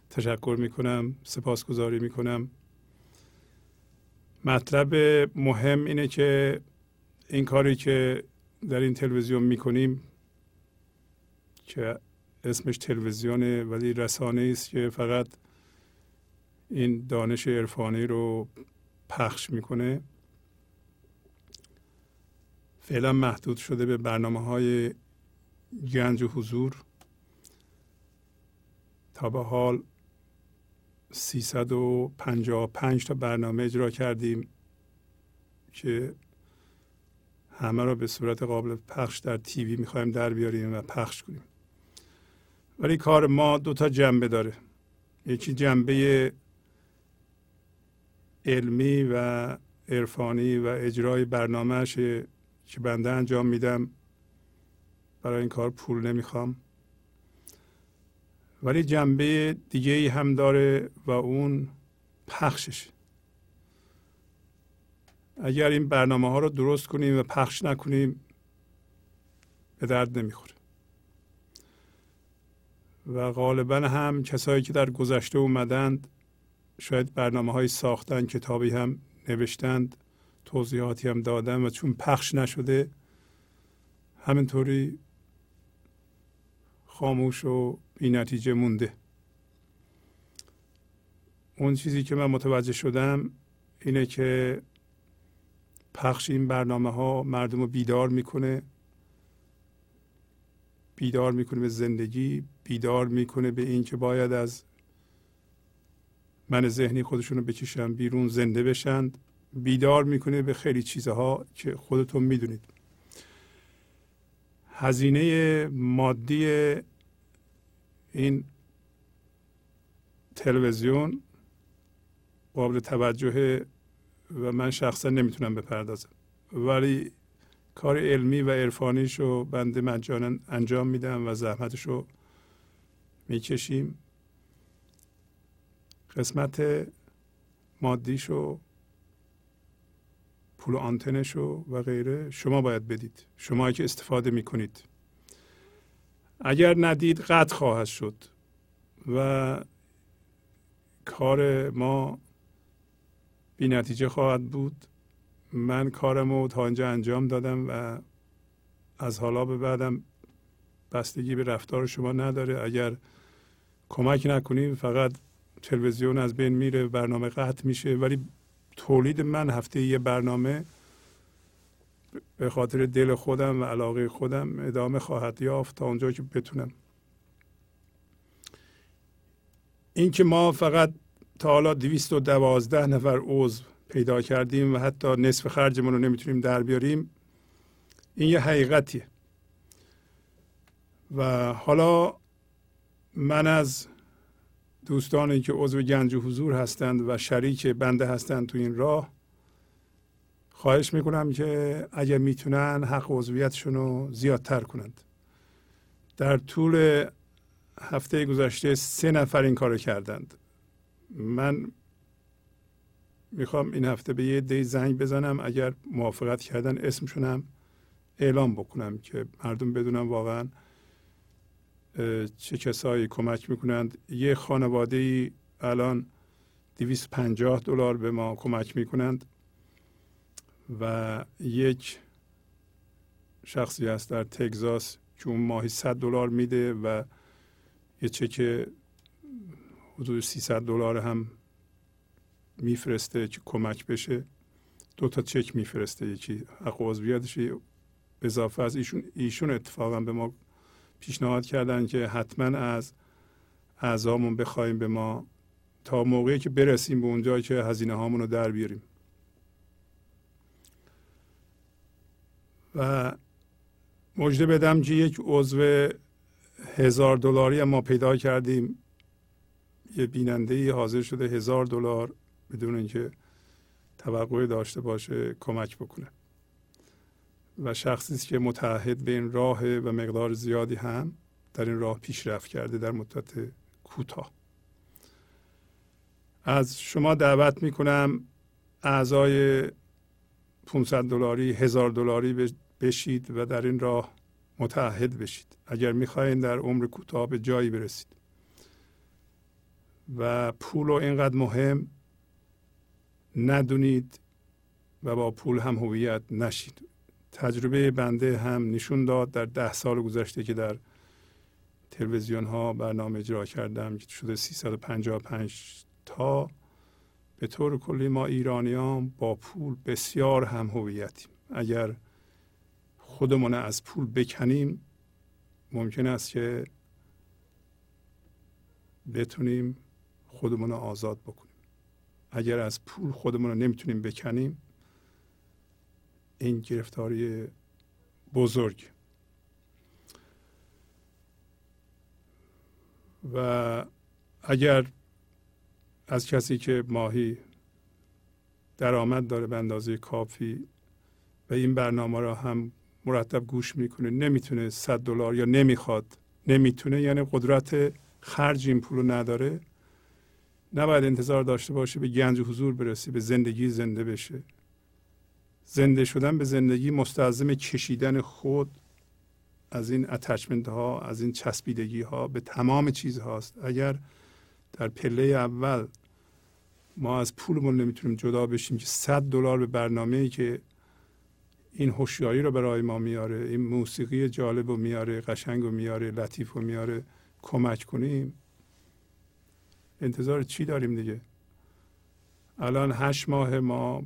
تشکر می‌کنم سپاسگزاری می‌کنم. مطلب مهم اینه که این کاری که در این تلویزیون می‌کنیم که اسمش تلویزیونه ولی رسانه است که فقط این دانش عرفانی رو پخش می‌کنه. فعلا محدود شده به برنامه های گنج و حضور. تا به حال 355 تا برنامه اجرا کردیم که همه را به صورت قابل پخش در تیوی می‌خوایم در بیاریم و پخش کنیم. ولی کار ما دو تا جنبه داره. یکی جنبه علمی و عرفانی و اجرای برنامهش که بنده انجام میدم برای این کار پول نمی‌خوام. ولی جنبه دیگه ای هم داره و اون پخشش. اگر این برنامه ها رو درست کنیم و پخش نکنیم به درد نمی‌خوره. و غالبا هم کسایی که در گذشته اومدند شاید برنامه های ساختن کتابی هم نوشتند توضیحاتی هم دادن و چون پخش نشده همینطوری خاموش و بی نتیجه مونده. اون چیزی که من متوجه شدم اینه که پخش این برنامه ها مردم رو بیدار می‌کنه. بیدار می‌کنه به زندگی بیدار می‌کنه به این که باید از من ذهنی خودشون رو بکشن بیرون زنده بشند بیدار می‌کنه به خیلی چیزها که خودتون می‌دونید. هزینه مادی این تلویزیون قابل توجه و من شخصا نمی‌تونم بپردازم. ولی کار علمی و عرفانیش رو بنده مجانا انجام میدم و زحمتش رو می‌کشیم. قسمت مادیش و پول آنتنش و, و غیره شما باید بدید. شما که استفاده می‌کنید. اگر ندید قطع خواهد شد. و کار ما بی نتیجه خواهد بود. من کارم رو تا اینجا انجام دادم و از حالا به بعدم بستگی به رفتار شما نداره. اگر کمک نکنیم فقط تلویزیون از بین میره برنامه قطع میشه. ولی تولید من هفته یه برنامه به خاطر دل خودم و علاقه خودم ادامه خواهد یافت تا اونجا که بتونم. اینکه ما فقط تا حالا دوازده نفر عضو پیدا کردیم و حتی نصف خرجمون رو نمی‌تونیم در بیاریم این یه حقیقتیه. و حالا من از دوستانی که عضو گنج حضور هستند و شریک بنده هستند تو این راه خواهش می‌کنم که اگر می‌تونن حق عضویتشون رو زیادتر کنند. در طول هفته گذشته سه نفر این کارو کردند. من می‌خوام این هفته به یه دی زنگ بزنم اگر موافقت کردن اسمشونم اعلام بکنم که مردم بدونم واقعا چه کسایی کمک می‌کنند؟ یه خانواده ای الان 250 دلار به ما کمک می‌کنند و یک شخصی هست در تگزاس که اون ماهی 100 دلار میده و یه چک حدود 300 دلار هم میفرسته که کمک بشه. دو تا چک میفرسته یکی حق عضویتش اضافه از ایشون ایشون اتفاقا به ما پیشنهاد کردن که حتما از اعضامون بخوایم به ما تا موقعی که برسیم به اونجا که هزینه هامون رو در بیاریم. و مجده بدم که یک عضو هزار دلاری ما پیدا کردیم. یه بیننده ای حاضر شده هزار دلار بدون اینکه توقعی داشته باشه کمک بکنه. و شخصی است که متعهد به این راه و مقدار زیادی هم در این راه پیشرفت کرده در مدت کوتاه. از شما دعوت می‌کنم اعضای 500 دلاری هزار دلاری بشید و در این راه متعهد بشید. اگر می‌خواهید در عمر کوتاه به جایی برسید. و پول رو اینقدر مهم ندونید و با پول هم هویت نشید. تجربه بنده هم نشون داد در ده سال گذشته که در تلویزیون ها برنامه اجرا کردم که شده 355 تا. به طور کلی ما ایرانیان با پول بسیار هم هویتیم. اگر خودمون از پول بکنیم ممکن است که بتونیم خودمون رو آزاد بکنیم. اگر از پول خودمون رو نمی‌تونیم بکنیم این گرفتاری بزرگ. و اگر از کسی که ماهی درآمد داره به اندازه کافی و این برنامه را هم مرتب گوش می‌کنه نمی‌تونه 100 دلار یا نمی‌خواد نمی‌تونه یعنی قدرت خرج این پول نداره نباید انتظار داشته باشه به گنج حضور برسه به زندگی زنده بشه. زنده شدن به زندگی مستلزم کشیدن خود از این اتچمنت ها از این چسبیدگی ها به تمام چیز هاست. اگر در پله اول ما از پولمون نمی‌تونیم جدا بشیم که 100 دلار به برنامه ای که این هوشیاری رو برای ما میاره این موسیقی جالب و میاره قشنگ و میاره لطیف و میاره کمک کنیم انتظار چی داریم دیگه؟ الان هشت ماه ما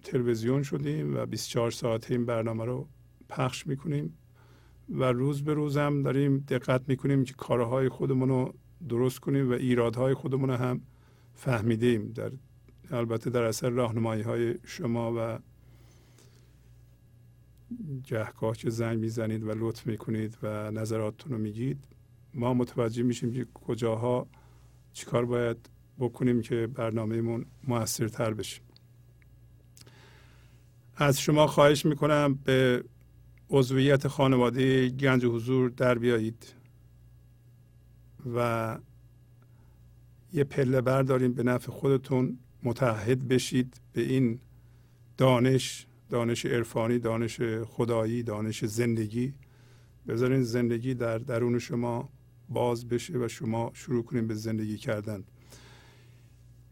تلویزیون شدیم و 24 ساعت این برنامه رو پخش می‌کنیم و روز به روز هم داریم دقت می‌کنیم که کارهای خودمون رو درست کنیم و ایرادهای خودمون رو هم فهمیدیم. در البته در اثر راهنمایی های شما و گهگاه که زنگ می‌زنید و لطف می‌کنید و نظراتتون رو میگید ما متوجه میشیم که کجاها چیکار باید بکنیم که برنامهمون موثرتر بشه. از شما خواهش می‌کنم به عضویت خانواده گنج حضور در بیایید و یه پله برداریم به نفع خودتون متحد بشید به این دانش دانش عرفانی دانش خدایی دانش زندگی. بذارین زندگی در درون شما باز بشه و شما شروع کنیم به زندگی کردن.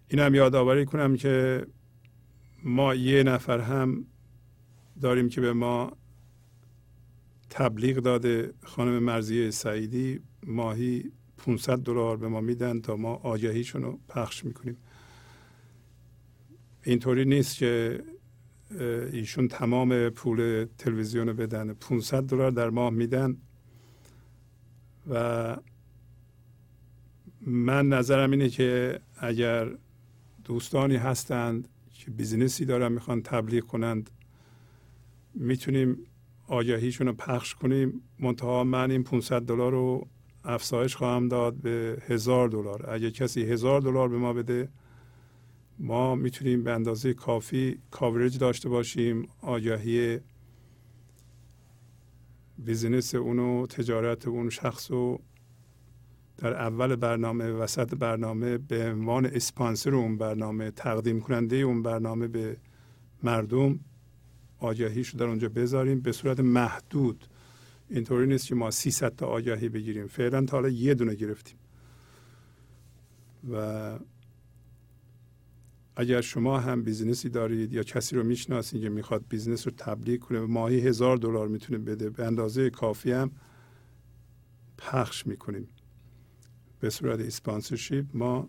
این هم یادآوری کنم که ما یه نفر هم داریم که به ما تبلیغ داده خانم مرزیه سعیدی ماهی 500 دلار به ما میدن تا ما آگهیشون رو پخش می‌کنیم. اینطوری نیست که ایشون تمام پول تلویزیون رو بدن. 500 دلار در ماه میدن و من نظرم اینه که اگر دوستانی هستند که بیزینسی دارن می‌خوان تبلیغ کنند می‌تونیم آگهیشون رو پخش کنیم. منتها من این 500 دلار رو افزایش خواهم داد به هزار دلار. اگه کسی هزار دلار به ما بده ما می‌تونیم به اندازه کافی coverage داشته باشیم آگهی business اونو تجارت اون شخص رو در اول برنامه وسط برنامه به عنوان اسپانسر اون برنامه تقدیم کننده اون برنامه به مردم آگهیش رو در اونجا بذاریم. به صورت محدود. اینطوری نیست که ما 300 تا آگهی بگیریم. فعلا تا حالا یه دونه گرفتیم. و اگر شما هم business ی دارید یا کسی رو می‌شناسید که می‌خواد business رو تبلیغ کنه ماهی هزار دلار می‌تونه بده. به اندازه کافی هم پخش می‌کنیم. به صورت sponsorship ما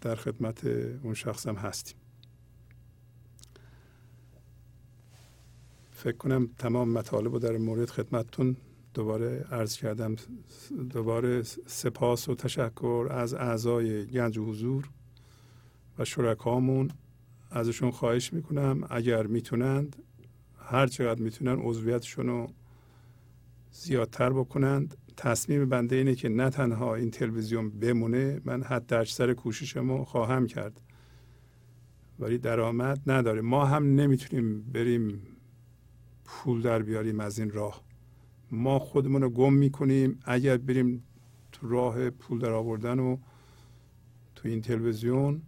در خدمت اون شخص هم هستیم. فکر کنم تمام مطالب رو در مورد خدمتتون دوباره عرض کردم. دوباره سپاس و تشکر از اعضای گنج و حضور و شرکامون. ازشون خواهش می‌کنم اگر می‌تونند هر چقدر می‌تونن عضویتشون رو زیادتر بکنند. تصمیم بنده اینه که نه تنها این تلویزیون بمونه من حد اکثر کوششمو خواهم کرد. ولی درآمد نداره. ما هم نمی‌تونیم بریم پول در بیاریم از این راه. ما خودمون رو گم می‌کنیم. اگر بریم تو راه پول در آوردن و تو این تلویزیون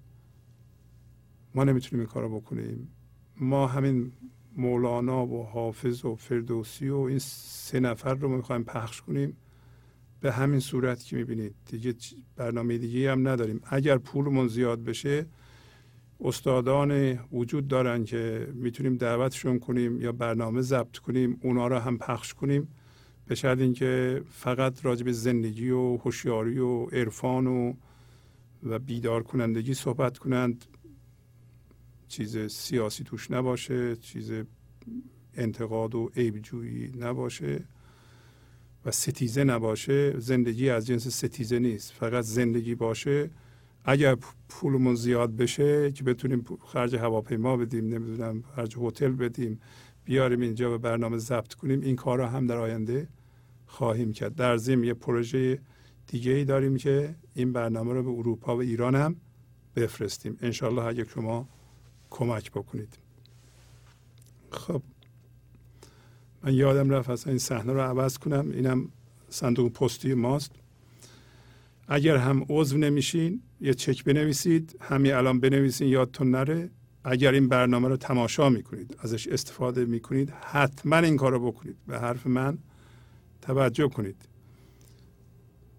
ما نمی‌تونیم این کارو بکنیم. ما همین مولانا و حافظ و فردوسی و این سه نفر رو می‌خوایم پخش کنیم. به همین صورت که می‌بینید دیگه برنامه دیگه هم نداریم. اگر پولمون زیاد بشه استادان وجود دارن که می‌تونیم دعوتشون کنیم یا برنامه ضبط کنیم اونا رو هم پخش کنیم. به شرط اینکه فقط راجع به زندگی و هوشیاری و عرفان و و بیدار کنندگی صحبت کنند. چیز سیاسی توش نباشه چیز انتقاد و عیبجویی نباشه و ستیزه نباشه. زندگی از جنس ستیزه نیست. فقط زندگی باشه. اگر پولمون زیاد بشه که بتونیم خرج هواپیما بدیم نمی‌دونم خرج هتل بدیم بیاریم اینجا به برنامه ضبط کنیم این کار رو هم در آینده خواهیم کرد. در ضمن یه پروژه دیگه ای داریم که این برنامه رو به اروپا و ایران هم بفرستیم. انشالله اگه شما کمک بکنید. خب. من یادم رفت اصلا این صحنه رو عوض کنم. اینم صندوق پستی ماست. اگر هم عضو نمیشین یه چک بنویسید همین الان بنویسین یادتون نره. اگر این برنامه رو تماشا می‌کنید ازش استفاده می‌کنید حتما این کار رو بکنید. به حرف من توجه کنید.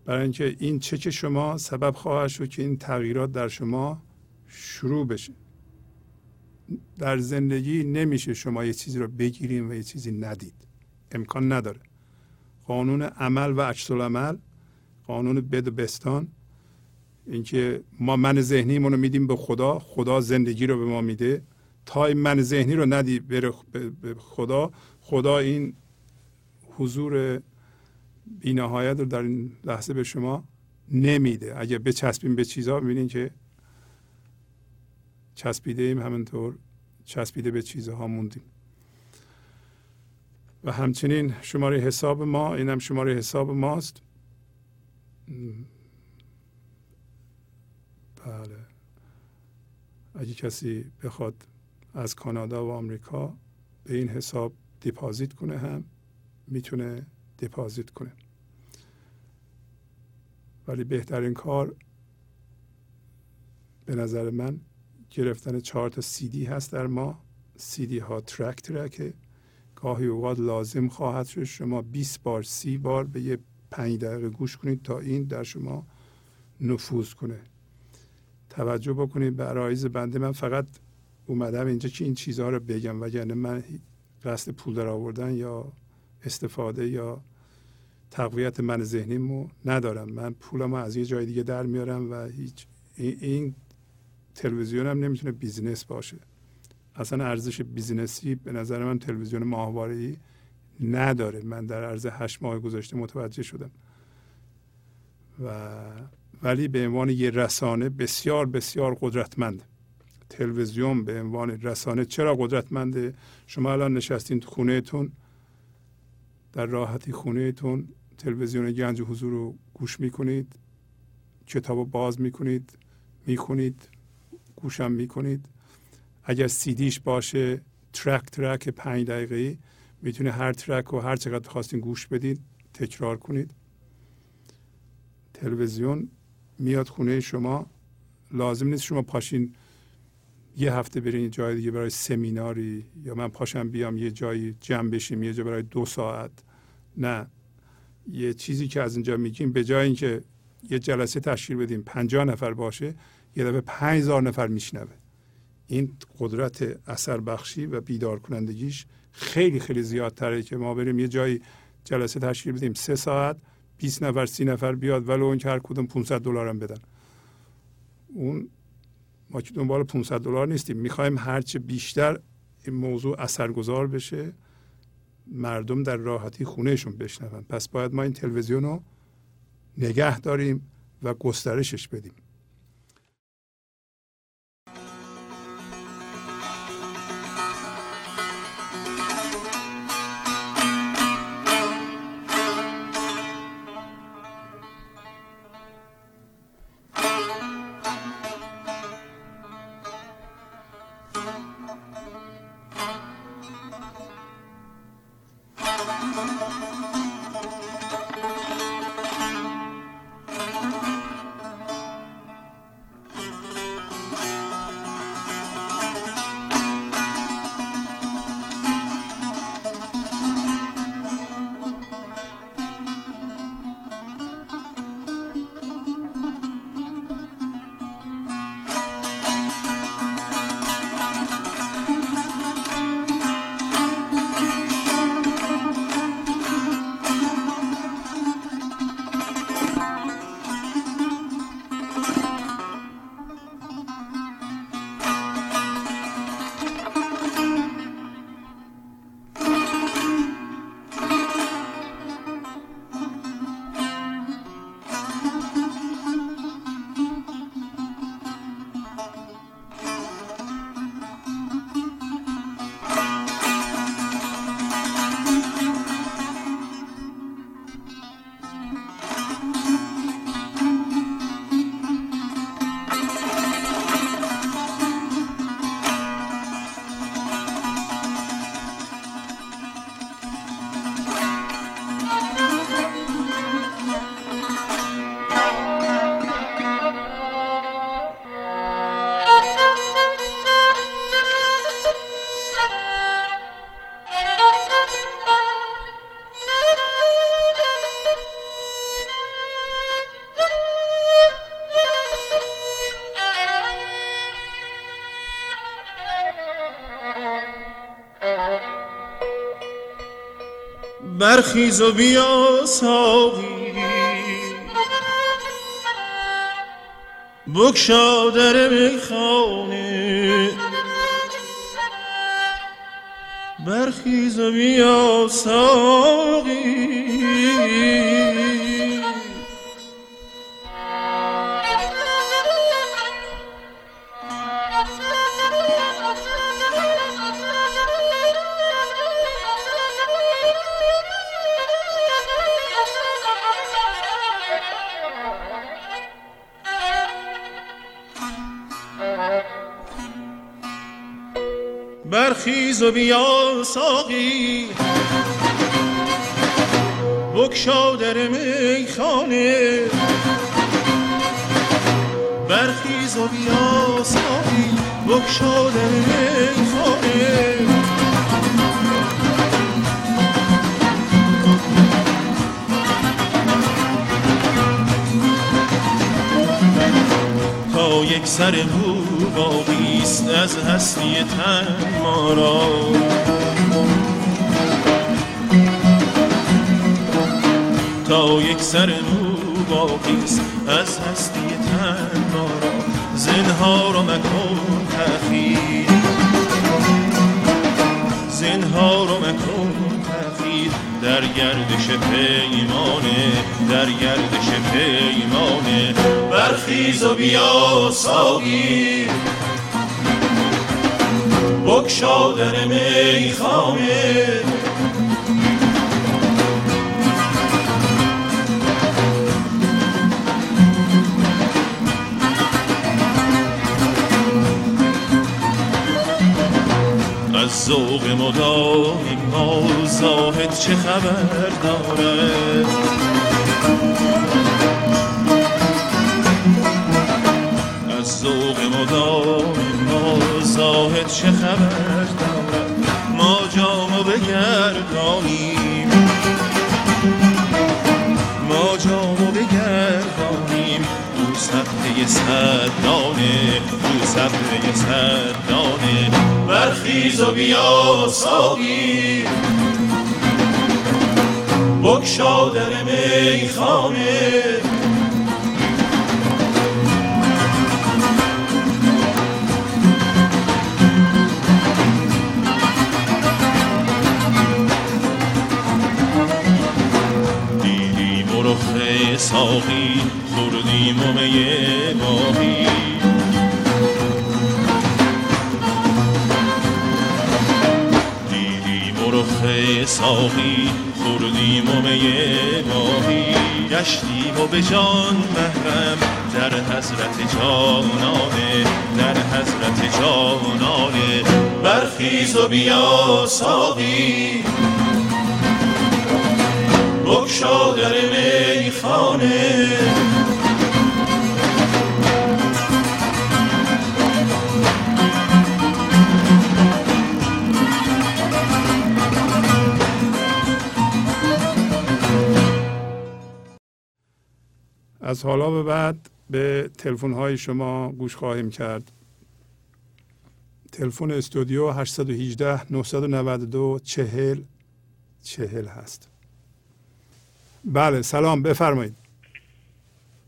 برای اینکه این چک شما سبب خواهد شد که این تغییرات در شما شروع بشه. در زندگی نمیشه شما یه چیزی رو بگیریم و یه چیزی ندید. امکان نداره. قانون عمل و عکس عمل قانون بد بستان. اینکه ما من ذهنیمون رو میدیم به خدا خدا زندگی رو به ما میده. تا این من ذهنی رو ندی بره به خدا خدا این حضور بینهایت رو در این لحظه به شما نمیده. اگه بچسبیم به چیزها ببینین که چسبیده ایم همینطور چسبیده به چیزها موندیم. و همچنین شماره حساب ما اینم شماره حساب ماست. بله. اگه کسی بخواد از کانادا و آمریکا به این حساب دیپازیت کنه هم می‌تونه دیپازیت کنه. ولی بهترین کار به نظر من گرفتن چهار تا سی دی هست در ما. سی دی ها ترک ترکه گاهی اوقات لازم خواهد شد شما 20 بار سی بار به یه پنج دقیقه گوش کنید تا این در شما نفوذ کنه. توجه بکنید به عرایز بنده من. فقط اومدم اینجا که این چیزها رو بگم وگرنه من قصد پول در آوردن یا استفاده یا تقویت من ذهنیمو ندارم. من پولم از یه جای دیگه در میارم و هیچ این تلویزیون هم نمی‌تونه business باشه. اصلا ارزش business ی به نظر من تلویزیون ماهواره نداره. من در عرض هشت ماه گذشته متوجه شدم. و ولی به عنوان یه رسانه بسیار بسیار قدرتمند. تلویزیون به عنوان رسانه چرا قدرتمنده؟ شما الان نشستین تو خونهتون در راحتی خونهتون تلویزیون گنج حضور رو گوش می‌کنید کتاب باز می‌کنید می‌خونید گوشم می‌کنید. اگر سیدیش باشه ترک ترک پنج دقیقه می‌تونه هر ترک و هر چقدر خواستین گوش بدید تکرار کنید. تلویزیون میاد خونه شما. لازم نیست شما پاشین یه هفته برین جای دیگه برای سمیناری یا من پاشم بیام یه جایی جمع بشیم یه جا برای دو ساعت. نه. یه چیزی که از اینجا میگیم به جای اینکه یه جلسه تشکیل بدیم پنجاه نفر باشه یه دفعه پنج نفر میشنوه. این قدرت اثر بخشی و بیدار کنندگیش خیلی خیلی زیادتره که ما بریم یه جایی جلسه تشکیل بدیم. سه ساعت 20 نفر سی نفر بیاد ولو اون که هر کدوم 500 دلار هم بدن. اون ما که دنبال 500 دلار نیستیم. می‌خوایم هرچه بیشتر این موضوع اثرگذار بشه مردم در راحتی خونهشون بشنون. پس باید ما این تلویزیون رو نگه داریم و گسترشش بدیم. برخیز و بیا ساقی. بکشا در میخانه. برخیز و بیا ساقی. و بیا ساقی. بکشا در میخانه. برخیز و بیا ساقی. بکشا در میخانه. یک سر مو باقیست از هستی تن ما را. تا یک سر مو باقیست از هستی تن ما را. زنها رو مکن تخییر زنها رو مکن تخییر در گردش پیمانه در گردش پیمانه برخیز و بیا ساقی. بکشا در میخانه. از ذوق مدام ما زاهد چه خبر دارد؟ از ذوق مدام ما زاهد چه خبر دارد؟ ما جامو بگردانیم. ما جامو بگردانیم. او صفحه صد دانه او صفحه صد دانه برخیز و بیا ساقی. بکشا در میخانه ساقی خوردیم و می ماهی دیدیم و رخ ساقی خوردیم و می ماهی گشتیم و به جان محرم در حضرت جانانه در حضرت جانانه برخیز و بیا ساقی. بکشا در میخانه. از حالا به بعد به تلفن های شما گوش خواهیم کرد. تلفن استودیو 818 992 40 40 هست. بله سلام بفرمایید.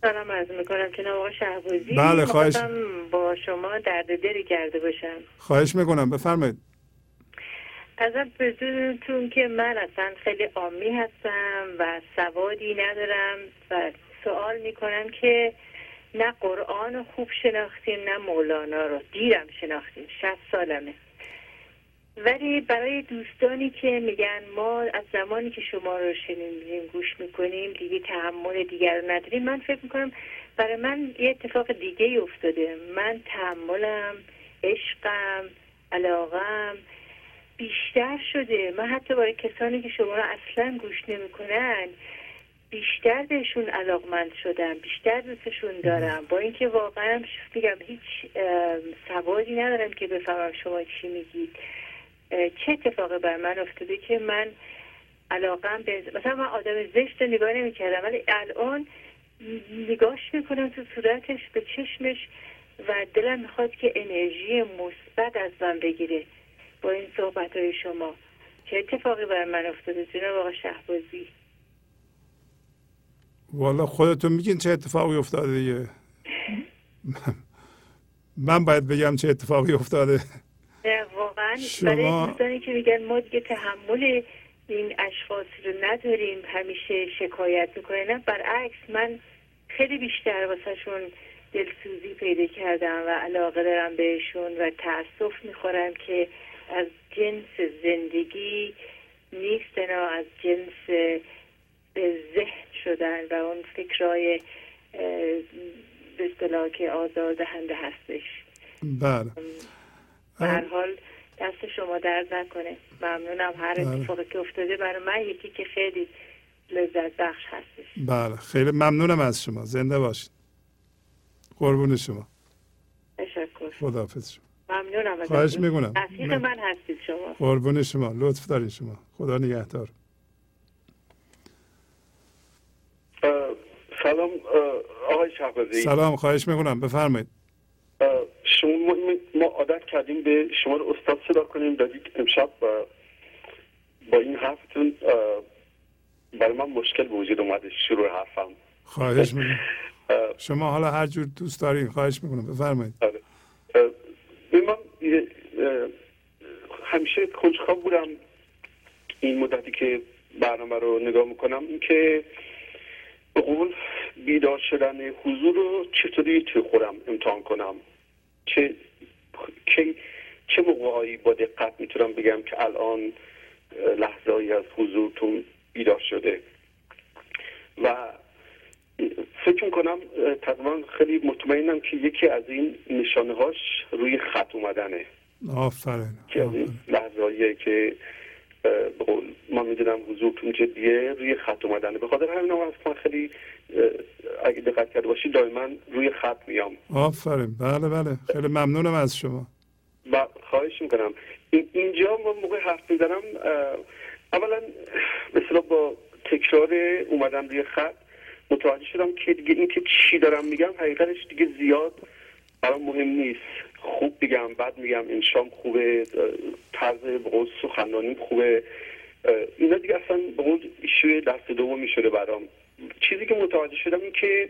سلام عرض می‌کنم که آقا شهبازی. بله، خواهش- با شما درد دلی کرده باشم. خواهش می‌کنم بفرمایید. ازت بدونتون که من اصلا خیلی عامی هستم و سوادی ندارم و سوال می‌کنم که نه قرآن رو خوب شناختیم نه مولانا رو. دیرم شناختیم شست سالمه. ولی برای دوستانی که میگن ما از زمانی که شما رو شنیدیم گوش می‌کنیم دیگه تحمل دیگر رو نداریم من فکر می‌کنم برای من یه اتفاق دیگه ای افتاده. من تحملم عشقم علاقم بیشتر شده. من حتی برای کسانی که شما رو اصلا گوش نمی‌کنن بیشتر بهشون علاقمند شدم بیشتر دوستشون دارم. با اینکه واقعا میگم هیچ سوادی ندارم که بفهمم شما چی میگید. چه اتفاقی بر من افتاده که من علاقم به مثلا من آدم زشت نگاه نمی‌کردم ولی الان نگاش می‌کنم تو صورتش به چشمش و دلم می‌خواد که انرژی مثبت از من بگیره با این صحبت های شما. چه اتفاقی بر من افتاده جناب آقا شهبازی؟ والا خودتون میگین چه اتفاقی افتاده دیگه. من باید بگم چه اتفاقی افتاده. واقعا شما- برای دوستانی که میگن ما دیگه تحمل این اشخاصی رو نداریم همیشه شکایت می‌کنه. نه برعکس من خیلی بیشتر واسهشون دلسوزی پیدا کردم و علاقه دارم بهشون و تاسف می‌خورم که از جنس زندگی نیستن و از جنس ذهن شدن و اون فکرهای به اصطلاح که آزار دهنده هستش. بله. هر حال دست شما درد نکنه. ممنونم. هر بله. اتفاقی که افتاده برای من یکی که خیلی لذت بخش هستش. بله. خیلی ممنونم از شما. زنده باشید. قربون شما. تشکر. خداحافظ شما. ممنونم ازتون. خواهش می‌کنم. رفیق من- من هستید شما. قربون شما. لطف دارین شما. خدا نگهدار اه، سلام آقای شهبازی. سلام خواهش می‌کنم. بفرمایید. شما ما, ما عادت کردیم به شما رو استاد صدا کنیم. دادید امشب اه، با این حرفتون برای من مشکل به وجود اومده شروع حرفم. خواهش می‌کنم. شما حالا هر جور دوست دارین خواهش می‌کنم. بفرمایید. آره. من همیشه کنجکاو بودم. این مدتی که برنامه رو نگاه می‌کنم اینکه به قول بیدار شدن حضور رو چطوری توی خودم امتحان کنم؟ چه که چه موقعهایی با دقت می‌تونم بگم که الان اه، لحظه‌ای از حضورتون بیدار شده؟ و فکر می‌کنم تقریبا خیلی مطمئنم که یکی از این نشانه هاش روی خط اومدنه. آفرین که آفرین. لحظه که ما می‌دونم حضورتون جدیه روی خط اومدنه. به خاطر همین هم من خیلی اگه دقت کرده باشی دائما روی خط میام. آفرین. بله بله. خیلی ممنونم از شما. و خواهش می‌کنم. این اینجا ما موقع حرف می‌زنم اولا مثلا با تکرار اومدن روی خط متوجه شدم که دیگه این که چی دارم میگم حقیقتش دیگه زیاد برام مهم نیست. خوب میگم بد میگم انشام خوبه اه، طرز به قول سخنرانیم خوبه اینا دیگه اصلا به قول ایشوی دست دومی شده برام. چیزی که متوجه شدم این که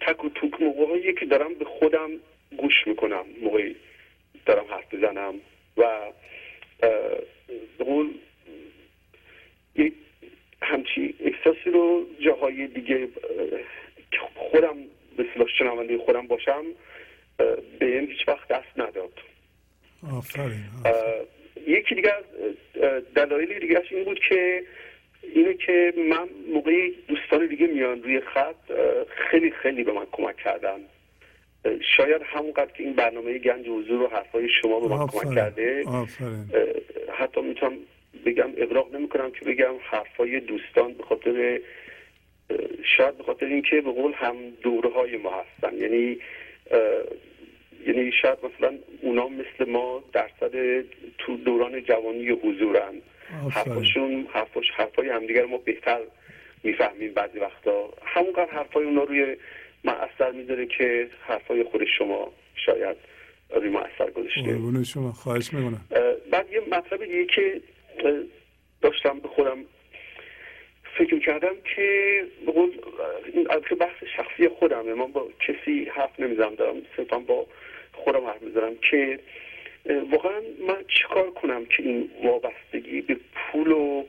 تک و توک موقعهایی که دارم به خودم گوش می‌کنم موقعی دارم حرف بزنم و اه، به قول یک همچی احساسی رو جاهای دیگه خودم به شنونده خودم باشم به هم هیچ وقت دست نداد. آفرین یکی دیگه از دلایل دیگه این بود که اینه که من موقعی دوستان دیگه میان روی خط خیلی خیلی به من کمک کردن. شاید همونقدر که این برنامه گنج حضور و حرفای شما به من کمک کرده. آفرین. حتی می‌تونم بگم ابراق نمی کنم که بگم حرفای دوستان به خاطر شاید به خاطر اینکه به قول هم دوره های ما هستن. یعنی یعنی شاید مثلا اونا مثل ما درصد تو دوران جوانی حضورن. حرفاشون حرفاش حرفای همدیگر رو ما بهتر می‌فهمیم بعضی وقتا. همونقدر حرفای اونا روی من اثر می‌ذاره که حرفای خود شما شاید روی ما اثر گذاشته شما. خواهش می‌کنم. بعد یه مطلب دیگه که داشتم به خودم فکر کردم که به قول اه، این البته بحث شخصی خودمه. من با کسی حرف نمی‌زنم دارم صرفا با خودم حرف می‌زنم که واقعا من چیکار کنم که این وابستگی به پول و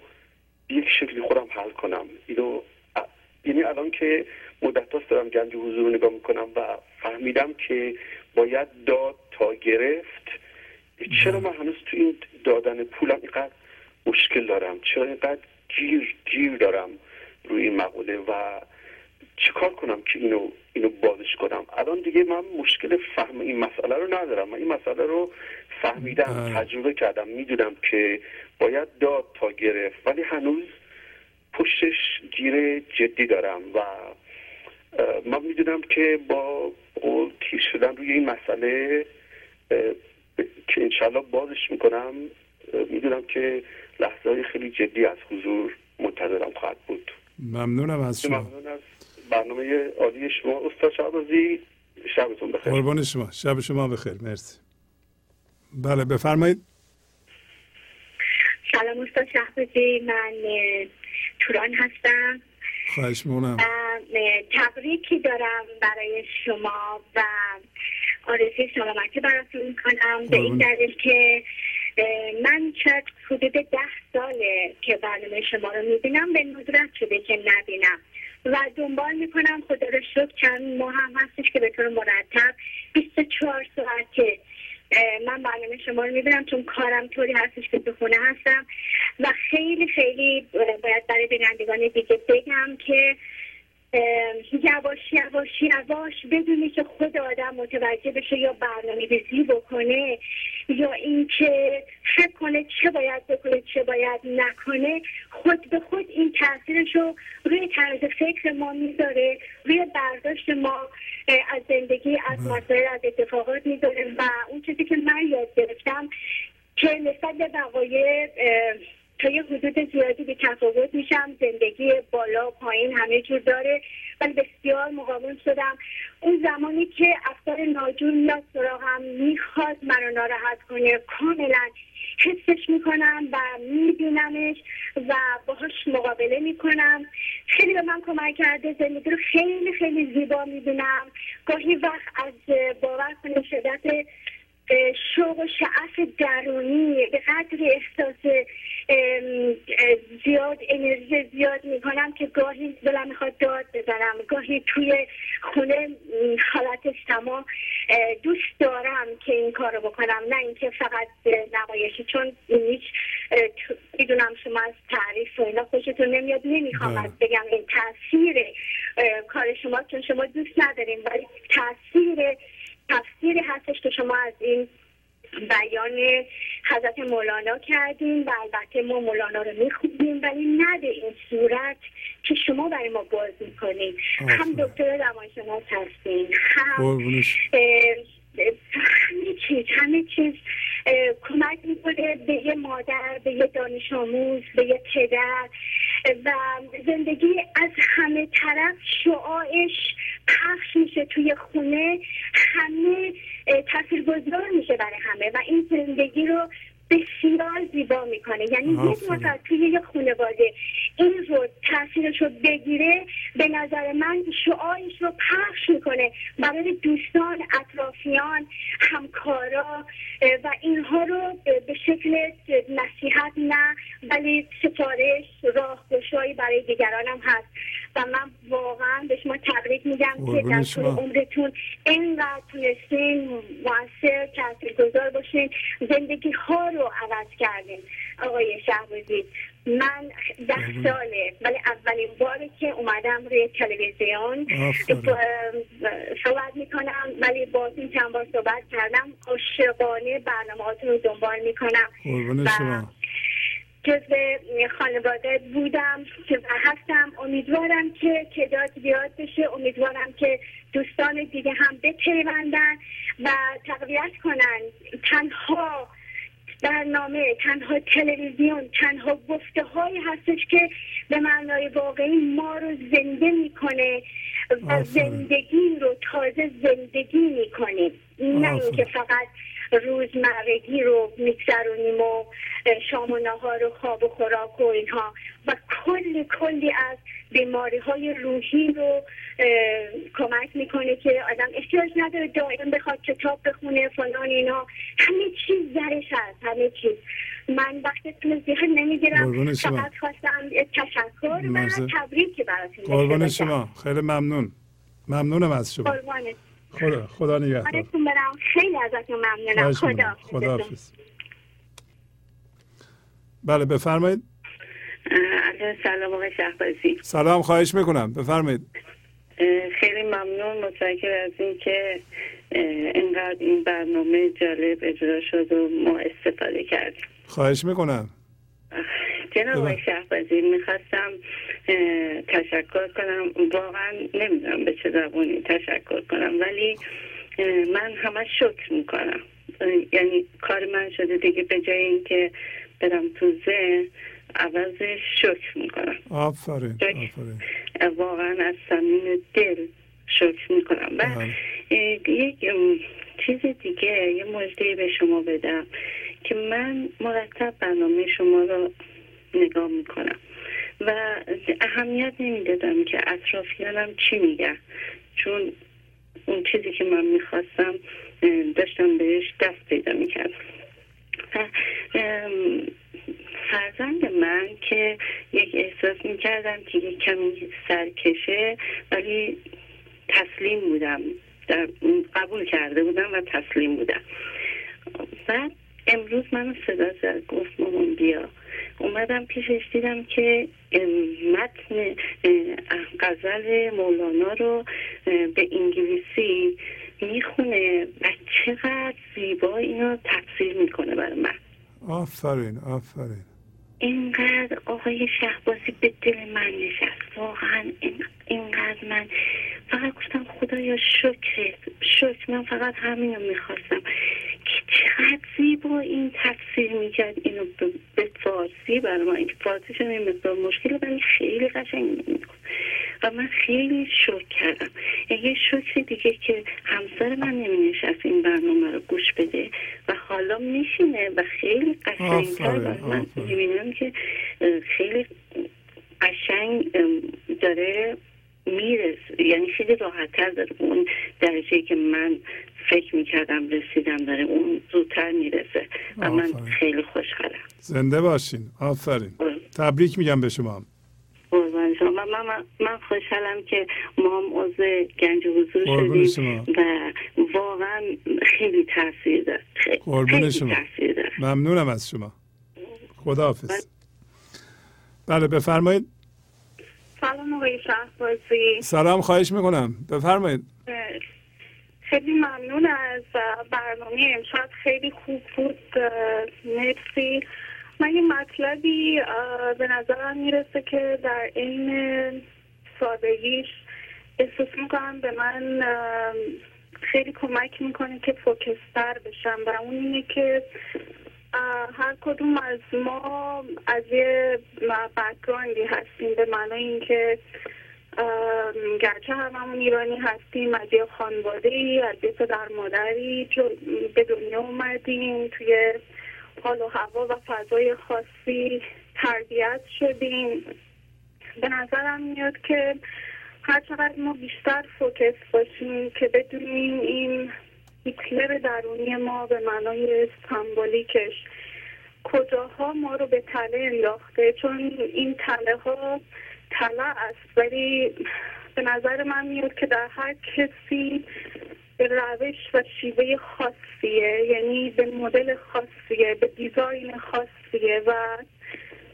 یک شکلی خودم حل کنم؟ اینو یعنی الان که مدت هاست دارم گنج حضور نگاه می‌کنم و فهمیدم که باید داد تا گرفت. چرا من هنوز تو این دادن پولم اینقدر مشکل دارم؟ چرا اینقدر گیر گیر دارم روی این مقوله و چیکار کنم که اینو اینو بازش کنم الان دیگه من مشکل فهم این مسئله رو ندارم من این مسئله رو فهمیدم بله. تجربه کردم می‌دونم که باید داد تا گرفت ولی هنوز پشتش گیر جدی دارم و من می‌دونم که با قول تیر شدن روی این مسئله که انشالله بازش می‌کنم می‌دونم که لحظه های خیلی جدی از حضور منتظرم خواهد بود. ممنونم از شما. ممنون از برنامه عالی شما. استاد شعبازی شبتون بخیر. قربان شما. شب شما بخیر. مرسی. بله بفرمایید. سلام استاد شهبازی. من توران هستم. خواهش اه، تبریکی دارم برای شما و آرزوی سلامتی براتون می‌کنم. به این. دلیل که من شاید حدود ده ساله که برنامه شما رو می‌بینم. به ندرت شده که نبینم. و دنبال می‌کنم خدا رو شکر چند ماه هم هستش که به طور مرتب 24 ساعته من برنامه شما رو می‌بینم. چون کارم طوری هستش که تو خونه هستم. و خیلی خیلی باید برای بینندگان دیگه بگم که یواش یواش یواش بدونی که خود آدم متوجه بشه یا برنامه ریزی بکنه یا اینکه فکر کنه چه باید بکنه چه باید نکنه خود به خود این تاثیرش رو روی طرز فکر ما می‌ذاره روی برداشت ما از زندگی از بله. مسائل از اتفاقات می‌ذاره و اون چیزی که من یاد گرفتم که نسبت به وقایع تا یه حدود زیادی به تفاوت میشم. زندگی بالا پایین همه جور داره. ولی بسیار مقاوم شدم. اون زمانی که افکار ناجور میاد سراغم می‌خواد منو ناراحت کنه. کاملا حسش می‌کنم و میبینمش و باهاش مقابله می‌کنم. خیلی به من کمک کرده. زندگی رو خیلی خیلی زیبا می‌بینم. گاهی وقت از باور کنه شدت شوق و شعف درونی به قدر احساس زیاد انرژی زیاد می‌کنم که گاهی دلم می‌خواد داد بزنم. گاهی توی خونه حالت تمام دوست دارم که این کارو بکنم. نه اینکه فقط نمایشی چون هیچ می‌دونم شما از تعریف و اینا خوشتون نمیاد. نمی‌خوام بله. از بگم این تاثیر کار شما چون شما دوست نداریم ولی تاثیر تفسیری هستش که شما از این بیان حضرت مولانا کردیم و البته ما مولانا رو می‌خونیم ولی نه به این صورت که شما برای ما باز می‌کنیم هم دکتر روانشناس هستیم هم همه چیز همه چیز کمک می‌کنه به یه مادر به یه دانش آموز به یه پدر. و زندگی از همه طرف شعاعش پخش میشه توی خونه. همه تاثیرگذار میشه برای همه. و این زندگی رو بسیار زیبا می‌کنه. یعنی یک نفر توی یک خانواده این رو تاثیرش رو بگیره به نظر من شعایش رو پخش می‌کنه. برای دوستان اطرافیان همکارا و اینها رو به شکل نصیحت نه ولی سفارش راهگشایی برای دیگران هم هست. و من واقعا به شما تبریک میگم که در طول عمرتون اینقدر تونستین موثر گذار باشین. زندگی ها رو عوض کردین آقای شهبازی من ده ساله ولی اولین باری که اومدم روی تلویزیون صحبت می‌کنم ولی با این چند بار صحبت کردم عاشقانه برنامه رو دنبال می‌کنم. جزو خانواده بودم که هستم. امیدوارم که تعداد زیاد بشه. امیدوارم که دوستان دیگه هم بپیوندن و تقویت کنن. تنها برنامه تنها تلویزیون تنها گفته هایی هستش که به معنای واقعی ما رو زنده می‌کنه و زندگی رو تازه زندگی می‌کنیم نه اینکه فقط روزمرگی رو میگذرونیم و شام و نهار و خواب و خوراک و اینها. و کلی کلی از بیماری های روحی رو کمک می‌کنه که آدم احتیاج نداره دائم بخواد کتاب بخونه فلان اینا. همه چیز زرش هست همه چیز. من وقتتون زیاد نمی‌گیرم فقط خواستم تشکر و تبریک براتون قربان شما. خیلی ممنون. ممنونم از شما. خدا خدا نگهدار. خیلی ازتون ممنونم. خدا خدا بله بفرمایید. سلام آقای شهبازی. سلام خواهش می‌کنم. بفرمایید. خیلی ممنون. متشکر از اینکه اینقدر این برنامه جالب اجرا شد و ما استفاده کردیم. خواهش می‌کنم. جناب آقای شهبازی می‌خواستم تشکر کنم. واقعا نمی‌دونم به چه زبونی تشکر کنم ولی من همش شکر می‌کنم. یعنی کار من شده دیگه به جای اینکه برم تو ذهن عوضش شکر می‌کنم. آفرین واقعا از صمیم دل شکر می‌کنم. و بله. یک چیز دیگه یه مجده به شما بدم. که من مرتب برنامه شما رو نگاه می‌کنم. و اهمیت نمی‌دادم که اطرافیانم چی میگن. چون اون چیزی که من می‌خواستم داشتم بهش دست پیدا می‌کردم. فرزند من که یک احساس می‌کردم که یک کمی سرکشه ولی تسلیم بودم. در قبول کرده بودم و تسلیم بودم. بعد امروز منو صدا زد گفت مامان بیا. اومدم پیشش دیدم که متن غزل مولانا رو به انگلیسی می‌خونه و چقدر زیبا اینو تفسیر می‌کنه برای من. آفرین آفرین. اینقدر آقای شهبازی به دل من نشست. واقعا اینقدر من فقط گفتم خدایا شکر. شکر. من فقط همین رو می‌خواستم. که چقدر زیبا این تفسیر می‌کرد. اینو به فارسی برای من. این فارسی این مشکل ولی خیلی قشنگ میکن و من خیلی شکر کردم. یه شکر دیگه که همسر من نمی نشست این برنامه رو گوش بده و حالا میشینه و خیلی قشنگتر من. می‌بینم که خیلی قشنگ داره میرس یعنی خیلی راحتتر داره اون درجه که من فکر می‌کردم رسیدم داره اون زودتر می‌رسه و من خیلی خوشحالم. زنده باشین. آفرین. تبریک میگم به شما. من, من خوشحالم که ما هم عضو گنج حضور شدیم و واقعا خیلی تاثیر داد قربون شما. ممنونم از شما. خداحافظ. بله بفرمایید. سلام آقای شهبازی. سلام خواهش می‌کنم. بفرمایید. خیلی ممنون از برنامه. امشب خیلی خوب بود. مرسی. من یه مطلبی به نظرم می‌رسه که در این سادگیش احساس می‌کنم به من خیلی کمک می‌کنه که فوکستر بشم و اون اینه که هر کدوم از ما از یه بکراندی هستیم. به معنای اینکه گرچه هممون ایرانی هستیم از یه خانواده ای از یه پدر مادری به دنیا اومدیم توی حال و هوا و فضای خاصی تربیت شدیم به نظرم میاد که هر چقدر ما بیشتر فوکس باشیم که بدونیم این هیتلر درونی ما به معنای سمبولیکش کجاها ما رو به تله انداخته چون این تله ها تله است ولی به نظر من میاد که در هر کسی به روش و شیوه خاصیه یعنی به مدل خاصیه به دیزاین خاصیه و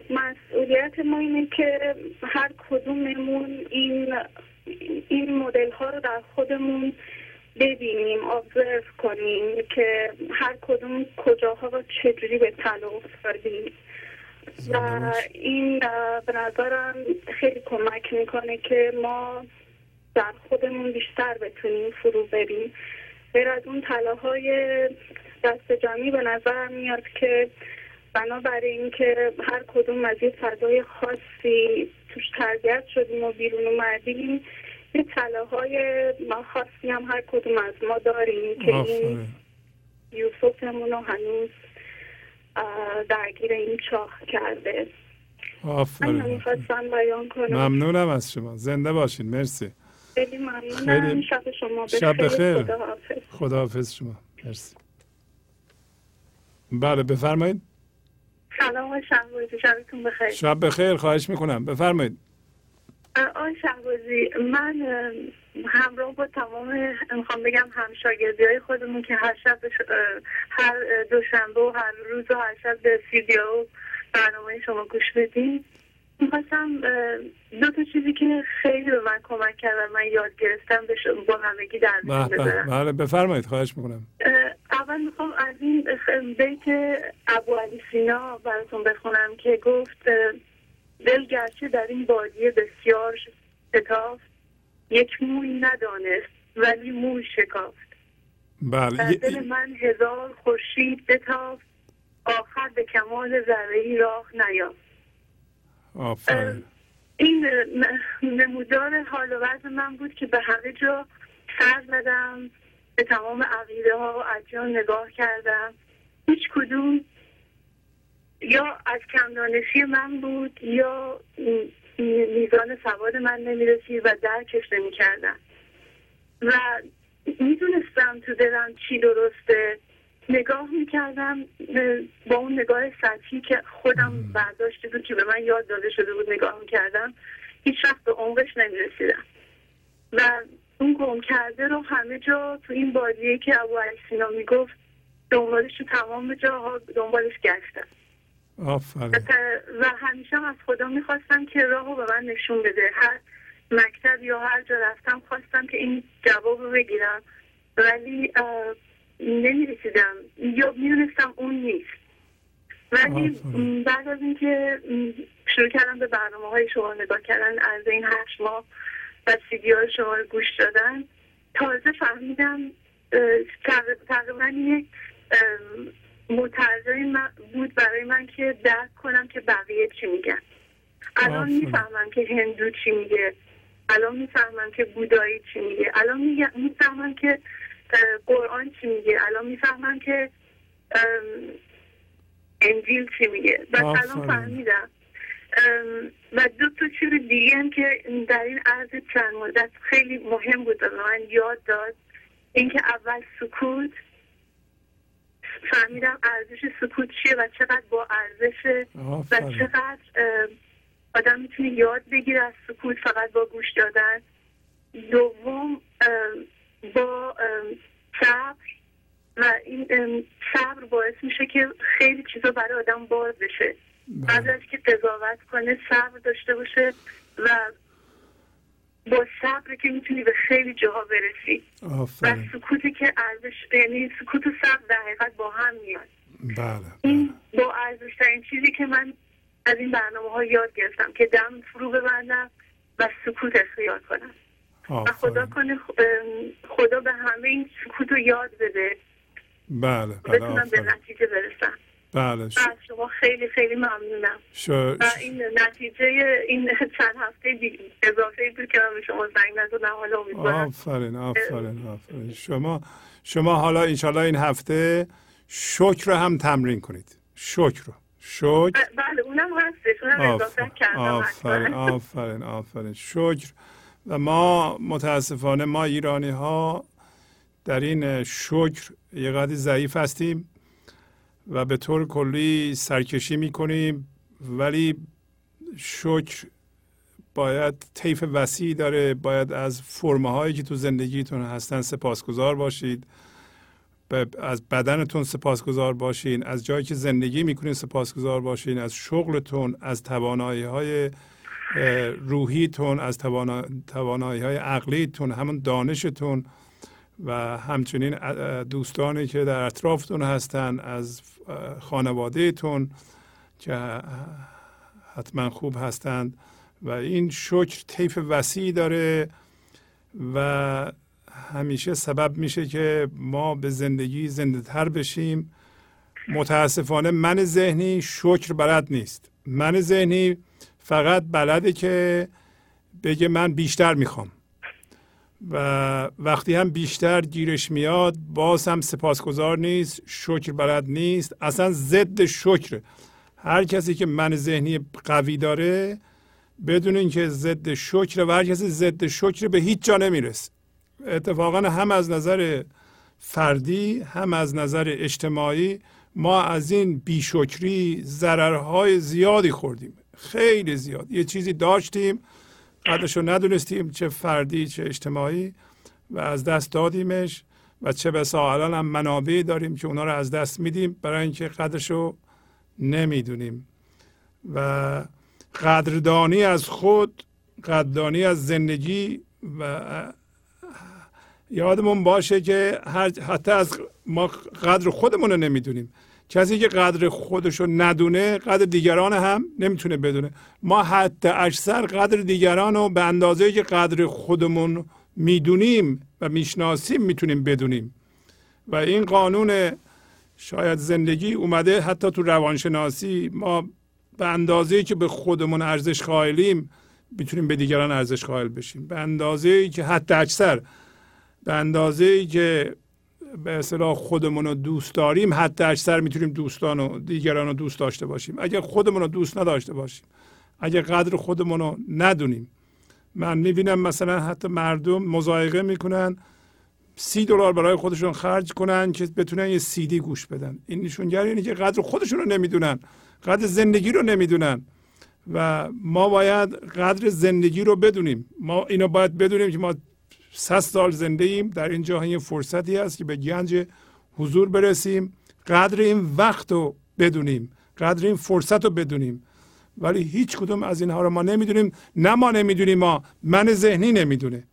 مسئولیت ما اینه که هر کدوممون این این مدل ها رو در خودمون ببینیم ابزرو کنیم که هر کدوم کجاها و چجوری به تله افتادیم. و این به نظرم خیلی کمک می‌کنه که ما در خودمون بیشتر بتونیم فرو بریم. غیر از اون های دست جمعی به نظرم میاد که بنابراین اینکه هر کدوم از یه فضای خاصی توش تربیت شدیم و بیرون اومدیم یه های ما خاصی هم هر کدوم از ما داریم که این یوسفمون رو هنوز درگیر این چاه کرده. آفرین. ممنونم از شما. زنده باشین. مرسی. خیلی ممنونم. شب شما بخیر. شب بخیر. خداحافظ. شما. مرسی. بله بفرمایید. سلام شهبازی شبتون بخیر. شب بخیر خواهش می‌کنم. بفرمایید. آقای شهبازی من همراه با تمام می‌خوام بگم همشاگردی های خودمون که هر شب هر دوشنبه و هر روز و هر شب به و برنامه شما گوش بدیم می‌خواستم دو تا چیزی که خیلی به من کمک کرد و من یاد گرفتم با همگی در بله بله بفرمایید خواهش می‌کنم. اول می‌خوام از این بیت ابو علی سینا براتون بخونم که گفت دل گرچه در این بادیه بسیار شتافت یک موی ندانست ولی موی شکافت. بله در دل من هزار خورشید بتافت آخر به کمال ذره راه نیافت. این نمودار حال و وضع من بود که به همه جا سر زدم به تمام عقیده ها و ادیان نگاه کردم. هیچ کدوم یا از کمدانشی من بود یا میزان سواد من نمی‌رسید و درکش نمی‌کردم. و می‌دونستم تو دلم چی درسته. نگاه می‌کردم با اون نگاه سطحی که خودم برداشته بود که به من یاد داده شده بود نگاه می‌کردم هیچ وقت به عمقش نمی‌رسیدم. و اون گم کرده رو همه جا تو این بادیه که ابو سینا می‌گفت دنبالش تو تمام جاها دنبالش گشتم. آفرین. و همیشه از خدا می‌خواستم که راهو به من نشون بده. هر مکتب یا هر جا رفتم خواستم که این جواب رو بگیرم. ولی نمی‌رسیدم. یا می‌دونستم اون نیست. ولی بعد از اینکه شروع کردم به برنامه های شما نگاه کردن از این هشت ماه و سیدی های شما رو گوش دادن تازه فهمیدم تقریبا یک مترجمی بود برای من که درک کنم که بقیه چی میگن. الان می‌فهمم که هندو چی میگه. الان می‌فهمم که بودایی چی میگه. الان می‌فهمم که قرآن چی میگه؟ الان می‌فهمم که انجیل چی میگه. و الان فهمیدم. و دو تا چیز دیگه هم که در این عرض چند مدت خیلی مهم بود و من یاد داد. اینکه اول سکوت. فهمیدم ارزش سکوت چیه و چقدر با ارزش و چقدر آدم می‌تونه یاد بگیره از سکوت فقط با گوش دادن. دوم با صبر و این صبر باعث میشه که خیلی چیزا برای آدم باز بشه. بله. بعد از که قضاوت کنه صبر داشته باشه و با صبر که می‌تونی به خیلی جاها برسی. و سکوتی که ارزش یعنی سکوت و صبر در حقیقت با هم میاد. بله, این بله. با ارزش ترین چیزی که من از این برنامه ها یاد گرفتم که دم فرو ببندم و سکوت اختیار کنم. و خدا کنه خدا به همه این سکوت رو یاد بده. بله بله بتونم به نتیجه برسم. بله شما خیلی خیلی ممنونم. شو... و این نتیجه این چند هفته اضافه بود که من به شما زنگ نزدم. حالا امیدوارم آفرین آفرین آفرین. شما شما حالا انشالله این هفته شکر رو هم تمرین کنید. شکر رو. شکر بله اونم هستش. اونم اضافه کردم آفرین آفرین آفرین. شکر و ما متاسفانه ما ایرانی ها در این شکر یه قدری ضعیف هستیم و به طور کلی سرکشی می‌کنیم ولی شکر باید طیف وسیع داره باید از فرمه هایی که تو زندگیتون هستن سپاسگزار باشید. از بدنتون سپاسگزار باشین از جایی که زندگی می‌کنین سپاسگزار باشین از شغلتون از توانایی های روحیتون از توانایی های عقلیتون همون دانشتون و همچنین دوستانی که در اطرافتون هستن از خانوادهتون که حتما خوب هستند و این شکر طیف وسیعی داره و همیشه سبب میشه که ما به زندگی زنده تر بشیم. متاسفانه من ذهنی شکر بلد نیست. من ذهنی فقط بلده که بگه من بیشتر می‌خوام. و وقتی هم بیشتر گیرش میاد باز هم سپاسگزار نیست شکر بلد نیست. اصلا ضد شکر هر کسی که من ذهنی قوی داره بدون اینکه ضد شکر و هر کسی ضد شکر به هیچ جا نمی‌رسه. اتفاقا هم از نظر فردی هم از نظر اجتماعی ما از این بیشکری ضررهای زیادی خوردیم. خیلی زیاد. یه چیزی داشتیم قدرش رو ندونستیم چه فردی چه اجتماعی و از دست دادیمش و چه بسا الان هم منابعی داریم که اونا رو از دست میدیم برای اینکه قدرش رو نمی‌دونیم. و قدردانی از خود قدردانی از زندگی و یادمون باشه که حتی از ما قدر خودمون رو نمی‌دونیم. کسی که قدر خودش رو ندونه قدر دیگران هم نمی‌تونه بدونه. ما حتی اکثر قدر دیگران رو به اندازه که قدر خودمون می‌دونیم و می‌شناسیم می‌تونیم بدونیم. و این قانون شاید زندگی اومده حتی تو روانشناسی ما به اندازه که به خودمون ارزش قائلیم می‌تونیم به دیگران ارزش قائل بشیم. به اندازه که حتی اکثر به اندازه که به اصطلاح خودمون رو دوست داریم حتی اکثر می‌تونیم دوستان و دیگران رو دوست داشته باشیم. اگر خودمون رو دوست نداشته باشیم اگر قدر خودمون رو ندونیم. من می‌بینم مثلا حتی مردم مزایقه می‌کنن سی دلار برای خودشون خرج کنن که بتونن یه سیدی گوش بدن. این نشونگر اینه که قدر خودشون رو نمی‌دونن قدر زندگی رو نمی‌دونن. و ما باید قدر زندگی رو بدونیم. ما اینو باید بدونیم که ما 100 سال زنده ایم در این جهان فرصتی است که به گنج حضور برسیم. قدر این وقت رو بدونیم. قدر این فرصت رو بدونیم. ولی هیچ کدوم از اینها رو ما نمی‌دونیم. نه ما نمی‌دونیم ما من ذهنی نمی‌دونه.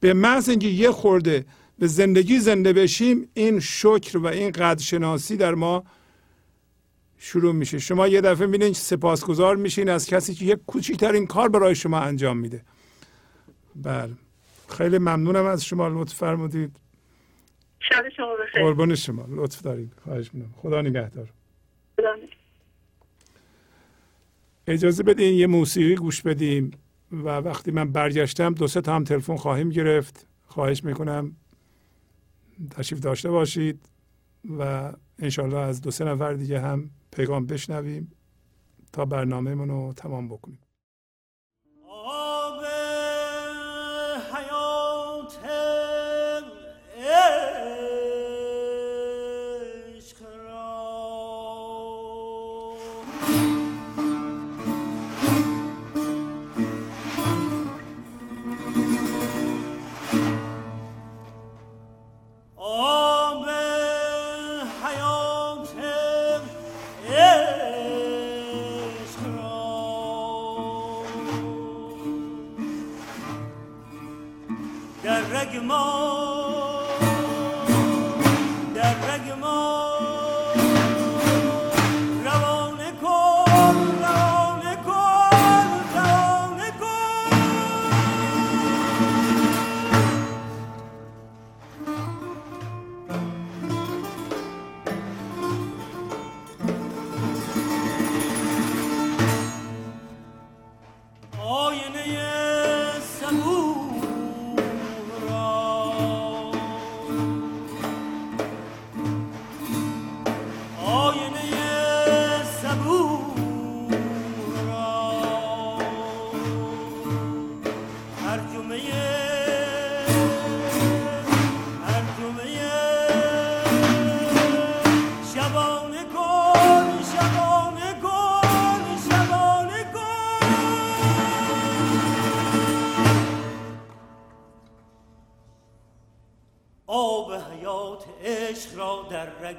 به محض اینکه یه خورده به زندگی زنده بشیم این شکر و این قدرشناسی در ما شروع میشه. شما یه دفعه می‌بینید سپاسگزار میشین از کسی که یک کوچکترین کار برای شما انجام میده. بله. خیلی ممنونم از شما لطف فرمودید. شب شما بخیر. قربان شما. لطف دارید. خواهش می‌کنم. خدا نگهدار. اجازه بدین یه موسیقی گوش بدیم و وقتی من برگشتم دو سه تا هم تلفن خواهیم گرفت. خواهش می‌کنم تشریف داشته باشید و انشالله از دو سه نفر دیگه هم پیغام بشنویم تا برنامه رو تمام بکنیم.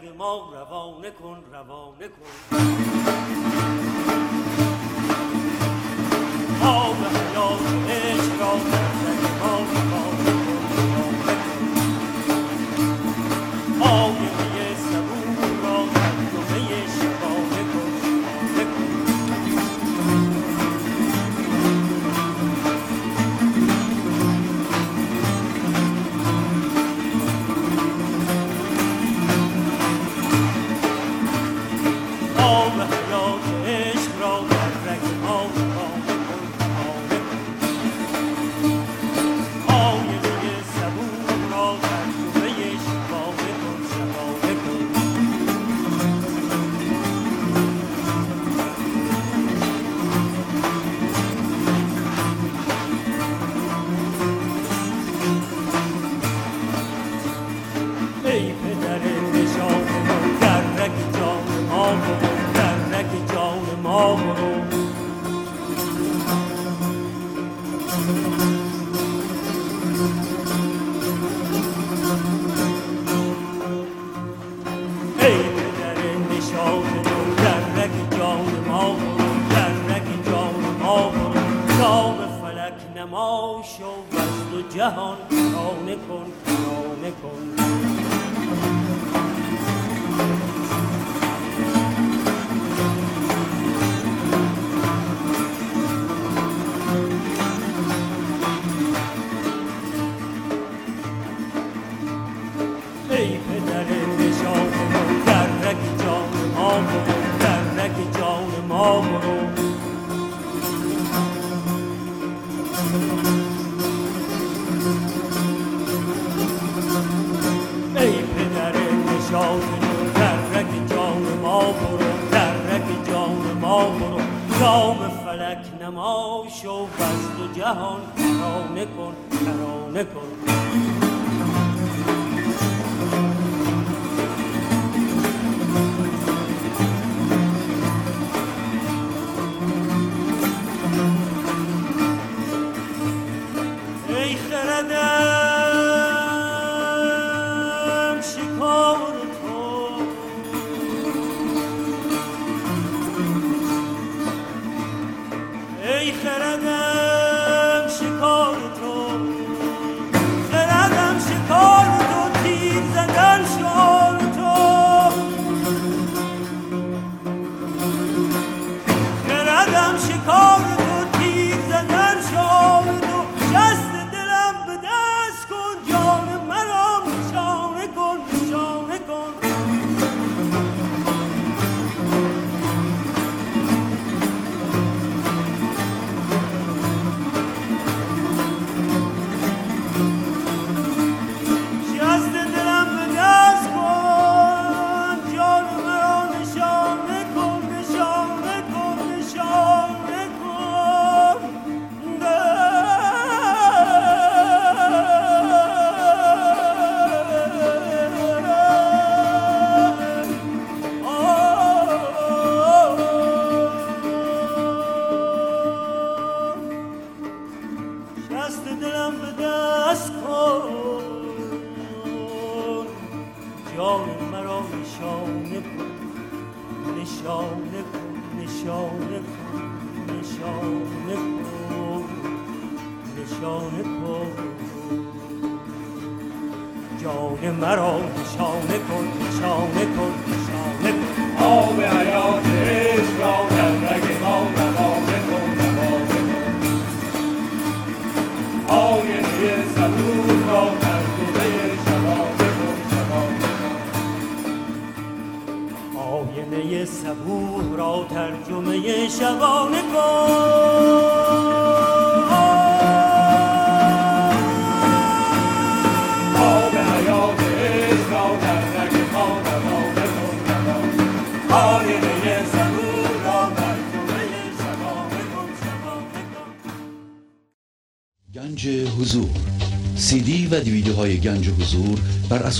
ما روانه کن روانه کن.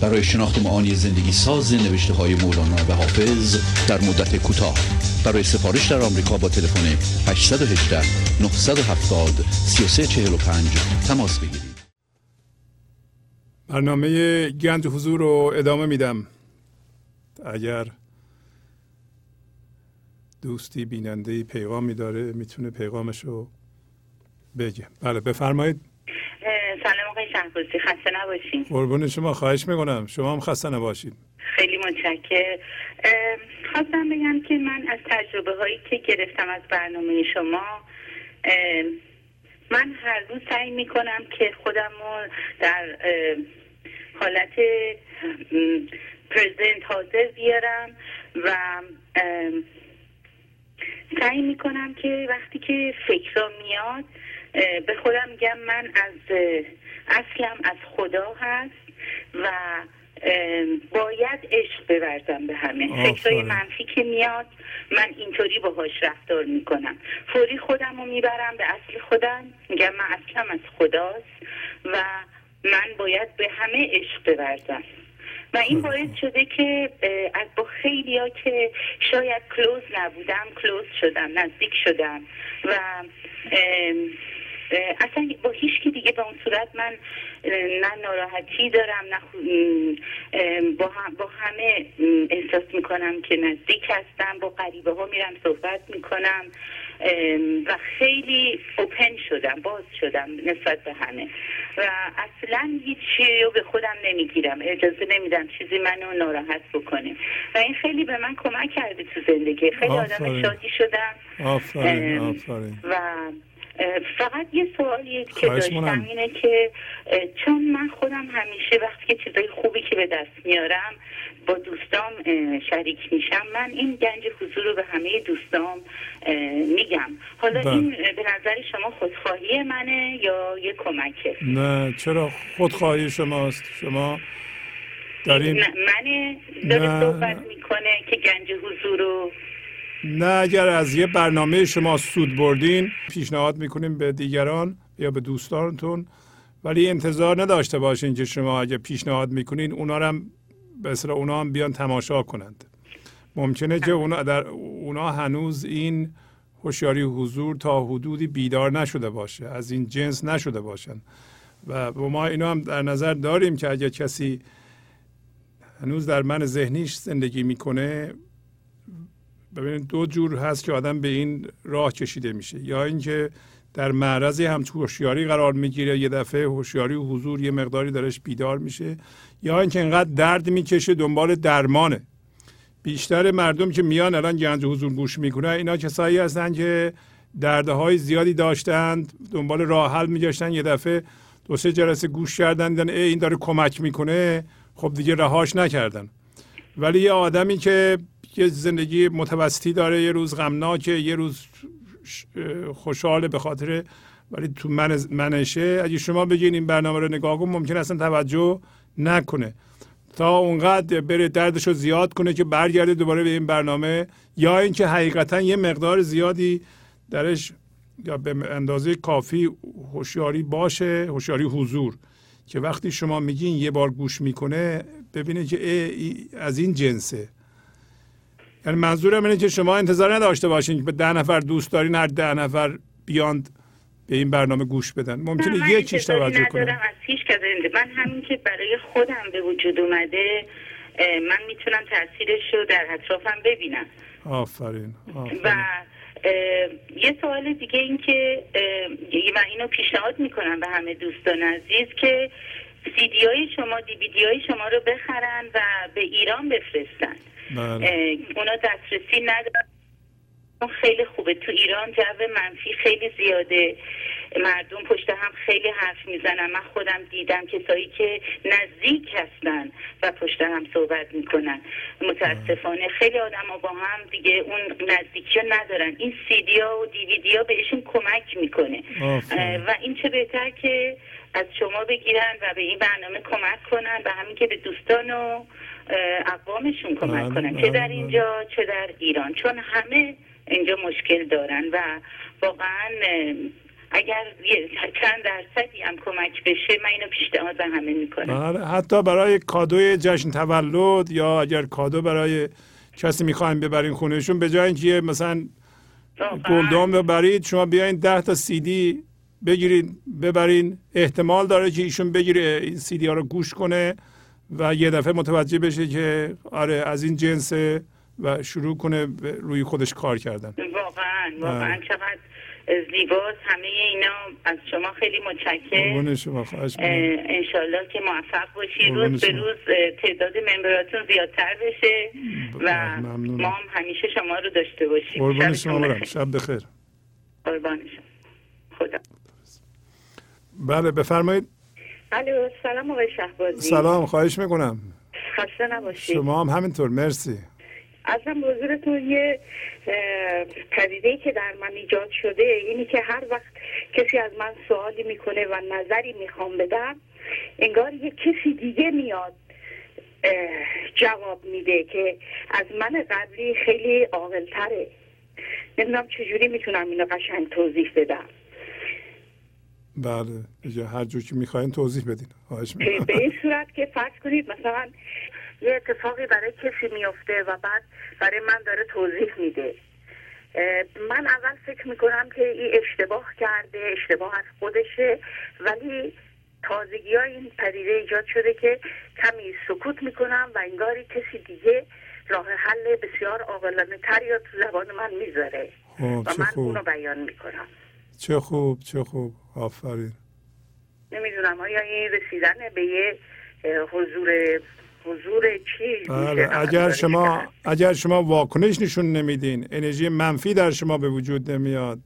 برای شناخت معانی زندگی ساز نوشته های مولانا و حافظ در مدت کوتاه. برای سفارش در آمریکا با تلفن 818 970 3345 تماس بگیرید. برنامه گنج حضور رو ادامه میدم. اگر دوستی بیننده پیغامی داره می‌تونه پیغامش رو بگه. بله بفرمایید. شهبازی خسته نباشین. قربون شما خواهش می‌کنم. شما هم خسته نباشید خیلی متشکر اه، خواستم بگم که من از تجربه هایی که گرفتم از برنامه شما من هر روز سعی می‌کنم که خودم رو در حالت پرزنت حاضر بیارم و سعی می‌کنم که وقتی که فکرها میاد به خودم میگم من از اصلم از خدا هست و باید عشق بورزم به همه. فکرهای منفی که میاد من اینطوری باهاش رفتار می‌کنم. فوری خودم رو می‌برم به اصل خودم. میگم من اصلم از خداست و من باید به همه عشق بورزم و این باعث شده که از با خیلی ها که شاید کلوز نبودم کلوز شدم نزدیک شدم و اصلا با هیچ کی دیگه به اون صورت من نه ناراحتی دارم نه با, هم با همه احساس می‌کنم که نزدیک هستم با غریبه ها میرم صحبت می‌کنم و خیلی اوپن شدم باز شدم نسبت به همه. و اصلا هیچی رو به خودم نمی‌گیرم اجازه نمیدم چیزی منو ناراحت بکنه. و این خیلی به من کمک کرده تو زندگی. خیلی آدم آفرین. شادی شدم. آفرین ام، آفرین. و فقط یه سوالی که داشتم. اینه که چون من خودم همیشه وقتی که چیزای خوبی که به دست میارم با دوستام شریک میشم من این گنج حضور رو به همه دوستام میگم حالا بله. این به نظر شما خودخواهی منه یا یه کمکه نه چرا خودخواهی شماست شما دارین نه منه داره. صحبت می‌کنه که گنج حضور رو نه اگر از یه برنامه شما سود بردین پیشنهاد می‌کنیم به دیگران یا به دوستانتون. ولی انتظار نداشته باشین که شما اگه پیشنهاد می‌کنین اونا هم به اصطلاح اونا هم بیان تماشا کنند. ممکنه که اونا در اونا هنوز این هوشیاری حضور تا حدودی بیدار نشده باشه از این جنس نشده باشن. و ما اینا هم در نظر داریم که اگه کسی هنوز در من ذهنیش زندگی می‌کنه ببینید دو جور هست که آدم به این راه کشیده میشه. یا اینکه در معرضی هم هوشیاری قرار می‌گیره یه دفعه هوشیاری و حضور یه مقداری درش بیدار میشه یا اینکه انقدر درد می‌کشه دنبال درمانه. بیشتر مردم که میان الان گنج حضور گوش می‌کنن اینا کسایی هستن که دردهای زیادی داشتند دنبال راه حل میگشتن یه دفعه دو سه جلسه گوش کردن دیدن ای این داره کمک می‌کنه. خب دیگه رهاش نکردن. ولی یه آدمی که یه زندگی متوسطی داره یه روز غمناکه یه روز خوشحاله به خاطر ولی تو من منشه. اگه شما بگین این برنامه رو نگاه کن ممکن اصلا توجه نکنه. تا اونقدر بره دردش رو زیاد کنه که برگرده دوباره به این برنامه یا اینکه حقیقتا یه مقدار زیادی درش یا به اندازه کافی هوشیاری باشه هوشیاری حضور. که وقتی شما میگین یه بار گوش می‌کنه ببینه که ای از این جنسه. یعنی منظورم اینه که شما انتظار نداشته باشین که به ده نفر دوست دارین هر ده نفر بیاند به این برنامه گوش بدن. ممکنه یکیش توجه کنه. از هیچ من همین که برای خودم به وجود اومده من می‌تونم تاثیرش رو در اطرافم ببینم. آفرین و آفرین اه، یه سوال دیگه این که من اینو پیشنهاد می‌کنم به همه دوستان عزیز که سیدی های شما دیویدی های شما رو بخرن و به ایران بفرستن. بله. اونا دسترسی ندارن. خیلی خوبه. تو ایران جو منفی خیلی زیاده. مردم پشت هم خیلی حرف می‌زنن. من خودم دیدم کسایی که نزدیک هستن و پشت هم صحبت می‌کنن. متاسفانه خیلی آدم با هم دیگه اون نزدیکی رو ندارن. این سیدی ها و دیویدی ها بهشون کمک می‌کنه. و این چه بهتر که از شما بگیرن و به این برنامه کمک کنن و همین که به دوستان و اقوامشون کمک بله، کنن. بله، چه در بله. اینجا چه در ایران. چون همه اینجا مشکل دارن و واقعا اگر یه چند درصدی هم کمک بشه من اینو پیشنهاد به همه می‌کنم. بله حتی برای کادوی جشن تولد یا اگر کادو برای کسی می‌خواین ببرین خونهشون به جای اینکه مثلا گلدان ببرید شما بیاین ده تا سی دی بگیرید ببرین احتمال داره که ایشون بگیره این سی دی ها رو گوش کنه و یه دفعه متوجه بشه که آره از این جنسه و شروع کنه روی خودش کار کردن واقعا واقعا. چقدر زیباست همه اینا از شما خیلی متشکرم شما خواهش. انشالله که موفق باشی روز به. روز تعداد ممبراتون زیادتر بشه و ممنونم. ما هم همیشه شما رو داشته باشیم شبتون شما برم. شب بخیر قربان شما خدا بله بفرمایید. الو سلام آقای شهبازی. سلام خواهش می‌کنم. خسته نباشید. شما هم همینطور مرسی. ازم حضورتون یه پدیده که در من ایجاد شده اینی که هر وقت کسی از من سوالی می‌کنه و نظری می‌خوام بدم انگار یه کسی دیگه میاد جواب میده که از من قبلی خیلی عاقلتره. نمی‌دونم چجوری می‌تونم اینو قشنگ توضیح بدم. بله. دیگه هر جور که می‌خواین توضیح بدین. به این صورت که فرض کنید مثلا یه اتفاقی برای کسی میفته و بعد برای من داره توضیح میده. من اول فکر می‌کنم که این اشتباه کرده اشتباه از خودشه ولی تازگی های این پدیده ایجاد شده که کمی سکوت می‌کنم و انگاری کسی دیگه راه حل بسیار عاقلانه تر یا تو زبان من می‌ذاره. خب و من خوب. اونو بیان می‌کنم. چه خوب چه خوب. آفرین. نمی‌دونم. آیا این رسیدن به یه حضور حضور چی بله. اگر شما اگر شما واکنش نشون نمیدین انرژی منفی در شما به وجود نمیاد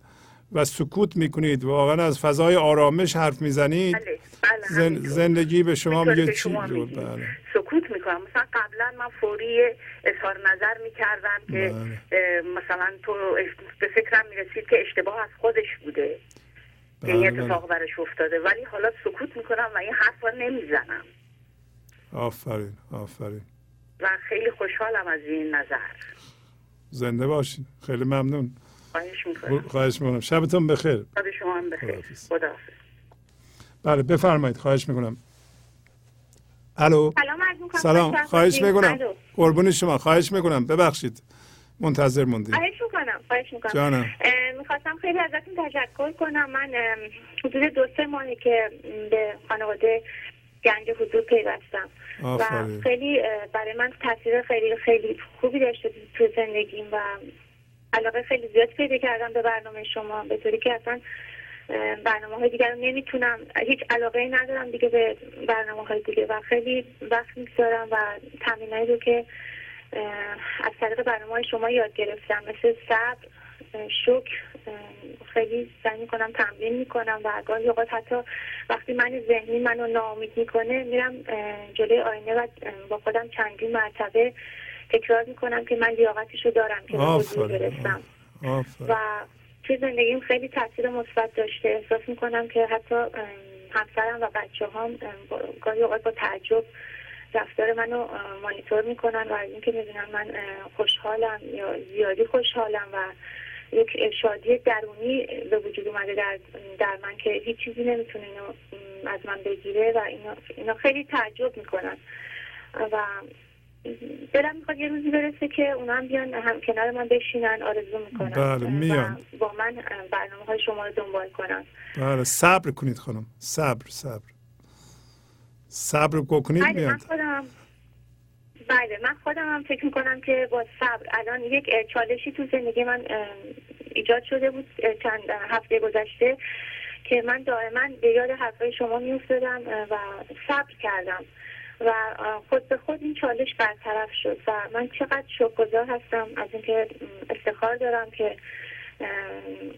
و سکوت می‌کنید واقعا از فضای آرامش حرف می‌زنید بله. بله. زندگی به شما میگه چی. بله. می‌کنم. مثلا قبلا من فوری اظهار نظر می‌کردم که بله. مثلا تو به فکرم می‌رسید که اشتباه از خودش بوده که این بله، اتفاق براش افتاده. ولی حالا سکوت می‌کنم و این حرف رو نمی‌زنم. آفرین آفرین. و خیلی خوشحالم از این نظر. زنده باشین. خیلی ممنون. خواهش می‌کنم. خواهش می‌کنم. شبتون بخیر. خدا شما هم بخیر. خداحافظ. بله بفرمایید. خواهش می‌کنم. الو. سلام خواهش می‌کنم. قربون شما. خواهش می‌کنم. ببخشید. منتظر موندید خواهش می‌کنم. خواهش می‌کنم. جانم. می‌خواستم خیلی ازتون تشکر کنم. من حدود دو سه ماهی که به خانواده گنج حضور پیوستم. و خیلی برای من تاثیر خیلی خیلی خوبی داشته تو زندگیم و علاقه خیلی زیاد پیدا کردم به برنامه شما به طوری که اصلا برنامه های دیگر رو نمی‌تونم هیچ علاقه ندارم دیگه به برنامه های دیگه و خیلی وقت می‌گذارم و تمرینایی رو که از طریق برنامه های شما یاد گرفتم مثل صبر شکر خیلی سعی می‌کنم تمرین می‌کنم و گاهی اوقات حتی وقتی من ذهنی منو ناامید می‌کنه میرم جلوی آینه و با خودم چندین مرتبه تکرار می‌کنم که من لیاقتش رو دارم که برسم آفرین. و توی زندگیم خیلی تاثیر مثبت داشته. احساس می‌کنم که حتی همسرم و بچه هم گاهی اوقات با تعجب رفتار منو مانیتور می‌کنن و از اینکه می‌بینن من خوشحالم یا زیادی خوشحالم و یک شادی درونی به وجود اومده در, در من که هیچ چیزی نمی‌تونه اینو از من بگیره و اینا, اینا خیلی تعجب می‌کنن. و دلم می‌خواد یه روزی برسه که اونا هم بیان هم کنار من بشینن آرزو می‌کنن. بله، میان. با من برنامه های شما رو دنبال کنن بله صبر کنید خانم. صبر صبر. صبر کنید بله من میاد. خودم بله من خودم هم فکر می‌کنم که با صبر. الان یک چالشی تو زندگی من ایجاد شده بود چند هفته گذشته که من دائما به یاد حرفای شما میافتادم و صبر کردم. و خود به خود این چالش برطرف شد و من چقدر شکرگزار هستم از اینکه افتخار دارم که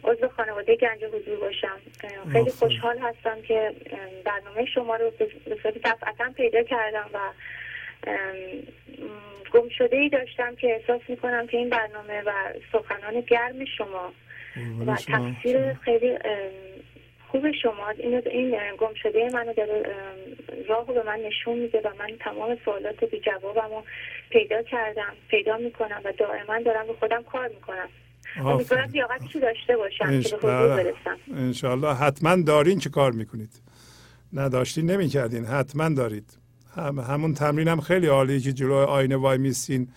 عضو خانواده گنج حضور باشم خیلی. خوشحال هستم که برنامه شما رو به صورت دفعتا پیدا کردم و گم شده ای داشتم که احساس می‌کنم که این برنامه و سخنان گرم شما و. تفسیر خیلی خوب شما این این گم شده منو داره ام، راه رو به من نشون میده و من تمام سوالات بی جوابم رو پیدا کردم پیدا می‌کنم و دائما دارم به خودم کار می‌کنم. امیدوارم. لیاقتشو داشته باشم که انش- به بله. برسم. انشالله. حتما دارین چه کار می‌کنید. نداشتین نمی‌کردین. حتما دارید. هم همون تمرین هم خیلی عالیه که جلو آینه وای میستین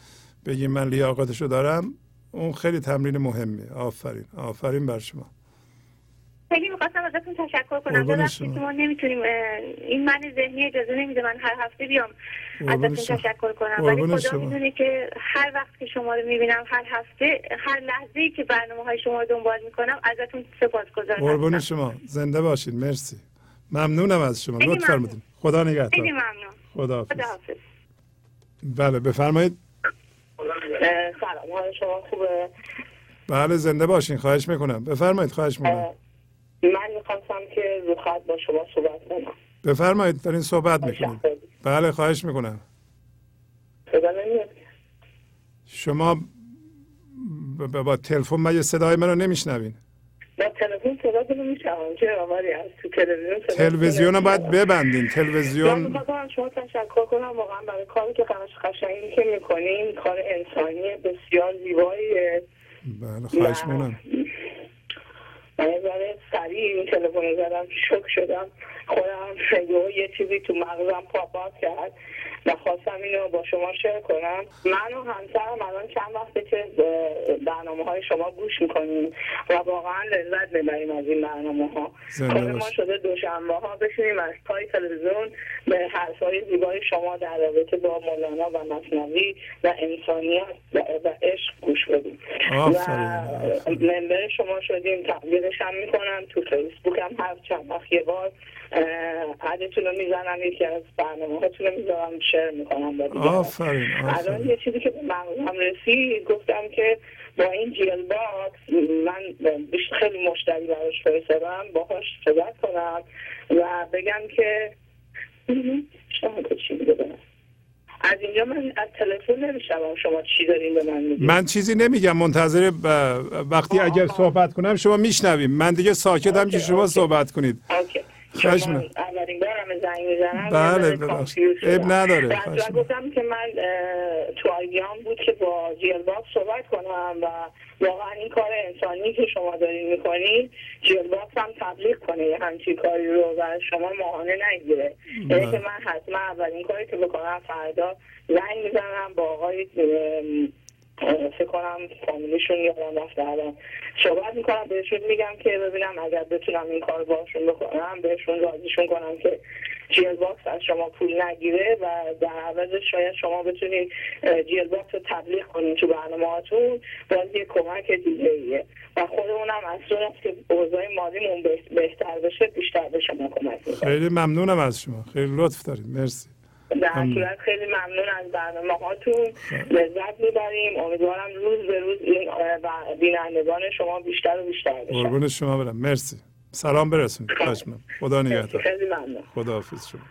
بگین من لیاقتشو دارم. اون خیلی تمرین مهمیه آفرین. آفرین بر شما. خیلی می‌خواستم ازتون تشکر کنم. ببخشید ما نمی‌تونیم این من ذهنی اجازه نمیده من هر هفته بیام ازتون. تشکر کنم. ولی خدا شما. می‌دونه که هر وقت که شما رو می‌بینم هر هفته هر لحظه ای که برنامه های شما رو دنبال می‌کنم ازتون سپاسگزار قربون شما. زنده باشین. مرسی. ممنونم از شما. خیلی لطف. فرمودین. خدا خیلی نگهدار ممنون. خدا خدا حافظ. بله بفرمایید. سلام. حال شما خوبه؟ بله زنده باشین. خواهش می‌کنم. بفرمایید خواهش می‌کنم. من می‌خواستم که رو خط با شما صحبت کنم. بفرمایید دارین صحبت می‌کنید بله خواهش می‌کنم. شما با تلفن مگه صدای منو نمیشنوین؟ با تلفن صدا رو میشنوم. چه آوری از تو تلویزیون صدا تلویزیون رو باید. ببندین. من تلویزیون از شما تشکر کنم. واقعا برای کاری که قش قشنگی که می‌کنین کار انسانی بسیار زیباییه. بله خواهش می‌کنم. من ذره سریع این تلفن زدم شک شدم. خودم یهو یه چیزی تو مغزم پاپ کرد. و خواستم اینو با شما شیر کنم. من و همسرم الان چند وقته که برنامه های شما گوش می‌کنیم و واقعا لذت می‌بریم از این برنامه ها کار ما. شده دوشنبه ها بشینیم از پای تلویزیون به حرف های زیبای شما در رابطه با مولانا و مصنوی و انسانیت و, عشق گوش بدیم. و member شما شدیم تبلیغش هم می‌کنم تو فیسبوک هم هر چند وقت یه بار ad تون رو می‌زنم یکی از برنامه هاتون رو می‌ذارم share می‌کنم با. آفرین الان یه چیزی که به مغزم رسید گفتم که با این GLBox من بیشتر خیلی مشتری براش فرستادم باهاش صحبت کنم و بگم که شما چی میگه؟ از اینجا من از تلفن نمیشنوم. شما چی دارین به من میگید من چیزی نمیگم منتظر ب- وقتی اگر صحبت کنم شما میشنویم. من دیگه ساکتم که شما OK. صحبت کنید. OK. خواهش می‌کنم. اولین بارم زنگ می‌زنم بله، شدم. عیب نداره. خواهش گفتم که من تو idea م بود که با GLBox صحبت کنم و واقعا این کار انسانی که شما دارین می‌کنین GLBox هم تبلیغ کنه یه همچین کاری رو و شما ماهانه نگیره بله. یعنی که من حتما اولین کاری که بکنم فردا زنگ می‌زنم با آقای فکر کنم فامیلیشون یادم رفته الان. صحبت می‌کنم بهشون میگم که ببینم اگر بتونم این کار باشون بکنم بهشون راضیشون کنم که GLBox از شما پول نگیره و در عوضش شاید شما بتونید GLBox رو تبلیغ کنید تو برنامه هاتون باز یه کمک دیگه ایه و خودمونم از اون که اوضاع مالیمون به- بهتر بشه بیشتر به شما کمک می‌کنم خیلی ممنونم از شما. خیلی لطف دارید مرسی. در. صورت خیلی ممنون از برنامه هاتون. لذت می‌بریم. امیدوارم روز به روز این و بینندگان شما بیشتر و بیشتر بشن. قربون شما برم. مرسی. سلام برسونید می‌کنم. خدا نگهدار. خیلی ممنون. خدا حافظ شما.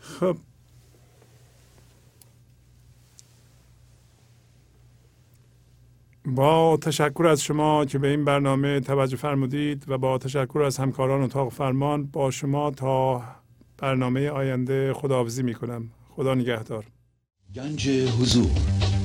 خب. با تشکر از شما که به این برنامه توجه فرمودید و با تشکر از همکاران اتاق فرمان با شما تا برنامه آینده خداحافظی می کنم خدا نگهدار. گنج حضور.